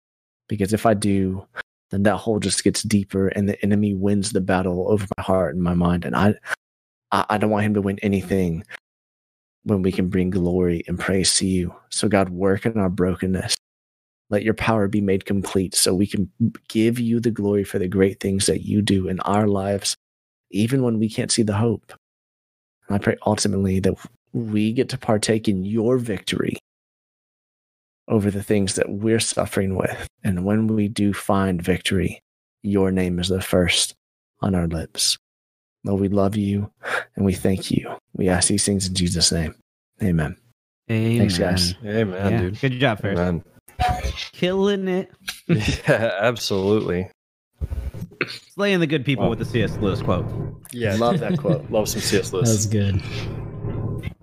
Because if I do, then that hole just gets deeper and the enemy wins the battle over my heart and my mind. And I, I don't want him to win anything when we can bring glory and praise to you. So, God, work in our brokenness. Let your power be made complete so we can give you the glory for the great things that you do in our lives even when we can't see the hope. I pray ultimately that we get to partake in your victory over the things that we're suffering with. And when we do find victory, your name is the first on our lips. Lord, we love you and we thank you. We ask these things in Jesus' name. Amen. Amen. Thanks, guys. Amen, Yeah, dude. Good job, Ferris. Amen. Killing it. Yeah, absolutely. Slaying the good people Wow. with the C.S. Lewis quote. Yeah, Love that quote. Love some C.S. Lewis. That's good.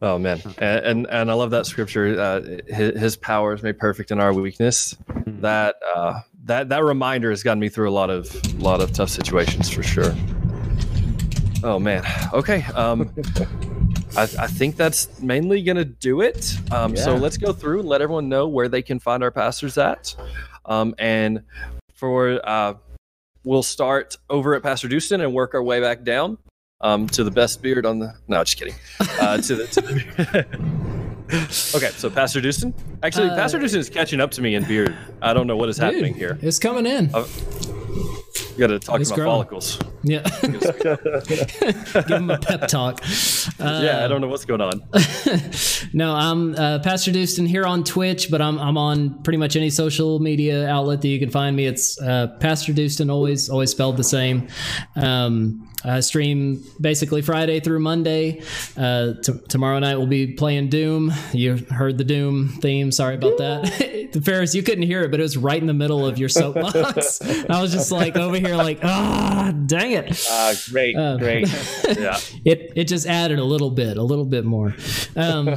Oh man, and and, and I love that scripture. Uh, his, his power is made perfect in our weakness. That uh, that that reminder has gotten me through a lot of lot of tough situations for sure. Oh man. Okay. Um, I, I think that's mainly gonna do it. Um, So let's go through and let everyone know where they can find our pastors at. Um, and for uh, we'll start over at Pastor Dustin and work our way back down um, to the best beard on the. No, just kidding. Uh, to the. To the okay, so Pastor Dustin. Actually, Uh, Pastor Dustin is catching up to me in beard. I don't know what is happening here. It's coming in. Uh, You got to talk to my growing. follicles. yeah. Give him a pep talk. Uh, yeah, I don't know what's going on. no, I'm uh, Pastor Dustin here on Twitch, but I'm I'm on pretty much any social media outlet that you can find me. It's uh, Pastor Dustin, always always spelled the same. Um, I stream basically Friday through Monday. Uh, t- tomorrow night we'll be playing Doom. You heard the Doom theme. Sorry about that, Ferris. You couldn't hear it, but it was right in the middle of your soapbox. I was just like over here, like ah, dang it. Uh, great, Uh, great. Yeah. it it just added a little bit, a little bit more. Um,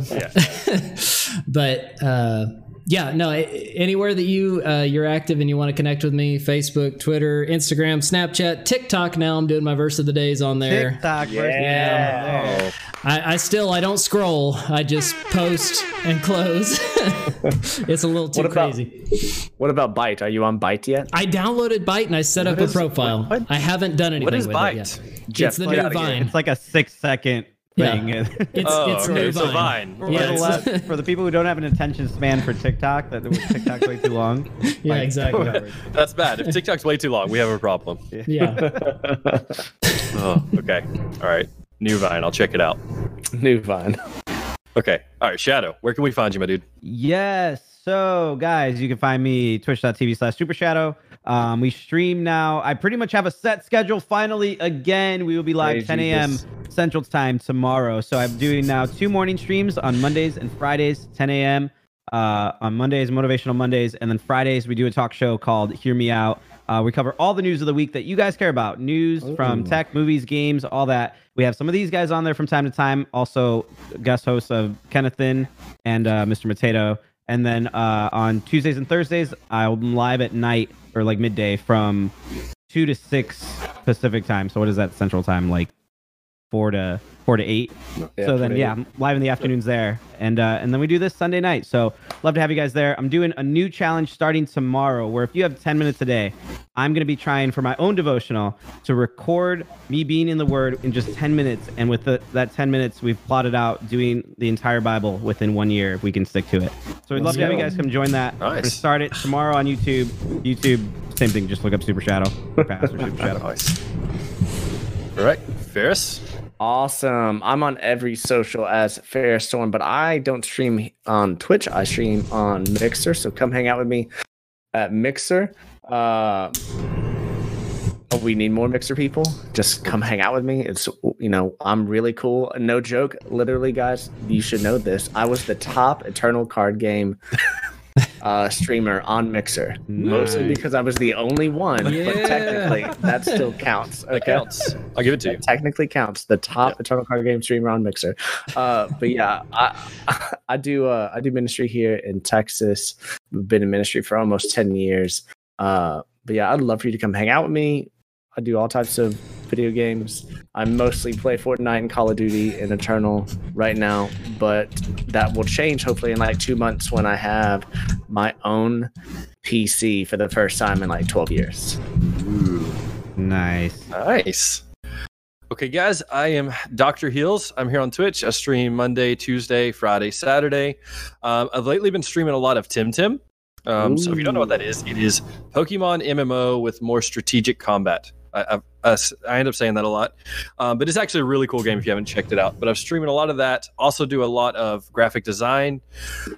but uh, yeah, no, anywhere that you uh, you're active and you want to connect with me, Facebook, Twitter, Instagram, Snapchat, TikTok. Now I'm doing my verse of the days on there. TikTok versus Yeah. I, I still I don't scroll. I just post and close. it's a little too What about- crazy. What about Byte? Are you on Byte yet? I downloaded Byte and I set up a profile. what- I haven't done anything What is with Byte? it yet. Jeff, it's the get new outta. Vine. It's like a six second Yeah. thing. It's Oh, it's okay, new so Vine. Vine. For, Yeah, the it's- for the people who don't have an attention span for TikTok, that TikTok's way too long. Yeah, Like, exactly. That's bad. If TikTok's way too long, we have a problem. Yeah. Oh, okay. All right. New Vine. I'll check it out. New Vine. Okay. All right. Shadow, where can we find you, my dude? Yes. So, guys, you can find me twitch.tv slash super shadow. Um, we stream now. I pretty much have a set schedule finally again. We will be live Praise 10 a.m. Central Time tomorrow. So, I'm doing now two morning streams on Mondays and Fridays, 10 a.m. Uh, on Mondays, Motivational Mondays. And then Fridays, we do a talk show called Hear Me Out. Uh, we cover all the news of the week that you guys care about news from tech, movies, games, all that. We have some of these guys on there from time to time. Also, guest hosts of Kennethan and uh, Mr. Potato. And then uh, on Tuesdays and Thursdays, I'm live at night or like midday from 2 to 6 Pacific time. So, what is that central time? Like 4 to 4 to 8 so then, yeah, I'm live in the afternoons there, and uh, and then we do this Sunday night. So love to have you guys there. I'm doing a new challenge starting tomorrow, where if you have 10 minutes a day, I'm gonna be trying for my own devotional to record me being in the Word in just 10 minutes, and with the, that 10 minutes, we've plotted out doing the entire Bible within one year if we can stick to it. So we'd love to have you guys come join that. We're gonna start it tomorrow on YouTube. YouTube, same thing. Just look up Super Shadow, or Pastor Super Shadow. Nice. All right. Ferris. Awesome. I'm on every social as Fair Storm, but I don't stream on Twitch. I stream on Mixer. So come hang out with me at Mixer. Uh, oh, we need more Mixer people. Just come hang out with me. It's you know I'm really cool. No joke. Literally, guys, you should know this. I was the top Eternal card game uh, streamer on Mixer, mostly because I was the only one. But technically, that still counts. That counts. I'll give it to you. Technically counts. The top Eternal Card Game streamer on Mixer. Uh, but yeah, I I do uh, I do ministry here in Texas. I've been in ministry for almost ten years. Uh, but yeah, I'd love for you to come hang out with me. I do all types of video games. I mostly play Fortnite and Call of Duty and Eternal right now, but that will change hopefully in like two months when I have my own PC for the first time in like twelve years. Nice. Nice. Okay, guys, I am Dr. Heels. I'm here on Twitch. I stream Monday, Tuesday, Friday, Saturday. Um, I've lately been streaming a lot of Temtem. Um, so if you don't know what that is, it is Pokemon MMO with more strategic combat. I, I, I end up saying that a lot, um, but it's actually a really cool game if you haven't checked it out. But I'm streaming a lot of that. Also do a lot of graphic design.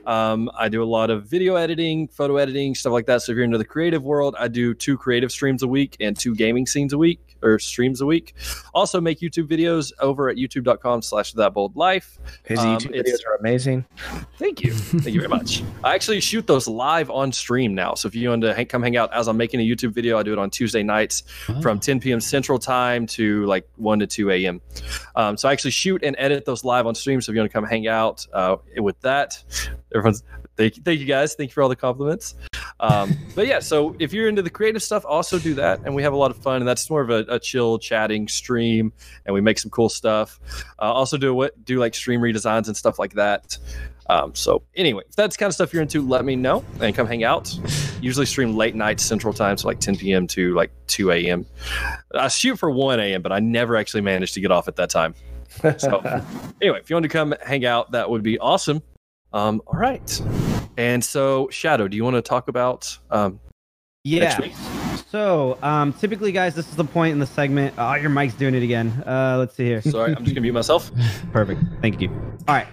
Um, I do a lot of video editing, photo editing, stuff like that. So if you're into the creative world, I do two creative streams a week and two gaming scenes a week or streams a week. Also, make YouTube videos over at youtube.com/slash That Bold Life. His Um, YouTube videos are amazing. Thank you. Thank you very much. I actually shoot those live on stream now. So if you want to hang, come hang out as I'm making a YouTube video, I do it on Tuesday nights Oh. from 10 p.m. Central Time to like 1 to 2 a.m. Um, so I actually shoot and edit those live on stream. So if you want to come hang out uh, with that, everyone's thank you, thank you guys. Thank you for all the compliments. Um, but yeah, so if you're into the creative stuff, also do that, and we have a lot of fun. And that's more of a, a chill chatting stream, and we make some cool stuff. Uh, also do what do like stream redesigns and stuff like that. Um, so anyway, if that's kind of stuff you're into, let me know and come hang out. Usually stream late night Central Time, so like 10 p.m. to like 2 a.m. I shoot for 1 a.m., but I never actually managed to get off at that time. So anyway, if you want to come hang out, that would be awesome. Um, all right. And so, Shadow, do you want to talk about um, Yeah. So, um, typically, guys, this is the point in the segment. Oh, your mic's doing it again. Uh, let's see here. Sorry, I'm just gonna mute myself. Perfect. Thank you. All right.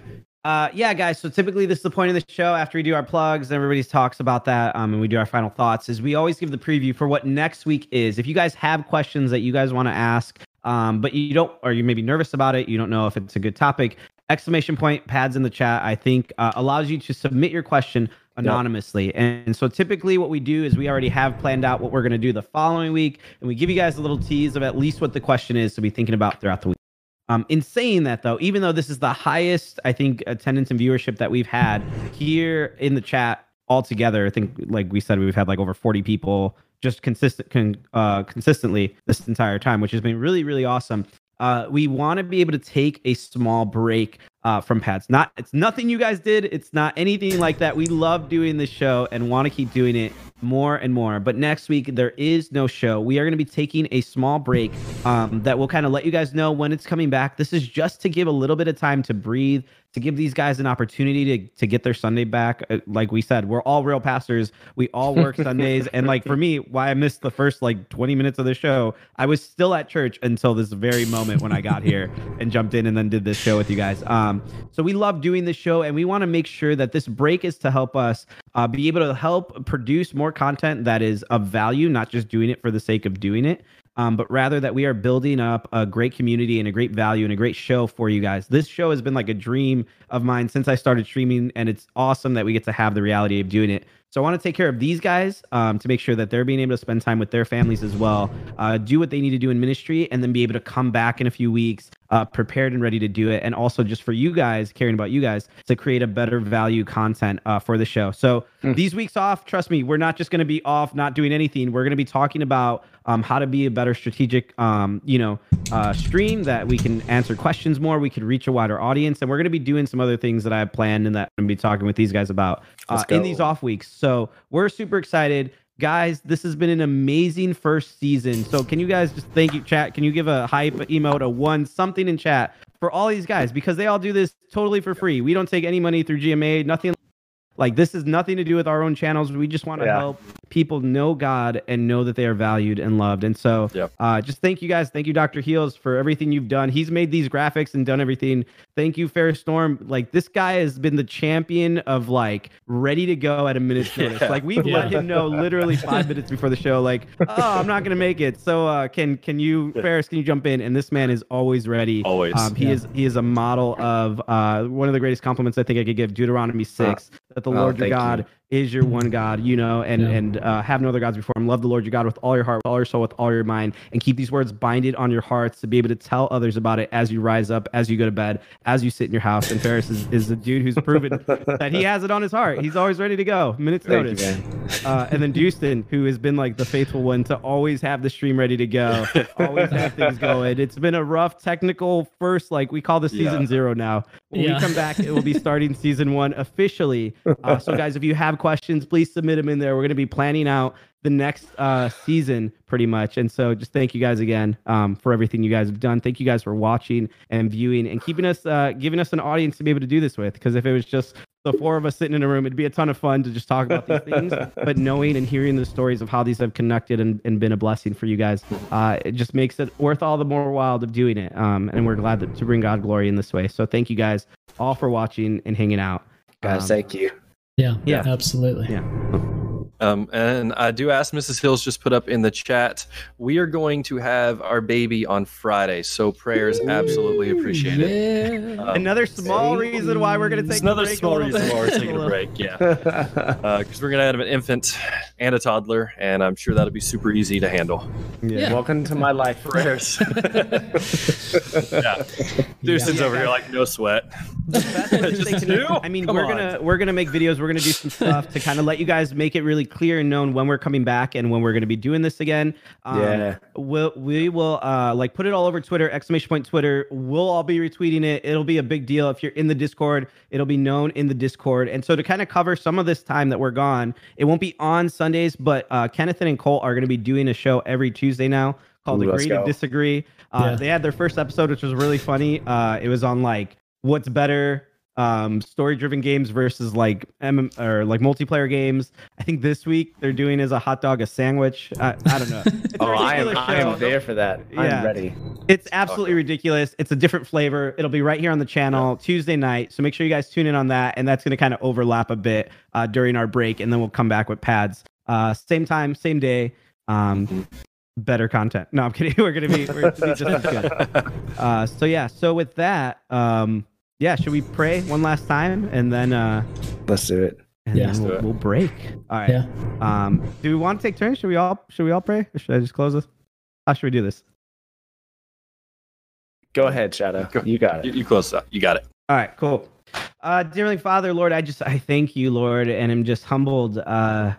Uh, yeah, guys. So typically, this is the point of the show. After we do our plugs, everybody talks about that, um, and we do our final thoughts. Is we always give the preview for what next week is. If you guys have questions that you guys want to ask, um, but you don't, or you may be nervous about it, you don't know if it's a good topic. Exclamation point pads in the chat. I think uh, allows you to submit your question anonymously. And so typically what we do is we already have planned out what we're going to do the following week and we give you guys a little tease of at least what the question is to be thinking about throughout the week. Um, in saying that though, even though this is the highest, I think, attendance and viewership that we've had here in the chat altogether, I think, like we said, we've had like over 40 people just consistent, con, uh, consistently this entire time, which has been really, really awesome. Uh, we want to be able to take a small break uh, from pads. Not, it's nothing you guys did. It's not anything like that. We love doing this show and want to keep doing it more and more. But next week there is no show. We are going to be taking a small break um, that will kind of let you guys know when it's coming back. This is just to give a little bit of time to breathe, to give these guys an opportunity to to get their Sunday back. Uh, like we said, we're all real pastors. We all work Sundays, and like for me, why I missed the first like 20 minutes of the show, I was still at church until this very moment when I got here and jumped in and then did this show with you guys. Um, so we love doing this show, and we want to make sure that this break is to help us uh, be able to help produce more content that is of value, not just doing it for the sake of doing it. Um, but rather that we are building up a great community and a great value and a great show for you guys. This show has been like a dream of mine since I started streaming, and it's awesome that we get to have the reality of doing it. So I want to take care of these guys um, to make sure that they're being able to spend time with their families as well, uh, do what they need to do in ministry, and then be able to come back in a few weeks uh, prepared and ready to do it. And also just for you guys, caring about you guys, to create a better value content uh, for the show. So Mm. these weeks off, trust me, we're not just going to be off, not doing anything. We're going to be talking about um, how to be a better strategic, um, you know, uh, stream that we can answer questions more, we can reach a wider audience, and we're going to be doing some other things that I have planned and that I'm going to be talking with these guys about uh, in these off weeks. So we're super excited. Guys, this has been an amazing first season. So can you guys just thank you, chat? Can you give a hype emote, a one, something in chat for all these guys? Because they all do this totally for free. We don't take any money through GMA, nothing like this is nothing to do with our own channels. We just want to Yeah. help people know God and know that they are valued and loved. And so Yep. uh, just thank you guys. Thank you, Dr. Heels, for everything you've done. He's made these graphics and done everything. Thank you, Fair Storm. Like this guy has been the champion of like ready to go at a minute's notice. Yeah. Like we've let him know literally five minutes before the show, like, oh, I'm not gonna make it. So uh, can can you, Ferris, can you jump in? And this man is always ready. Always. Um, he Yeah. is he is a model of uh, one of the greatest compliments I think I could give. Deuteronomy six that the oh, Lord your God you. Is your one God, you know, and Yeah. and uh, have no other gods before him. Love the Lord your God with all your heart, with all your soul, with all your mind, and keep these words binded on your hearts to be able to tell others about it as you rise up, as you go to bed, as you sit in your house. And Ferris is, is a dude who's proven that he has it on his heart. He's always ready to go. Minutes Thank you, notice. man. Uh, and then Houston, who has been like the faithful one to always have the stream ready to go, always have things going. It's been a rough technical first, like we call this season Yeah. zero now. When Yeah. we come back, it will be starting season one officially. Uh, so, guys, if you have questions, please submit them in there. We're going to be planning out the next uh, season pretty much. And so, just thank you guys again um, for everything you guys have done. Thank you guys for watching and viewing and keeping us, uh, giving us an audience to be able to do this with. Because if it was just the four of us sitting in a room, it'd be a ton of fun to just talk about these things. but knowing and hearing the stories of how these have connected and, and been a blessing for you guys, uh, it just makes it worth all the more wild of doing it. Um, and we're glad that, to bring God glory in this way. So thank you guys all for watching and hanging out. Guys, Um, thank you. Yeah, Yeah. absolutely. Yeah. Um, and I do ask Mrs. Hills just put up in the chat. We are going to have our baby on Friday, so prayers absolutely appreciated. Yeah. Um, Another small reason why we're gonna take it's a another break small little reason bit. why we're taking a break. Yeah, because we're gonna have an infant and a toddler, and I'm sure that'll be super easy to handle. Yeah. Welcome to my life. Prayers. yeah, Deuce's over here like no sweat. Just Just? I mean, Come we're on. gonna we're gonna make videos. We're gonna do some stuff to kind of let you guys make it really clear and known when we're coming back and when we're gonna be doing this again. Um, Yeah. we'll we will uh like put it all over Twitter exclamation point Twitter. We'll all be retweeting it. It'll be a big deal if you're in the Discord. It'll be known in the Discord. And so to kind of cover some of this time that we're gone, it won't be on Sundays, but uh, Kenneth and Cole are gonna be doing a show every Tuesday now called Ooh, Agree to. Disagree. Uh, Yeah. They had their first episode, which was really funny. Uh, it was on like what's better um story driven games versus like M or like multiplayer games. I think this week they're doing is a hot dog a sandwich. I, I don't know. Oh, I am, I am there for that. Yeah. I'm ready. It's absolutely ridiculous. It's a different flavor. It'll be right here on the channel Tuesday night. So make sure you guys tune in on that. And that's going to kind of overlap a bit uh, during our break. And then we'll come back with pads. Uh, same time, same day. Um, better content. No, I'm kidding. We're going to be, we're gonna be just as good. Uh, so yeah. So with that, um, yeah, should we pray one last time and then uh, Let's do it. and Yeah. then Let's do we'll, it. we'll break. All right. Yeah. Um, do we want to take turns? Should we all should we all pray? Or should I just close this? How should we do this? Go ahead, Shadow. Go. You got it. you close up. You got it. All right, cool. Uh, dear Heavenly Father, Lord, I just I thank you, Lord, and I'm just humbled, uh,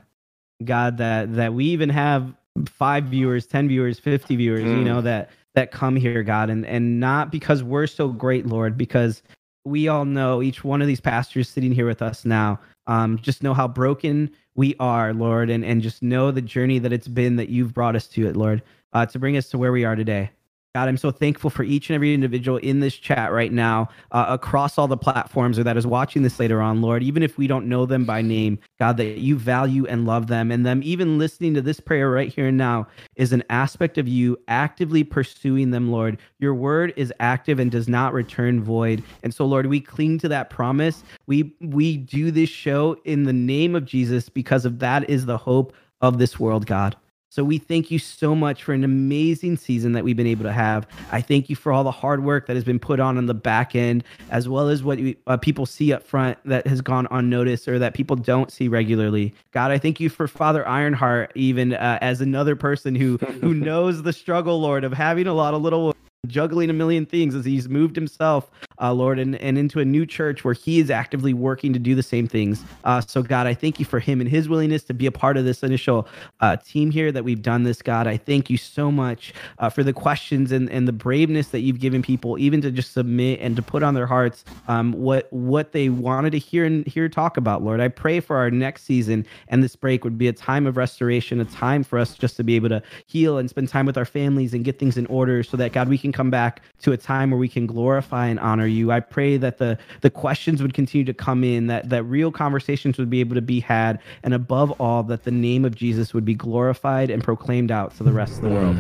God, that that we even have five viewers, ten viewers, fifty viewers, you Mm. know that that come here, God, and and not because we're so great, Lord, because we all know each one of these pastors sitting here with us now, um, just know how broken we are, Lord, and and just know the journey that it's been that you've brought us to it, Lord, uh, to bring us to where we are today. God, I'm so thankful for each and every individual in this chat right now, uh, across all the platforms, or that is watching this later on, Lord. Even if we don't know them by name, God, that you value and love them, and them even listening to this prayer right here and now is an aspect of you actively pursuing them, Lord. Your word is active and does not return void, and so, Lord, we cling to that promise. We we do this show in the name of Jesus because of that is the hope of this world, God. So we thank you so much for an amazing season that we've been able to have. I thank you for all the hard work that has been put on on the back end, as well as what we, uh, people see up front that has gone unnoticed or that people don't see regularly. God, I thank you for Father Ironheart, even uh, as another person who who knows the struggle, Lord, of having a lot of little juggling a million things as he's moved himself, uh, Lord, and, and into a new church where he is actively working to do the same things. Uh, so, God, I thank you for him and his willingness to be a part of this initial uh, team here that we've done this, God. I thank you so much uh, for the questions and, and the braveness that you've given people, even to just submit and to put on their hearts um, what what they wanted to hear and hear talk about, Lord. I pray for our next season and this break would be a time of restoration, a time for us just to be able to heal and spend time with our families and get things in order so that, God, we can come back to a time where we can glorify and honor you. I pray that the the questions would continue to come in, that that real conversations would be able to be had, and above all, that the name of Jesus would be glorified and proclaimed out to the rest of the world.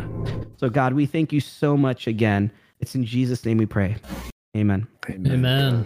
So, God, we thank you so much again. It's in Jesus' name we pray. Amen. Amen.